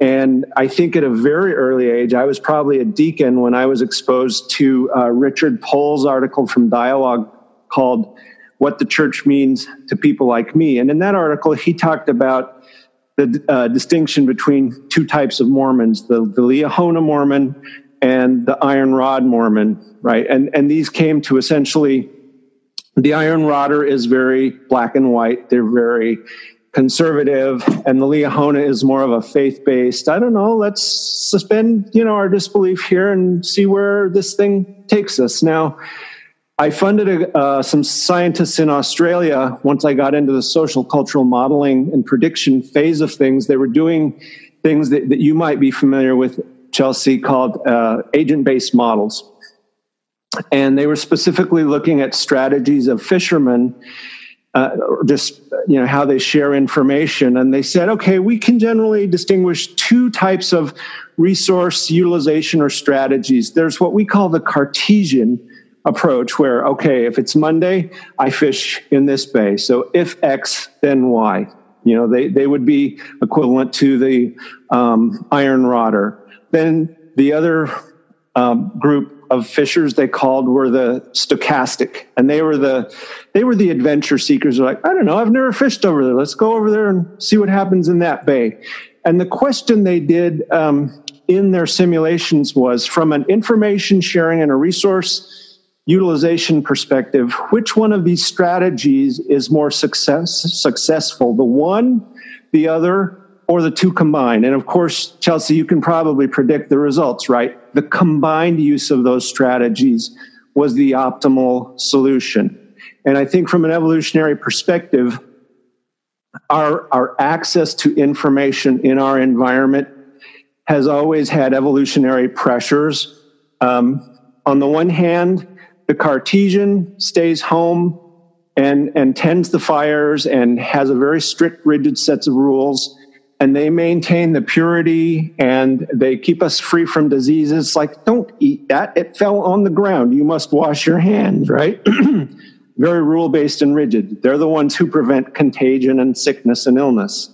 And I think at a very early age, I was probably a deacon when I was exposed to uh, Richard Poll's article from Dialogue called What the Church Means to People Like Me. And in that article, he talked about the uh, distinction between two types of Mormons the, the Liahona Mormon and the Iron Rod Mormon, right? And, and these came to essentially the Iron Rodder is very black and white. They're very conservative and the Liahona is more of a faith-based. I don't know. Let's suspend, you know, our disbelief here and see where this thing takes us. Now, I funded a, uh, some scientists in Australia once I got into the social cultural modeling and prediction phase of things. They were doing things that, that you might be familiar with, Chelsea, called uh, agent-based models. And they were specifically looking at strategies of fishermen uh, just you know how they share information. And they said okay we can generally distinguish two types of resource utilization or strategies. There's what we call the cartesian approach where okay if it's monday i fish in this bay. So if x then y. You know they, they would be equivalent to the um, iron rodder then the other um, group of fishers they called were the stochastic. And they were the they were the adventure seekers. They're like i don't know. I've never fished over there. Let's go over there and see what happens in that bay. And the question they did um, in their simulations was from an information sharing and a resource utilization perspective which one of these strategies is more success, successful the one the other or the two combined. And of course, Chelsea, you can probably predict the results, right? The combined use of those strategies was the optimal solution. And I think from an evolutionary perspective, our, our access to information in our environment has always had evolutionary pressures. Um, on the one hand, the Cartesian stays home and, and tends the fires and has a very strict, rigid sets of rules and they maintain the purity and they keep us free from diseases. Like, don't eat that. It fell on the ground. You must wash your hands, right? Very rule based and rigid. They're the ones who prevent contagion and sickness and illness.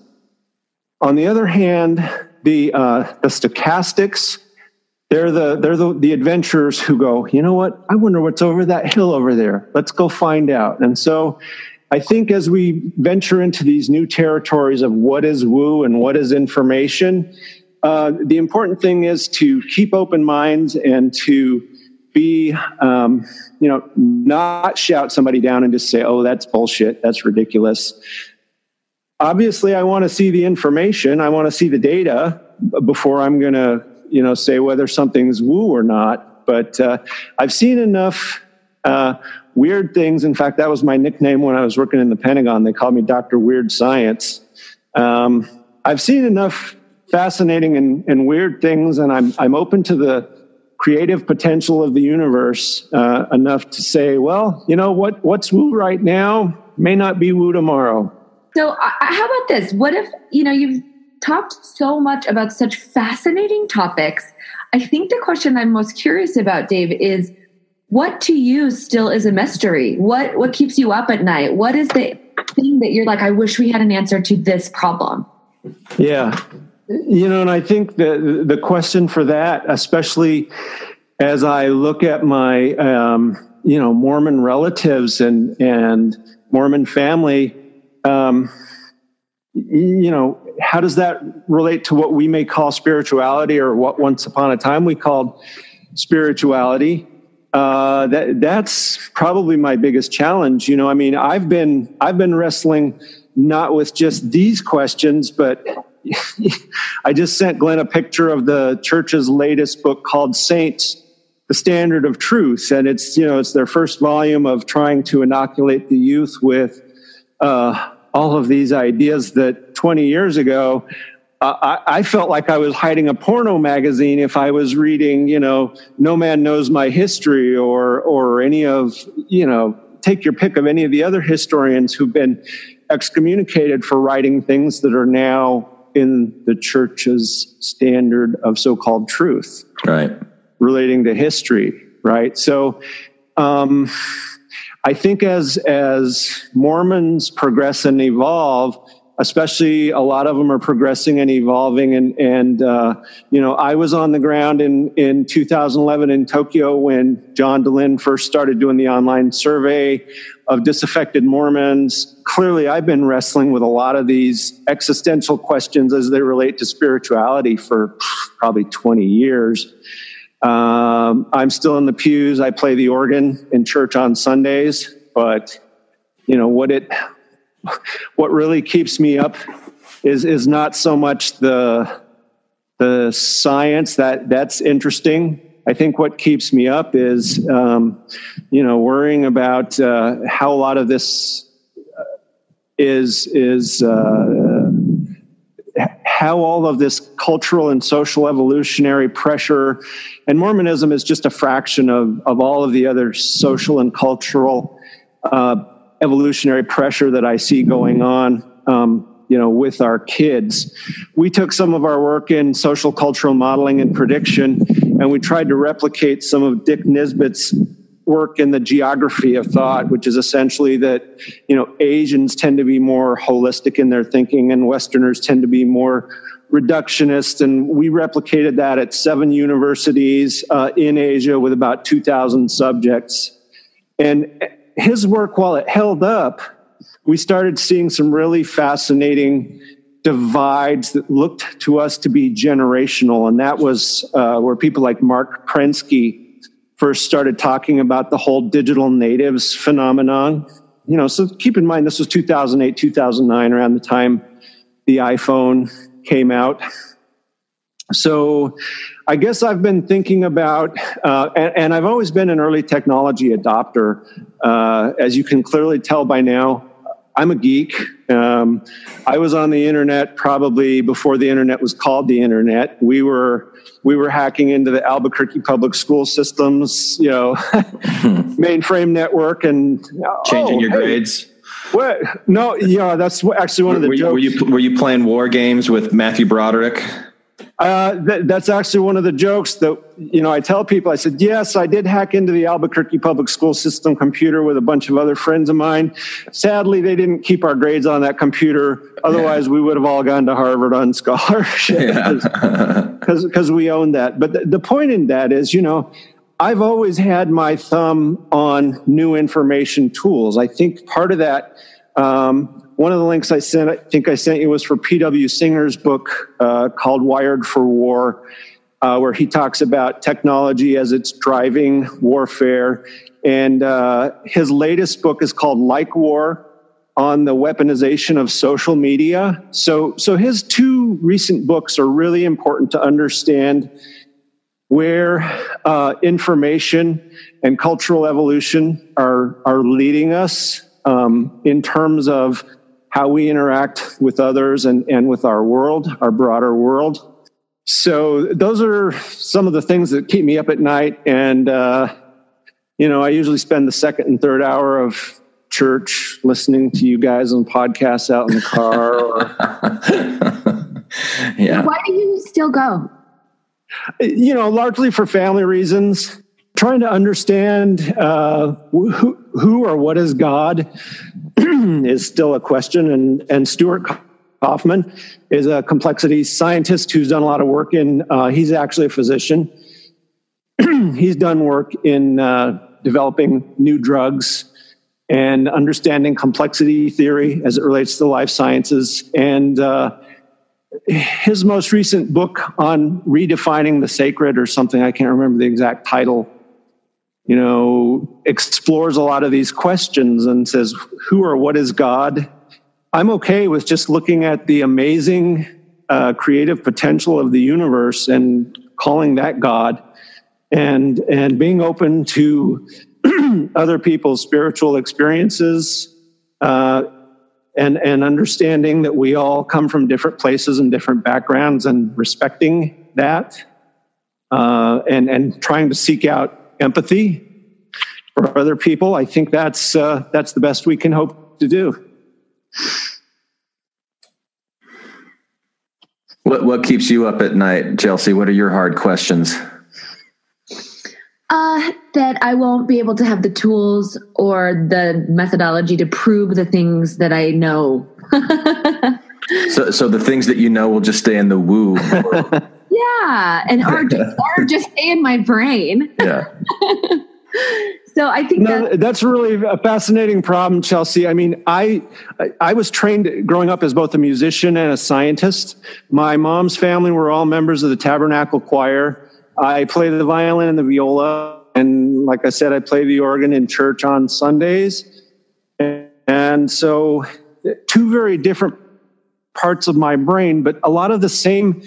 On the other hand, the, uh, the stochastics, they're the they're the, the adventurers who go you know what i wonder what's over that hill over there let's go find out and so I think as we venture into these new territories of what is woo and what is information, uh, the important thing is to keep open minds and to be, um, you know, not shout somebody down and just say, oh, that's bullshit, that's ridiculous. Obviously, I want to see the information, I want to see the data before I'm going to, you know, say whether something's woo or not. But uh, I've seen enough uh, weird things. In fact, that was my nickname when I was working in the Pentagon. They called me Dr. Weird Science. Um, I've seen enough fascinating and, and, weird things, and I'm, I'm open to the creative potential of the universe uh, enough to say, well, you know what? What's woo right now may not be woo tomorrow. So, uh, how about this? What if, you know, you've talked so much about such fascinating topics. I think the question I'm most curious about, Dave, is what to you still is a mystery? What what keeps you up at night? What is the thing that you're like, I wish we had an answer to this problem? Yeah. You know, and I think the the question for that, especially as I look at my um, you know Mormon relatives and and Mormon family, um, you know, how does that relate to what we may call spirituality or what once upon a time we called spirituality? Uh, that that's probably my biggest challenge. You know, I mean, I've been I've been wrestling not with just these questions, but I just sent Glenn a picture of the church's latest book called Saints, the Standard of Truth, and it's you know it's their first volume of trying to inoculate the youth with uh, all of these ideas that 20 years ago I, I, felt like I was hiding a porno magazine if I was reading, you know, No Man Knows My History or or any of, you know, take your pick of any of the other historians who've been excommunicated for writing things that are now in the church's standard of so-called truth. Right. Relating to history, right? So um, I think as as Mormons progress and evolve, especially a lot of them are progressing and evolving. And and uh, you know I was on the ground in in 2011 in Tokyo when John Dehlin first started doing the online survey of disaffected Mormons. Clearly I've been wrestling with a lot of these existential questions as they relate to spirituality for probably 20 years. Um, I'm still in the pews. I play the organ in church on Sundays but you know what it what really keeps me up is is not so much the the science that that's interesting. I think what keeps me up is um, you know worrying about uh, how a lot of this uh, is is. Uh, how all of this cultural and social evolutionary pressure and Mormonism is just a fraction of, of all of the other social and cultural uh, evolutionary pressure that I see going on, um, you know, with our kids. We took some of our work in social cultural modeling and prediction, and we tried to replicate some of Dick Nisbett's work in the geography of thought, which is essentially that, you know, Asians tend to be more holistic in their thinking and Westerners tend to be more reductionist. And we replicated that at seven universities uh, in Asia with about 2,000 subjects. And his work, while it held up, we started seeing some really fascinating divides that looked to us to be generational. And that was uh, where people like Marc Prensky first started talking about the whole digital natives phenomenon. You know, so keep in mind this was 2008, 2009, around the time the iPhone came out. So I guess I've been thinking about, uh, and, and, I've always been an early technology adopter. Uh, as you can clearly tell by now, I'm a geek. Um, I was on the internet probably before the internet was called the internet. We were we were hacking into the Albuquerque public school systems, you know, mainframe network, and changing oh, your hey, grades. What? No, yeah, that's actually one of the were jokes. were you were you playing war games with Matthew Broderick? Uh, that's actually one of the jokes that you know I tell people. I said, yes, I did hack into the Albuquerque public school system computer with a bunch of other friends of mine. Sadly, they didn't keep our grades on that computer. Otherwise, yeah. we would have all gone to Harvard on scholarship because because we own that. But the, the point in that is, you know, I've always had my thumb on new information tools. I think part of that. Um, one of the links I sent, I think I sent you, was for P.W. Singer's book uh, called Wired for War, uh, where he talks about technology as it's driving warfare. And uh, his latest book is called Like War on the weaponization of social media. So, so his two recent books are really important to understand where uh, information and cultural evolution are, are leading us um, in terms of how we interact with others and, and with our world, our broader world. So those are some of the things that keep me up at night. And, uh, you know, I usually spend the second and third hour of church, listening to you guys on podcasts out in the car. Or, yeah. Why do you still go? You know, largely for family reasons. Trying to understand uh, who, who or what is God is still a question, and and Stuart Kauffman is a complexity scientist who's done a lot of work in. Uh, he's actually a physician. he's done work in uh, developing new drugs and understanding complexity theory as it relates to life sciences. And uh, his most recent book on redefining the sacred, or something I can't remember the exact title, you know, explores a lot of these questions and says, who or what is God? I'm okay with just looking at the amazing uh, creative potential of the universe and calling that God and, and being open to other people's spiritual experiences uh, and, and understanding that we all come from different places and different backgrounds and respecting that uh, and, and trying to seek out empathy for other people. I think that's, uh, that's the best we can hope to do. What, what keeps you up at night, Chelsea? What are your hard questions? Uh, that I won't be able to have the tools or the methodology to prove the things that I know. so, so the things that you know will just stay in the woo. yeah, and or just, or just stay in my brain. Yeah. so I think no, that's, that's really a fascinating problem, Chelsea. I mean, I I was trained growing up as both a musician and a scientist. My mom's family were all members of the Tabernacle Choir. I play the violin and the viola. And like I said, I play the organ in church on Sundays. And so, two very different parts of my brain, but a lot of the same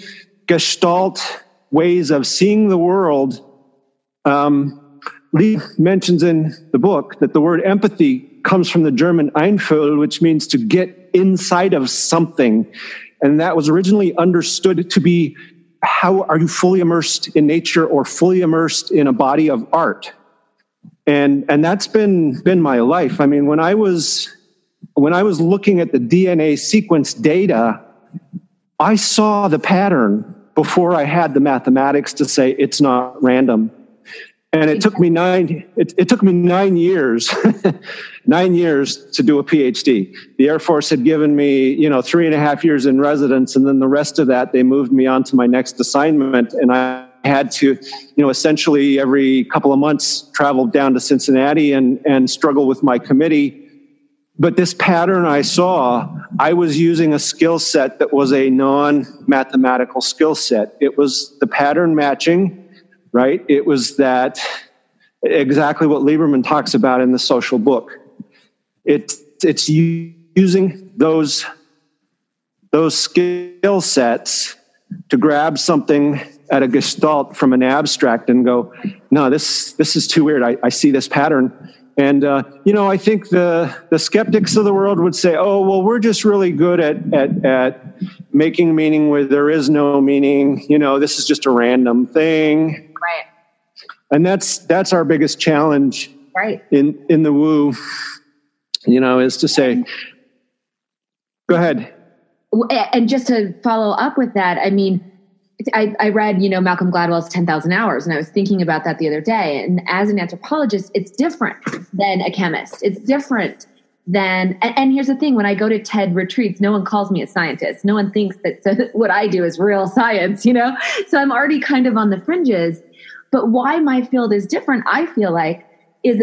gestalt ways of seeing the world. Um, Lee mentions in the book that the word empathy comes from the German Einfühl, which means to get inside of something. And that was originally understood to be how are you fully immersed in nature or fully immersed in a body of art? And, and that's been, been my life. I mean, when I was, when I was looking at the DNA sequence data, I saw the pattern before I had the mathematics to say it's not random. And it took me nine it, it took me nine years nine years to do a phd the air force had given me you know three and a half years in residence and then the rest of that they moved me on to my next assignment. And i had to you know essentially every couple of months travel down to cincinnati and and struggle with my committee but this pattern i saw i was using a skill set that was a non-mathematical skill set it was the pattern matching right? It was that exactly what Lieberman talks about in the social book. It, it's using those, those skill sets to grab something at a gestalt from an abstract and go, no, this, this is too weird. I, I see this pattern. And, uh, you know, I think the, the skeptics of the world would say, oh, well, we're just really good at, at, at making meaning where there is no meaning. You know, this is just a random thing Right. And that's that's our biggest challenge. Right. In in the woo, you know, is to say, go ahead. And just to follow up with that, I mean, I, I, read, you know, Malcolm Gladwell's 10,000 Hours, and I was thinking about that the other day. And as an anthropologist, it's different than a chemist. It's different than, and, and here's the thing when I go to TED retreats, no one calls me a scientist. No one thinks that what I do is real science, you know? So I'm already kind of on the fringes. But why my field is different, I feel like, is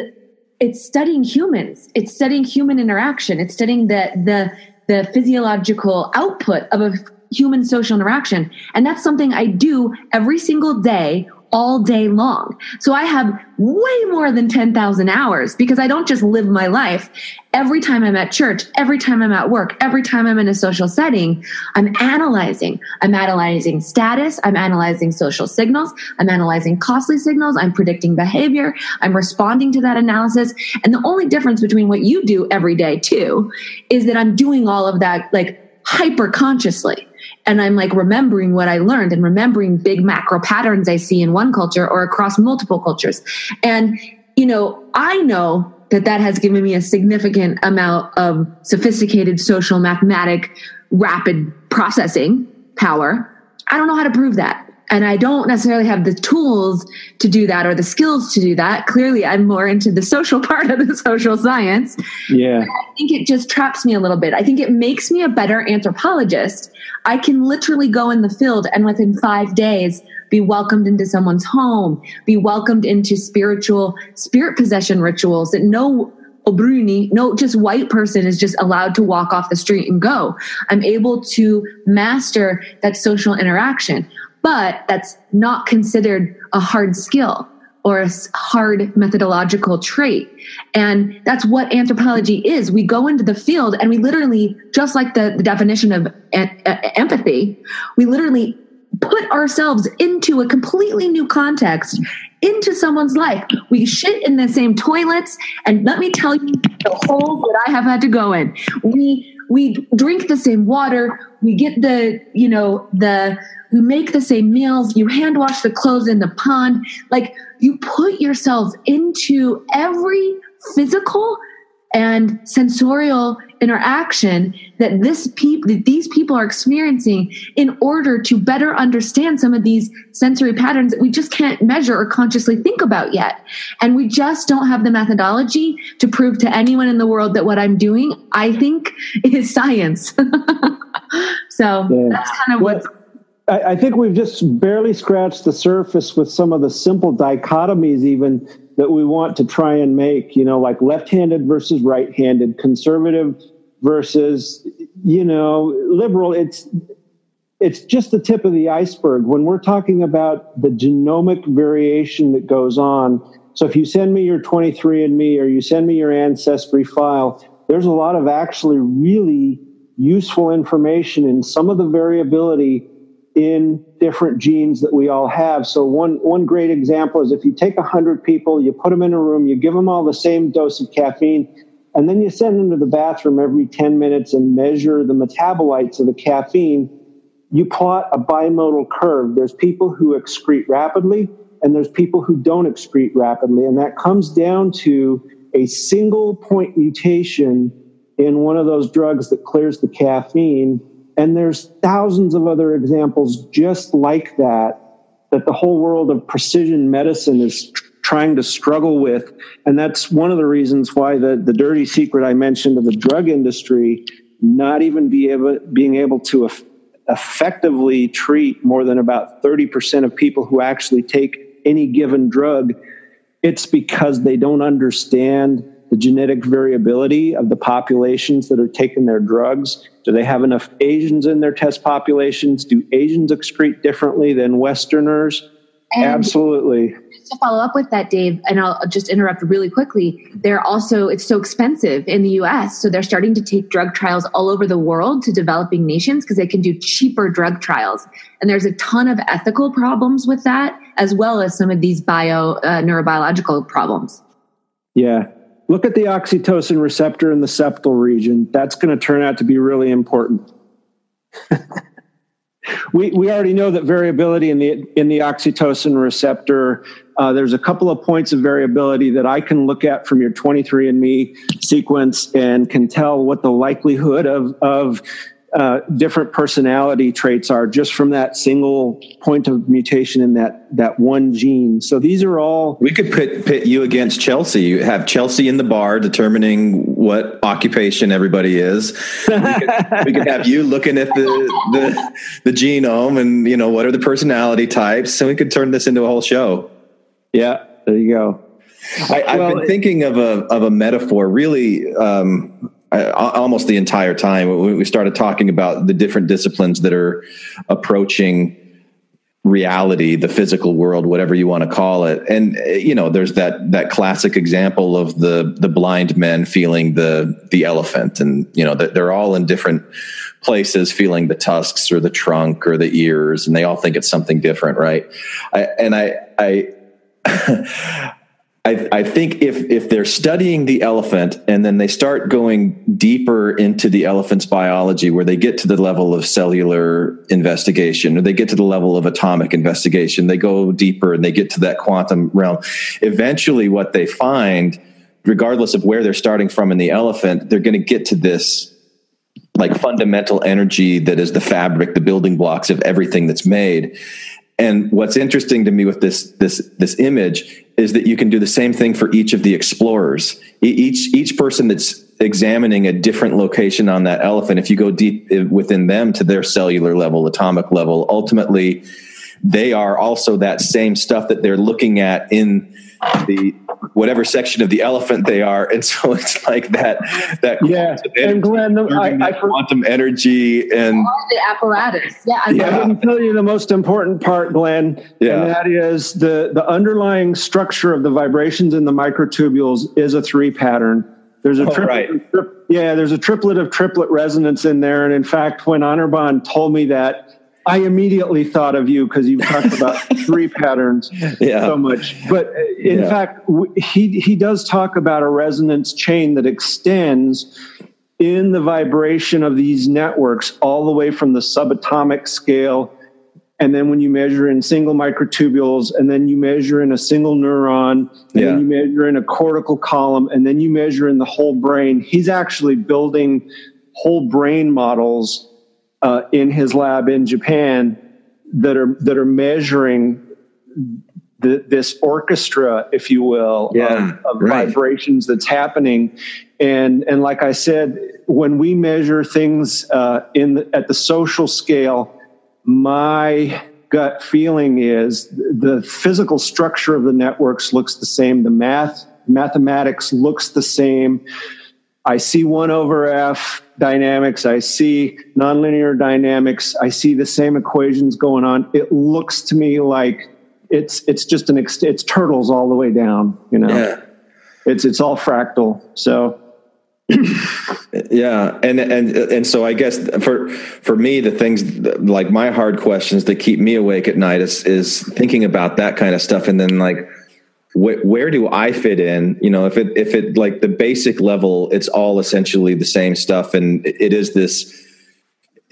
it's studying humans. It's studying human interaction. It's studying the the the physiological output of a human social interaction. And that's something I do every single day all day long. So I have way more than 10,000 hours because I don't just live my life. Every time I'm at church, every time I'm at work, every time I'm in a social setting, I'm analyzing. I'm analyzing status. I'm analyzing social signals. I'm analyzing costly signals. I'm predicting behavior. I'm responding to that analysis. And the only difference between what you do every day too is that I'm doing all of that like hyper consciously and I'm like remembering what I learned and remembering big macro patterns I see in one culture or across multiple cultures. And, you know, I know that that has given me a significant amount of sophisticated social mathematic rapid processing power. I don't know how to prove that. And I don't necessarily have the tools to do that or the skills to do that. Clearly, I'm more into the social part of the social science. Yeah. I think it just traps me a little bit. I think it makes me a better anthropologist. I can literally go in the field and within five days be welcomed into someone's home, be welcomed into spiritual spirit possession rituals that no Obruni, no just white person is just allowed to walk off the street and go. I'm able to master that social interaction, but that's not considered a hard skill or a hard methodological trait. And that's what anthropology is. We go into the field and we literally, just like the, the definition of empathy, we literally put ourselves into a completely new context into someone's life. We shit in the same toilets, and let me tell you the holes that I have had to go in. We we drink the same water. We get the you know the we make the same meals. You hand wash the clothes in the pond. Like you put yourself into every physical and sensorial interaction that this people that these people are experiencing in order to better understand some of these sensory patterns that we just can't measure or consciously think about yet and we just don't have the methodology to prove to anyone in the world that what i'm doing i think is science so yeah. that's kind of well, what I think we've just barely scratched the surface with some of the simple dichotomies, even that we want to try and make, you know, like left handed versus right handed, conservative versus, you know, liberal. It's, it's just the tip of the iceberg. When we're talking about the genomic variation that goes on, so if you send me your 23andMe or you send me your ancestry file, there's a lot of actually really useful information in some of the variability in different genes that we all have. So one one great example is if you take 100 people, you put them in a room, you give them all the same dose of caffeine, and then you send them to the bathroom every 10 minutes and measure the metabolites of the caffeine, you plot a bimodal curve. There's people who excrete rapidly and there's people who don't excrete rapidly, and that comes down to a single point mutation in one of those drugs that clears the caffeine and there's thousands of other examples just like that, that the whole world of precision medicine is trying to struggle with. And that's one of the reasons why the, the dirty secret I mentioned of the drug industry not even be able, being able to eff- effectively treat more than about 30% of people who actually take any given drug. It's because they don't understand the genetic variability of the populations that are taking their drugs? Do they have enough Asians in their test populations? Do Asians excrete differently than Westerners? And Absolutely. To follow up with that, Dave, and I'll just interrupt really quickly. They're also, it's so expensive in the US. So they're starting to take drug trials all over the world to developing nations because they can do cheaper drug trials. And there's a ton of ethical problems with that, as well as some of these bio, uh, neurobiological problems. Yeah look at the oxytocin receptor in the septal region. That's going to turn out to be really important. we, we already know that variability in the in the oxytocin receptor. Uh, there's a couple of points of variability that I can look at from your 23andMe sequence and can tell what the likelihood of of uh, different personality traits are just from that single point of mutation in that that one gene. So these are all. We could pit pit you against Chelsea. You have Chelsea in the bar determining what occupation everybody is. We could, we could have you looking at the, the the genome and you know what are the personality types, and we could turn this into a whole show. Yeah, there you go. I, have been thinking of a of a metaphor. Really, um, almost the entire time. We started talking about the different disciplines that are approaching reality, the physical world, whatever you want to call it. And you know, there's that that classic example of the the blind men feeling the the elephant, and you know, they're all in different places feeling the tusks or the trunk or the ears, and they all think it's something different, right? I, and I I. I, I, think if if they're studying the elephant and then they start going deeper into the elephant's biology, where they get to the level of cellular investigation or they get to the level of atomic investigation, they go deeper and they get to that quantum realm. Eventually, what they find regardless of where they're starting from in the elephant, they're going to get to this like fundamental energy that is the fabric, the building blocks of everything that's made. And what's interesting to me with this this this image is that you can do the same thing for each of the explorers. Each each person that's examining a different location on that elephant, if you go deep eh, within them to their cellular level, atomic level, ultimately they are also that same stuff that they're looking at in the whatever section of the elephant they are, and so it's like that that yeah. And Glenn, I, I quantum energy and the apparatus. Yeah, I, yeah. I didn't tell you the most important part, Glenn, yeah. and that is the the underlying structure of the vibrations in the microtubules is a three pattern. There's a oh, right. yeah, there's a triplet of triplet resonance in there, and in fact, when Anirban told me that I immediately thought of you because you talked about three patterns yeah. so much. But uh, in yeah. fact, he he does talk about a resonance chain that extends in the vibration of these networks all the way from the subatomic scale and then when you measure in single microtubules and then you measure in a single neuron and yeah. then you measure in a cortical column and then you measure in the whole brain he's actually building whole brain models uh, in his lab in Japan that are that are measuring the, this orchestra, if you will, yeah, of, of right. vibrations that's happening. And and like I said, when we measure things uh, in the, at the social scale, my gut feeling is the physical structure of the networks looks the same. The math mathematics looks the same. I see one over F dynamics. I see nonlinear dynamics. I see the same equations going on. It looks to me like it's it's just an ex- it's turtles all the way down. You know, yeah. it's it's all fractal. So. yeah and and and so i guess for for me the things like my hard questions that keep me awake at night is is thinking about that kind of stuff and then like wh- where do I fit in? You know, if it if it like the basic level, it's all essentially the same stuff, and it is this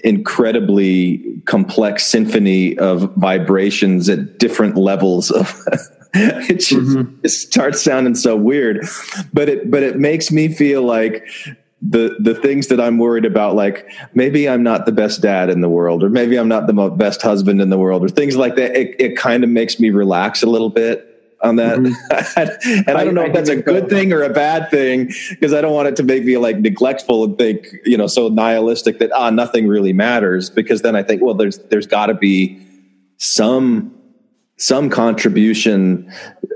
incredibly complex symphony of vibrations at different levels of it just mm-hmm. it starts sounding so weird but it but it makes me feel like the the things that I'm worried about, like maybe I'm not the best dad in the world, or maybe I'm not the best husband in the world, or things like that. It, it kind of makes me relax a little bit on that. Mm-hmm. and I don't know I, if that's a good thing or a bad thing because I don't want it to make me like neglectful and think, you know, so nihilistic that ah nothing really matters because then I think well there's there's got to be some some contribution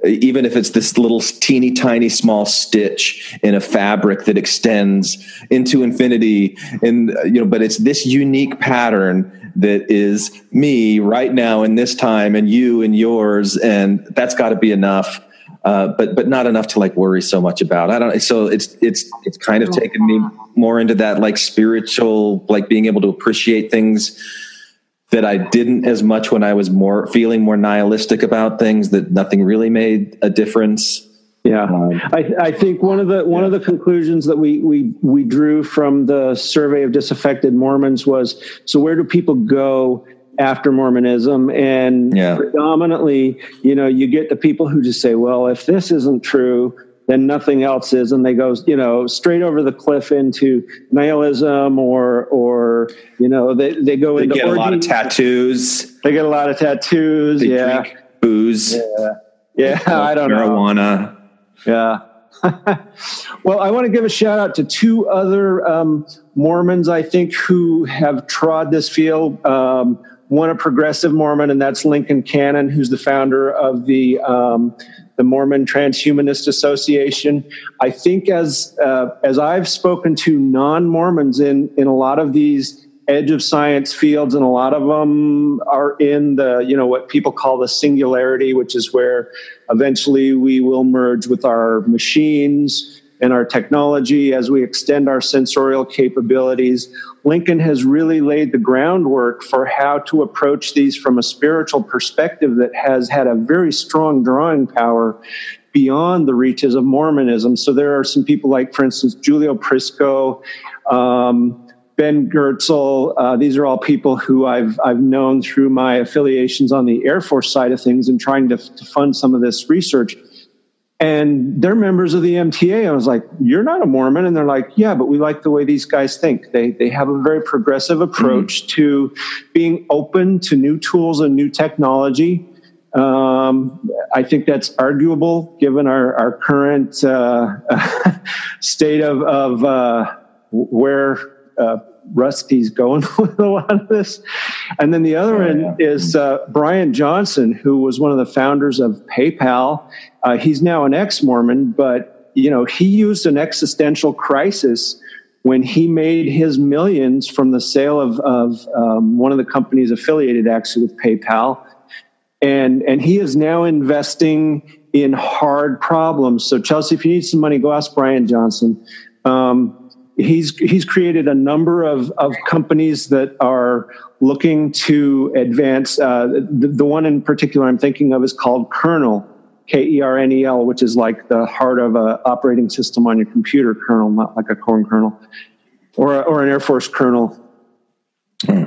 even if it's this little teeny tiny small stitch in a fabric that extends into infinity and you know but it's this unique pattern that is me right now in this time and you and yours and that's got to be enough uh, but but not enough to like worry so much about i don't so it's it's it's kind of taken me more into that like spiritual like being able to appreciate things that I didn't as much when I was more feeling more nihilistic about things that nothing really made a difference. Yeah, um, I, I, think one of the one yeah. of the conclusions that we we we drew from the survey of disaffected Mormons was so where do people go after Mormonism? And yeah. predominantly, you know, you get the people who just say, well, if this isn't true, then nothing else is, and they go, you know, straight over the cliff into nihilism, or, or you know, they they go they into get orgies. a lot of tattoos. They get a lot of tattoos. They yeah, booze. Yeah, yeah. I don't know. marijuana. know. Yeah. well, I want to give a shout out to two other um, Mormons I think who have trod this field. Um, one a progressive Mormon, and that's Lincoln Cannon, who's the founder of the um, the Mormon Transhumanist Association. I think as uh, as I've spoken to non Mormons in in a lot of these edge of science fields, and a lot of them are in the you know what people call the singularity, which is where eventually we will merge with our machines and our technology as we extend our sensorial capabilities. Lincoln has really laid the groundwork for how to approach these from a spiritual perspective that has had a very strong drawing power beyond the reaches of Mormonism. So there are some people like, for instance, Giulio Prisco, um, Ben Goertzel. Uh, these are all people who I've I've known through my affiliations on the Air Force side of things and trying to, to fund some of this research and they're members of the MTA. I was like, "You're not a Mormon," and they're like, "Yeah, but we like the way these guys think. They they have a very progressive approach mm-hmm. to being open to new tools and new technology." Um, I think that's arguable given our our current uh, state of of uh, where uh, Rusty's going with a lot of this. And then the other oh, end yeah. is uh, Bryan Johnson, who was one of the founders of PayPal. Uh, he's now an ex-Mormon, but you know he used an existential crisis when he made his millions from the sale of, of um, one of the companies affiliated actually with PayPal, and and he is now investing in hard problems. So Chelsea, if you need some money, go ask Bryan Johnson. Um, he's he's created a number of, of companies that are looking to advance. Uh, the, the, one in particular I'm thinking of is called Kernel, K E R N E L, which is like the heart of an operating system on your computer kernel, not like a corn kernel, or or an Air Force kernel.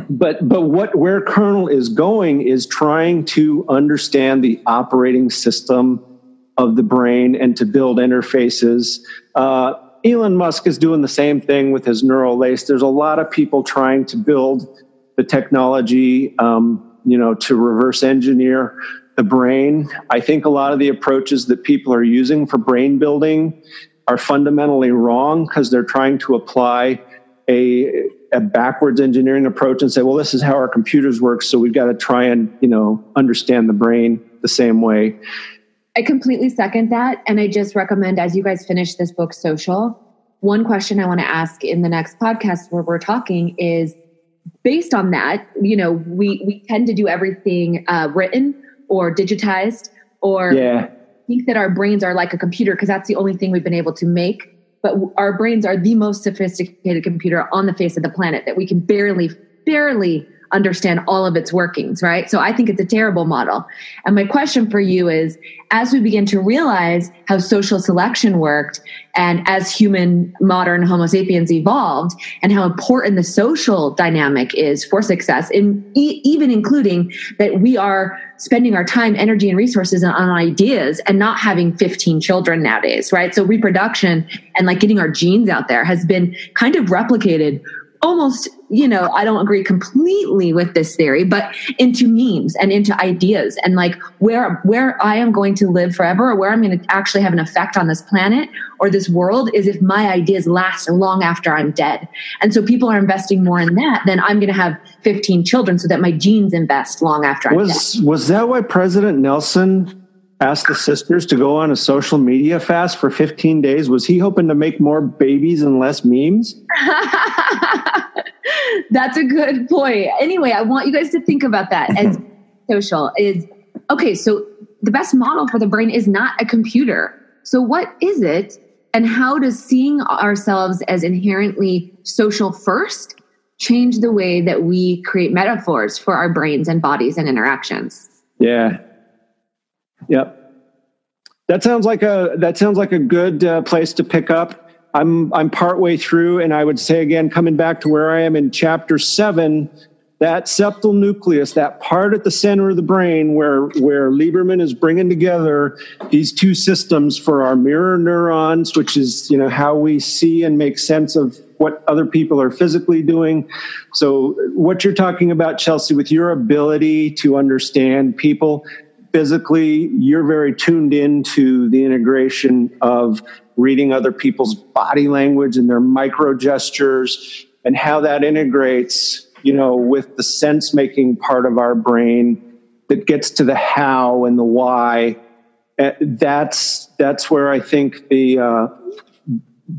But but what where kernel is going is trying to understand the operating system of the brain and to build interfaces. Uh, Elon Musk is doing the same thing with his neural lace. There's a lot of people trying to build the technology, um, you know, to reverse engineer the brain. I think a lot of the approaches that people are using for brain building are fundamentally wrong because they're trying to apply a, a backwards engineering approach and say, well, this is how our computers work, so we've got to try and you know understand the brain the same way. I completely second that. And I just recommend as you guys finish this book, Social, one question I want to ask in the next podcast where we're talking is based on that, you know, we, we tend to do everything uh, written or digitized or yeah. think that our brains are like a computer because that's the only thing we've been able to make. But our brains are the most sophisticated computer on the face of the planet that we can barely, barely understand all of its workings, right? So I think it's a terrible model. And my question for you is as we begin to realize how social selection worked and as human modern Homo sapiens evolved and how important the social dynamic is for success, in, e- even including that we are spending our time, energy, and resources on ideas and not having 15 children nowadays, right? So reproduction and like getting our genes out there has been kind of replicated almost, you know, I don't agree completely with this theory, but into memes and into ideas and like where where I am going to live forever or where I'm going to actually have an effect on this planet or this world is if my ideas last long after I'm dead. And so people are investing more in that than I'm going to have 15 children so that my genes invest long after I'm was, dead. Was that why President Nelson asked the sisters to go on a social media fast for 15 days? Was he hoping to make more babies and less memes? That's a good point. Anyway, I want you guys to think about that as social is okay, so the best model for the brain is not a computer. So what is it? And how does seeing ourselves as inherently social first change the way that we create metaphors for our brains and bodies and interactions? Yeah, Yep. That sounds like a that sounds like a good uh, place to pick up. I'm I'm partway through, and I would say again, coming back to where I am in chapter seven, that septal nucleus, that part at the center of the brain where where Lieberman is bringing together these two systems for our mirror neurons, which is you know how we see and make sense of what other people are physically doing. So what you're talking about, Chelsea, with your ability to understand people, physically, you're very tuned into the integration of reading other people's body language and their micro gestures and how that integrates, you know, with the sense making part of our brain that gets to the how and the why. Uh, that's that's where I think the uh,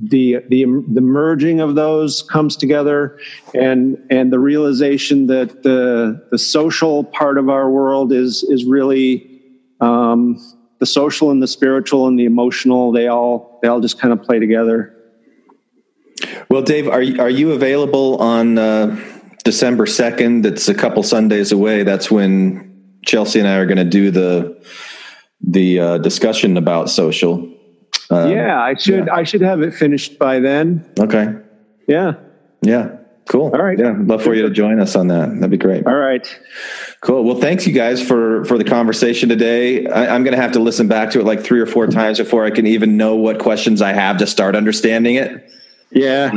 the the the merging of those comes together and and the realization that the the social part of our world is is really um, the social and the spiritual and the emotional they all they all just kind of play together. Well dave are are you available on uh, december 2nd it's a couple sundays away. That's when chelsea and i are going to do the the uh, discussion about social um, yeah, I should yeah. I should have it finished by then. Okay. Yeah. Yeah. Cool. All right. Yeah. Love for you to join us on that. That'd be great. All right. Cool. Well, thanks you guys for for the conversation today. I, am going to have to listen back to it like three or four times before I can even know what questions I have to start understanding it. Yeah.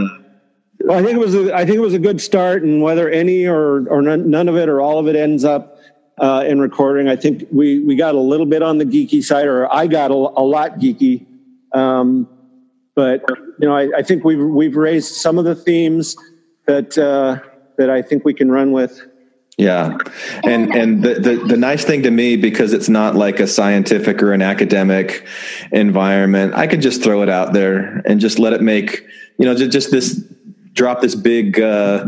Well, I think it was a, I think it was a good start, and whether any or or none, none of it or all of it ends up uh, in recording, I think we we got a little bit on the geeky side, or I got a, a lot geeky. Um, but you know, I, I, think we've we've raised some of the themes that uh, that I think we can run with. Yeah. And and the, the, the nice thing to me, because it's not like a scientific or an academic environment, I can just throw it out there and just let it make, you know, just, just this drop this big uh,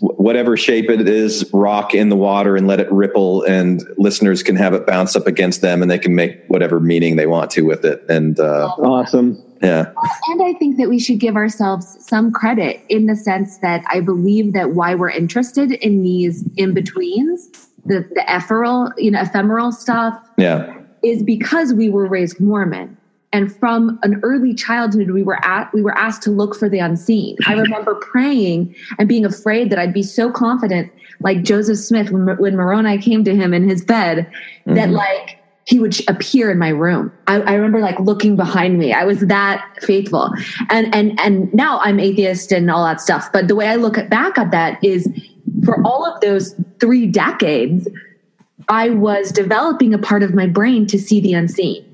whatever shape it is rock in the water and let it ripple and listeners can have it bounce up against them and they can make whatever meaning they want to with it and uh, awesome yeah. And I think that we should give ourselves some credit in the sense that I believe that why we're interested in these in betweens, the, the ephemeral, you know, ephemeral stuff. Yeah. Is because we were raised Mormon. And from an early childhood, we were at, we were asked to look for the unseen. I remember praying and being afraid that I'd be so confident, like Joseph Smith, when, when Moroni came to him in his bed, mm-hmm. that like he would appear in my room. I, I, remember like looking behind me. I was that faithful. And and and now I'm atheist and all that stuff. But the way I look at, back at that is for all of those three decades, I was developing a part of my brain to see the unseen.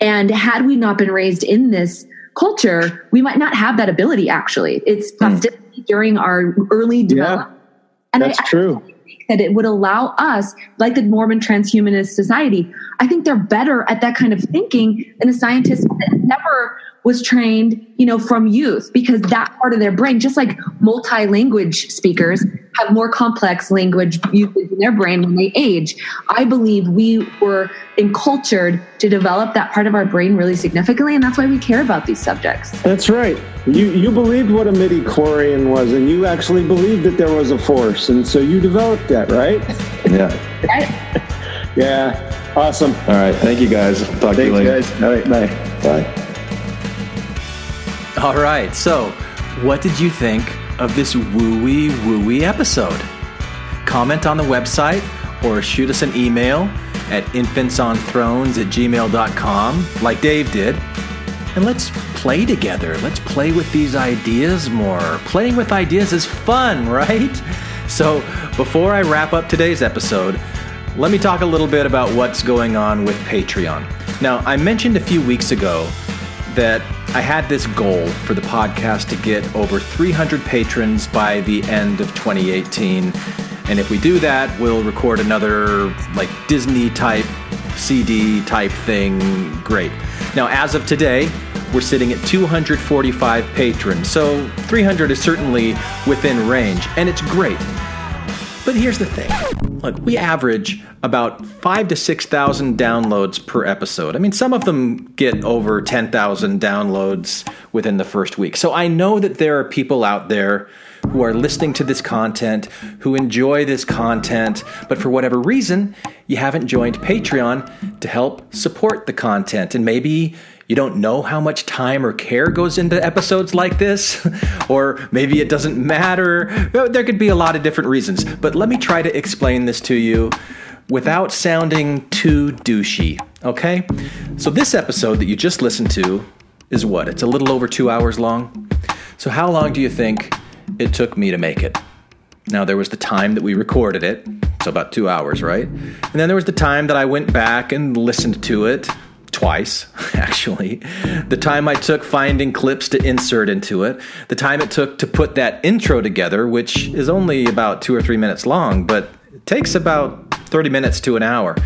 And had we not been raised in this culture, we might not have that ability actually. It's plasticity mm. during our early development. Yeah, and that's I, true. I, that it would allow us, like the Mormon transhumanist society, I think they're better at that kind of thinking than a scientist that never was trained, you know, from youth because that part of their brain, just like multi-language speakers have more complex language usage in their brain when they age. I believe we were encultured to develop that part of our brain really significantly, and that's why we care about these subjects. That's right. You you believed what a midi-chlorian was, and you actually believed that there was a force, and so you developed that, right? Yeah. Right? yeah. Awesome. All right. Thank you guys. Talk Thanks, to you later. guys. All right. Bye. Bye. All right. So, what did you think of this wooey wooey episode? Comment on the website or shoot us an email at infantsonthrones at gmail.com, like Dave did. And let's play together. Let's play with these ideas more. Playing with ideas is fun, right? So, before I wrap up today's episode, let me talk a little bit about what's going on with Patreon. Now, I mentioned a few weeks ago that I had this goal for the podcast to get over 300 patrons by the end of 2018. And if we do that, we'll record another like Disney type CD type thing. Great. Now, as of today, we're sitting at 245 patrons, so 300 is certainly within range, and it's great. But here's the thing. Look, we average about five to 6,000 downloads per episode. I mean, some of them get over 10,000 downloads within the first week. So I know that there are people out there who are listening to this content, who enjoy this content, but for whatever reason, you haven't joined Patreon to help support the content. And maybe you don't know how much time or care goes into episodes like this, or maybe it doesn't matter. There could be a lot of different reasons, but let me try to explain this to you without sounding too douchey, okay? So, this episode that you just listened to is what? It's a little over two hours long. So, how long do you think it took me to make it? Now, there was the time that we recorded it, so about two hours, right? And then there was the time that I went back and listened to it twice, actually. The time I took finding clips to insert into it, the time it took to put that intro together, which is only about two or three minutes long, but it takes about 30 minutes to an hour.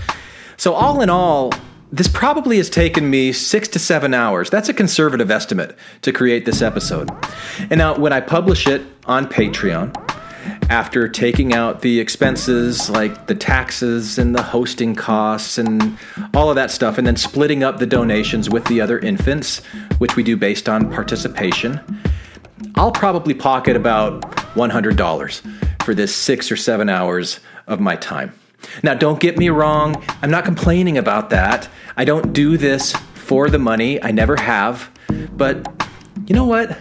So, all in all, this probably has taken me six to seven hours. That's a conservative estimate to create this episode. And now, when I publish it on Patreon, after taking out the expenses like the taxes and the hosting costs and all of that stuff, and then splitting up the donations with the other infants, which we do based on participation, I'll probably pocket about $100 for this six or seven hours of my time. Now, don't get me wrong, I'm not complaining about that. I don't do this for the money, I never have. But you know what?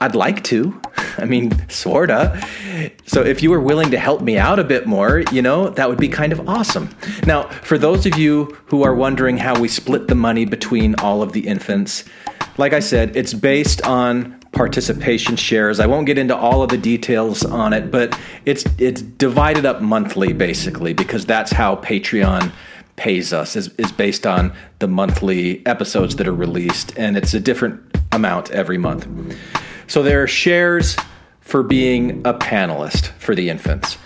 I'd like to. I mean, sorta. So if you were willing to help me out a bit more, you know, that would be kind of awesome. Now, for those of you who are wondering how we split the money between all of the infants, like I said, it's based on participation shares. I won't get into all of the details on it, but it's it's divided up monthly basically because that's how Patreon pays us is, is based on the monthly episodes that are released and it's a different amount every month. So there are shares for being a panelist for the infants.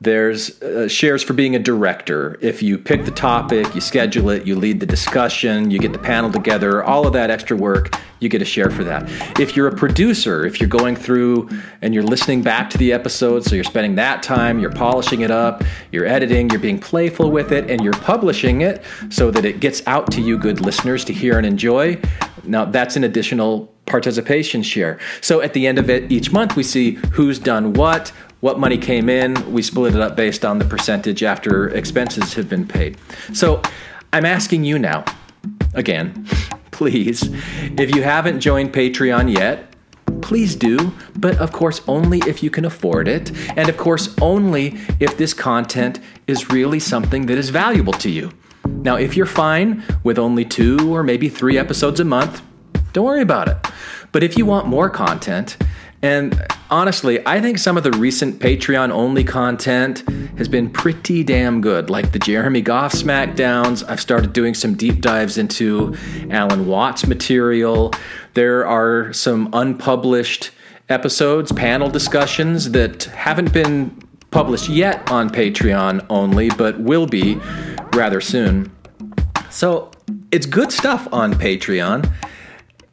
There's uh, shares for being a director. If you pick the topic, you schedule it, you lead the discussion, you get the panel together, all of that extra work, you get a share for that. If you're a producer, if you're going through and you're listening back to the episode, so you're spending that time, you're polishing it up, you're editing, you're being playful with it, and you're publishing it so that it gets out to you, good listeners, to hear and enjoy. Now, that's an additional participation share. So at the end of it, each month, we see who's done what, what money came in. We split it up based on the percentage after expenses have been paid. So I'm asking you now, again, please, if you haven't joined Patreon yet, please do, but of course, only if you can afford it, and of course, only if this content is really something that is valuable to you. Now, if you're fine with only two or maybe three episodes a month, don't worry about it. But if you want more content, and honestly, I think some of the recent Patreon only content has been pretty damn good, like the Jeremy Goff SmackDowns. I've started doing some deep dives into Alan Watts material. There are some unpublished episodes, panel discussions that haven't been published yet on Patreon only, but will be rather soon. So it's good stuff on Patreon.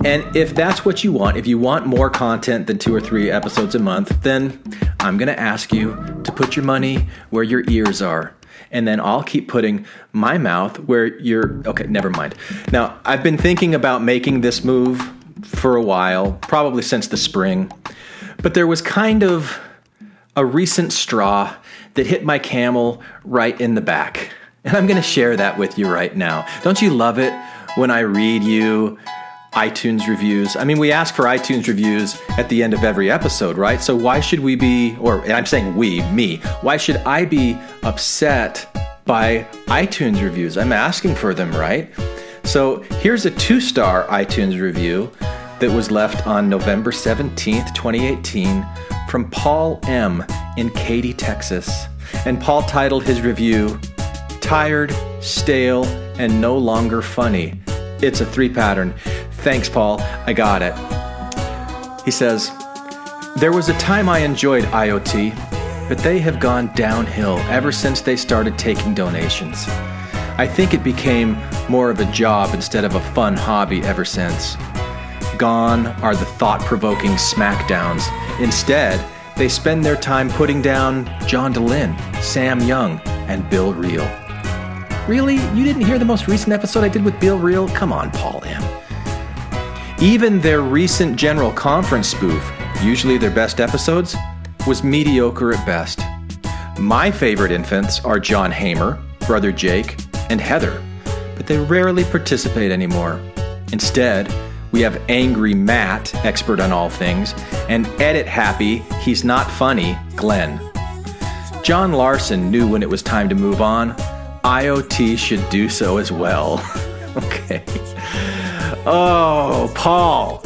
And if that's what you want, if you want more content than two or three episodes a month, then I'm going to ask you to put your money where your ears are. And then I'll keep putting my mouth where your. Okay, never mind. Now, I've been thinking about making this move for a while, probably since the spring. But there was kind of a recent straw that hit my camel right in the back. And I'm going to share that with you right now. Don't you love it when I read you iTunes reviews. I mean, we ask for iTunes reviews at the end of every episode, right? So why should we be, or I'm saying we, me, why should I be upset by iTunes reviews? I'm asking for them, right? So here's a two star iTunes review that was left on November 17th, 2018, from Paul M. in Katy, Texas. And Paul titled his review, Tired, Stale, and No Longer Funny. It's a three pattern. Thanks, Paul. I got it. He says, There was a time I enjoyed IoT, but they have gone downhill ever since they started taking donations. I think it became more of a job instead of a fun hobby ever since. Gone are the thought provoking smackdowns. Instead, they spend their time putting down John Dehlin, Sam Young, and Bill Reel. Really? You didn't hear the most recent episode I did with Bill Reel? Come on, Paul M. Even their recent General Conference spoof, usually their best episodes, was mediocre at best. My favorite infants are John Hamer, Brother Jake, and Heather, but they rarely participate anymore. Instead, we have Angry Matt, expert on all things, and Edit Happy, he's not funny, Glenn. John Larson knew when it was time to move on. IoT should do so as well. okay. Oh, Paul.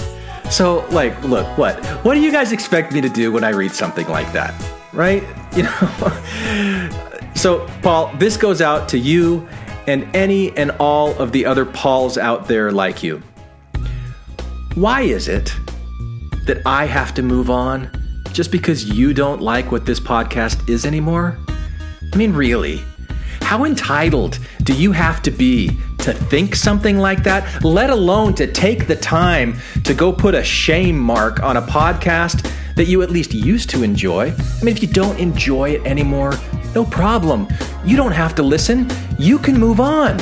So, like, look, what? What do you guys expect me to do when I read something like that? Right? You know? so, Paul, this goes out to you and any and all of the other Pauls out there like you. Why is it that I have to move on just because you don't like what this podcast is anymore? I mean, really? How entitled do you have to be to think something like that, let alone to take the time to go put a shame mark on a podcast that you at least used to enjoy. I mean, if you don't enjoy it anymore, no problem. You don't have to listen, you can move on.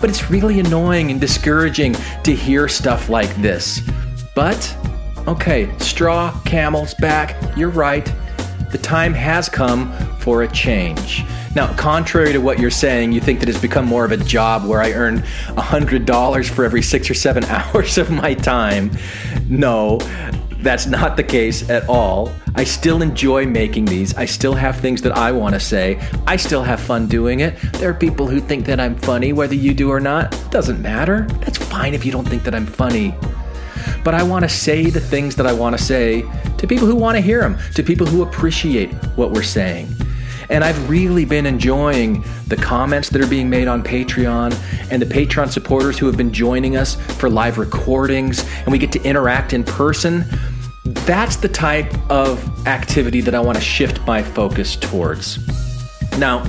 But it's really annoying and discouraging to hear stuff like this. But, okay, straw, camels, back, you're right. The time has come for a change. Now, contrary to what you're saying, you think that it's become more of a job where I earn $100 for every six or seven hours of my time. No, That's not the case at all. I still enjoy making these. I still have things that I want to say. I still have fun doing it. There are people who think that I'm funny, whether you do or not. Doesn't matter. That's fine if you don't think that I'm funny. But I want to say the things that I want to say to people who want to hear them, to people who appreciate what we're saying. And I've really been enjoying the comments that are being made on Patreon and the Patreon supporters who have been joining us for live recordings, and we get to interact in person. That's the type of activity that I want to shift my focus towards. Now,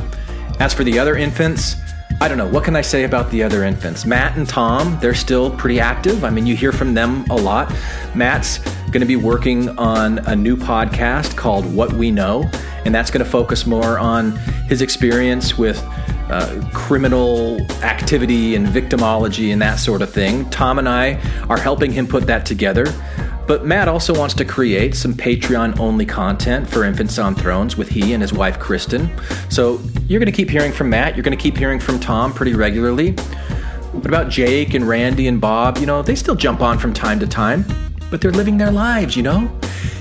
as for the other infants, I don't know. What can I say about the other infants? Matt and Tom, they're still pretty active. I mean, you hear from them a lot. Matt's going to be working on a new podcast called What We Know and that's going to focus more on his experience with uh, criminal activity and victimology and that sort of thing. Tom and I are helping him put that together. But Matt also wants to create some Patreon only content for Infants on Thrones with he and his wife Kristen. So you're going to keep hearing from Matt. You're going to keep hearing from Tom pretty regularly. What about Jake and Randy and Bob? You know, they still jump on from time to time, but they're living their lives, you know?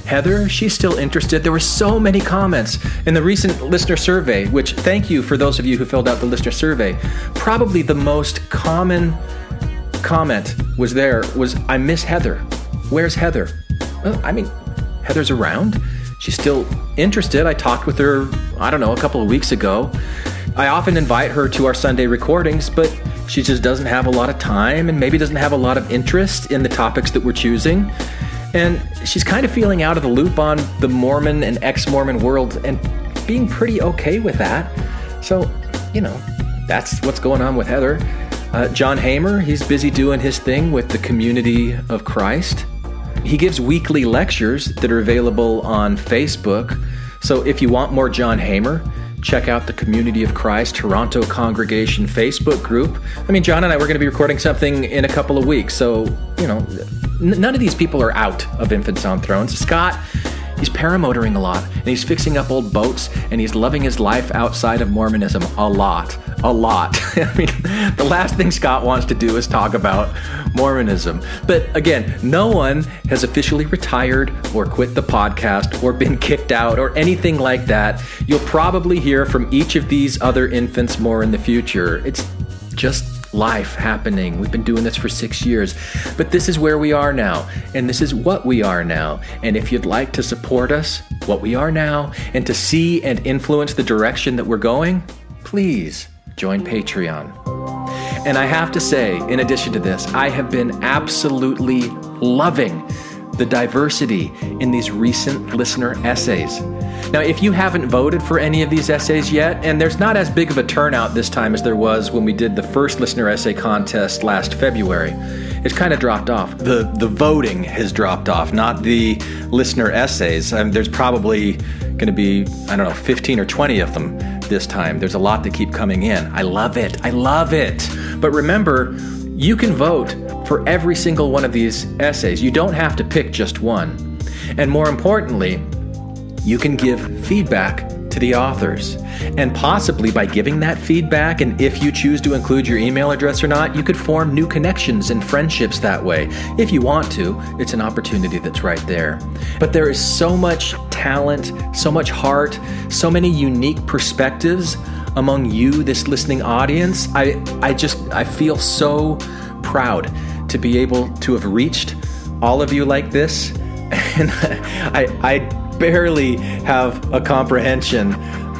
Heather, she's still interested. There were so many comments in the recent listener survey, which thank you for those of you who filled out the listener survey. Probably the most common comment was there was I miss Heather. Where's Heather? Well, I mean, Heather's around. She's still interested. I talked with her, I don't know, a couple of weeks ago. I often invite her to our Sunday recordings, but she just doesn't have a lot of time and maybe doesn't have a lot of interest in the topics that we're choosing. And she's kind of feeling out of the loop on the Mormon and ex Mormon world and being pretty okay with that. So, you know, that's what's going on with Heather. Uh, John Hamer, he's busy doing his thing with the community of Christ. He gives weekly lectures that are available on Facebook. So if you want more John Hamer, check out the Community of Christ Toronto Congregation Facebook group. I mean, John and I were going to be recording something in a couple of weeks, so, you know, n- none of these people are out of Infants on Thrones. Scott, he's paramotoring a lot, and he's fixing up old boats, and he's loving his life outside of Mormonism a lot. A lot. I mean, the last thing Scott wants to do is talk about Mormonism. But again, no one has officially retired or quit the podcast or been kicked out or anything like that. You'll probably hear from each of these other infants more in the future. It's just life happening. We've been doing this for six years, but this is where we are now, and this is what we are now. And if you'd like to support us, what we are now, and to see and influence the direction that we're going, please join Patreon. And I have to say, in addition to this, I have been absolutely loving the diversity in these recent listener essays. Now, if you haven't voted for any of these essays yet, and there's not as big of a turnout this time as there was when we did the first listener essay contest last February, it's kind of dropped off. The the voting has dropped off, not the listener essays. Mean, there's probably going to be I don't know 15 or 20 of them this time. There's a lot that keep coming in. I love it. I love it. But remember, you can vote for every single one of these essays. You don't have to pick just one. And more importantly, you can give feedback to the authors. And possibly by giving that feedback, and if you choose to include your email address or not, you could form new connections and friendships that way. If you want to, it's an opportunity that's right there. But there is so much talent, so much heart, so many unique perspectives among you, this listening audience. I, I just, I feel so proud to be able to have reached all of you like this. And I, I barely have a comprehension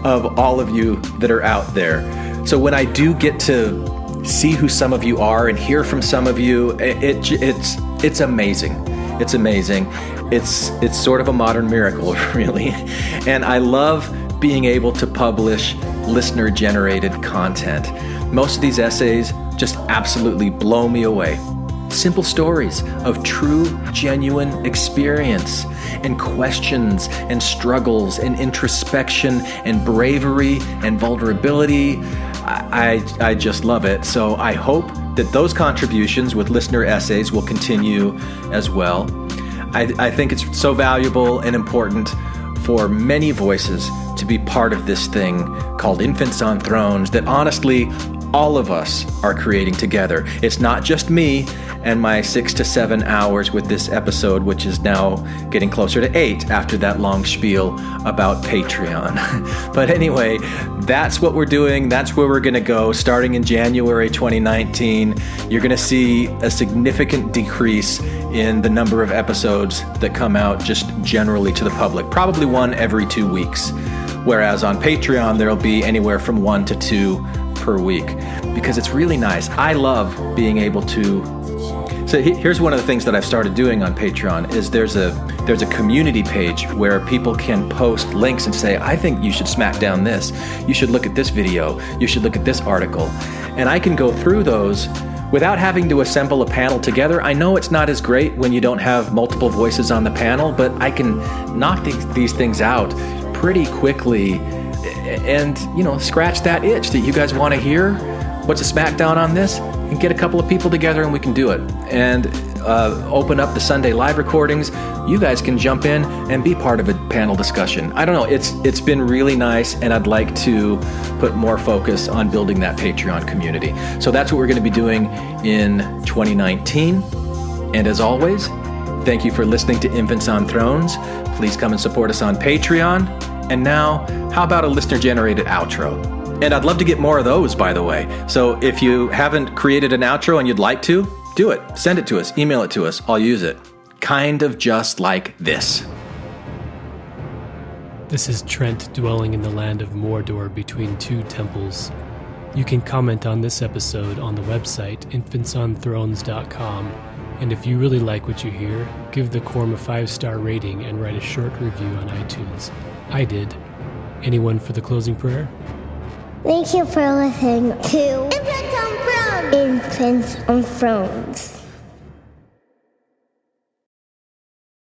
of all of you that are out there. So when I do get to see who some of you are and hear from some of you, it, it it's it's amazing. It's amazing. It's it's sort of a modern miracle, really. And I love being able to publish listener generated content. Most of these essays just absolutely blow me away simple stories of true, genuine experience and questions and struggles and introspection and bravery and vulnerability. I, I, I, just love it. So I hope that those contributions with listener essays will continue as well. I, I think it's so valuable and important for many voices to be part of this thing called Infants on Thrones that honestly all of us are creating together. It's not just me and my six to seven hours with this episode, which is now getting closer to eight after that long spiel about Patreon. but anyway, that's what we're doing. That's where we're going to go starting in January 2019. You're going to see a significant decrease in the number of episodes that come out just generally to the public, probably one every two weeks. Whereas on Patreon, there'll be anywhere from one to two per week because it's really nice. I love being able to. So here's one of the things that I've started doing on Patreon is there's a there's a community page where people can post links and say I think you should smack down this. You should look at this video. You should look at this article. And I can go through those without having to assemble a panel together. I know it's not as great when you don't have multiple voices on the panel, but I can knock these, these things out pretty quickly and, you know, scratch that itch that you guys want to hear. What's a smackdown on this? And get a couple of people together and we can do it. And uh, open up the Sunday live recordings. You guys can jump in and be part of a panel discussion. I don't know. It's it's been really nice, and I'd like to put more focus on building that Patreon community. So that's what we're going to be doing in 2019. And as always, thank you for listening to Infants on Thrones. Please come and support us on Patreon. And now, how about a listener generated outro? And I'd love to get more of those, by the way. So if you haven't created an outro and you'd like to, do it. Send it to us. Email it to us. I'll use it. Kind of just like this. This is Trent dwelling in the land of Mordor between two temples. You can comment on this episode on the website infantsonthrones.com. And if you really like what you hear, give the Quorum a five star rating and write a short review on iTunes. I did. Anyone for the closing prayer? Thank you for listening to Infants on Thrones. Infants on Thrones.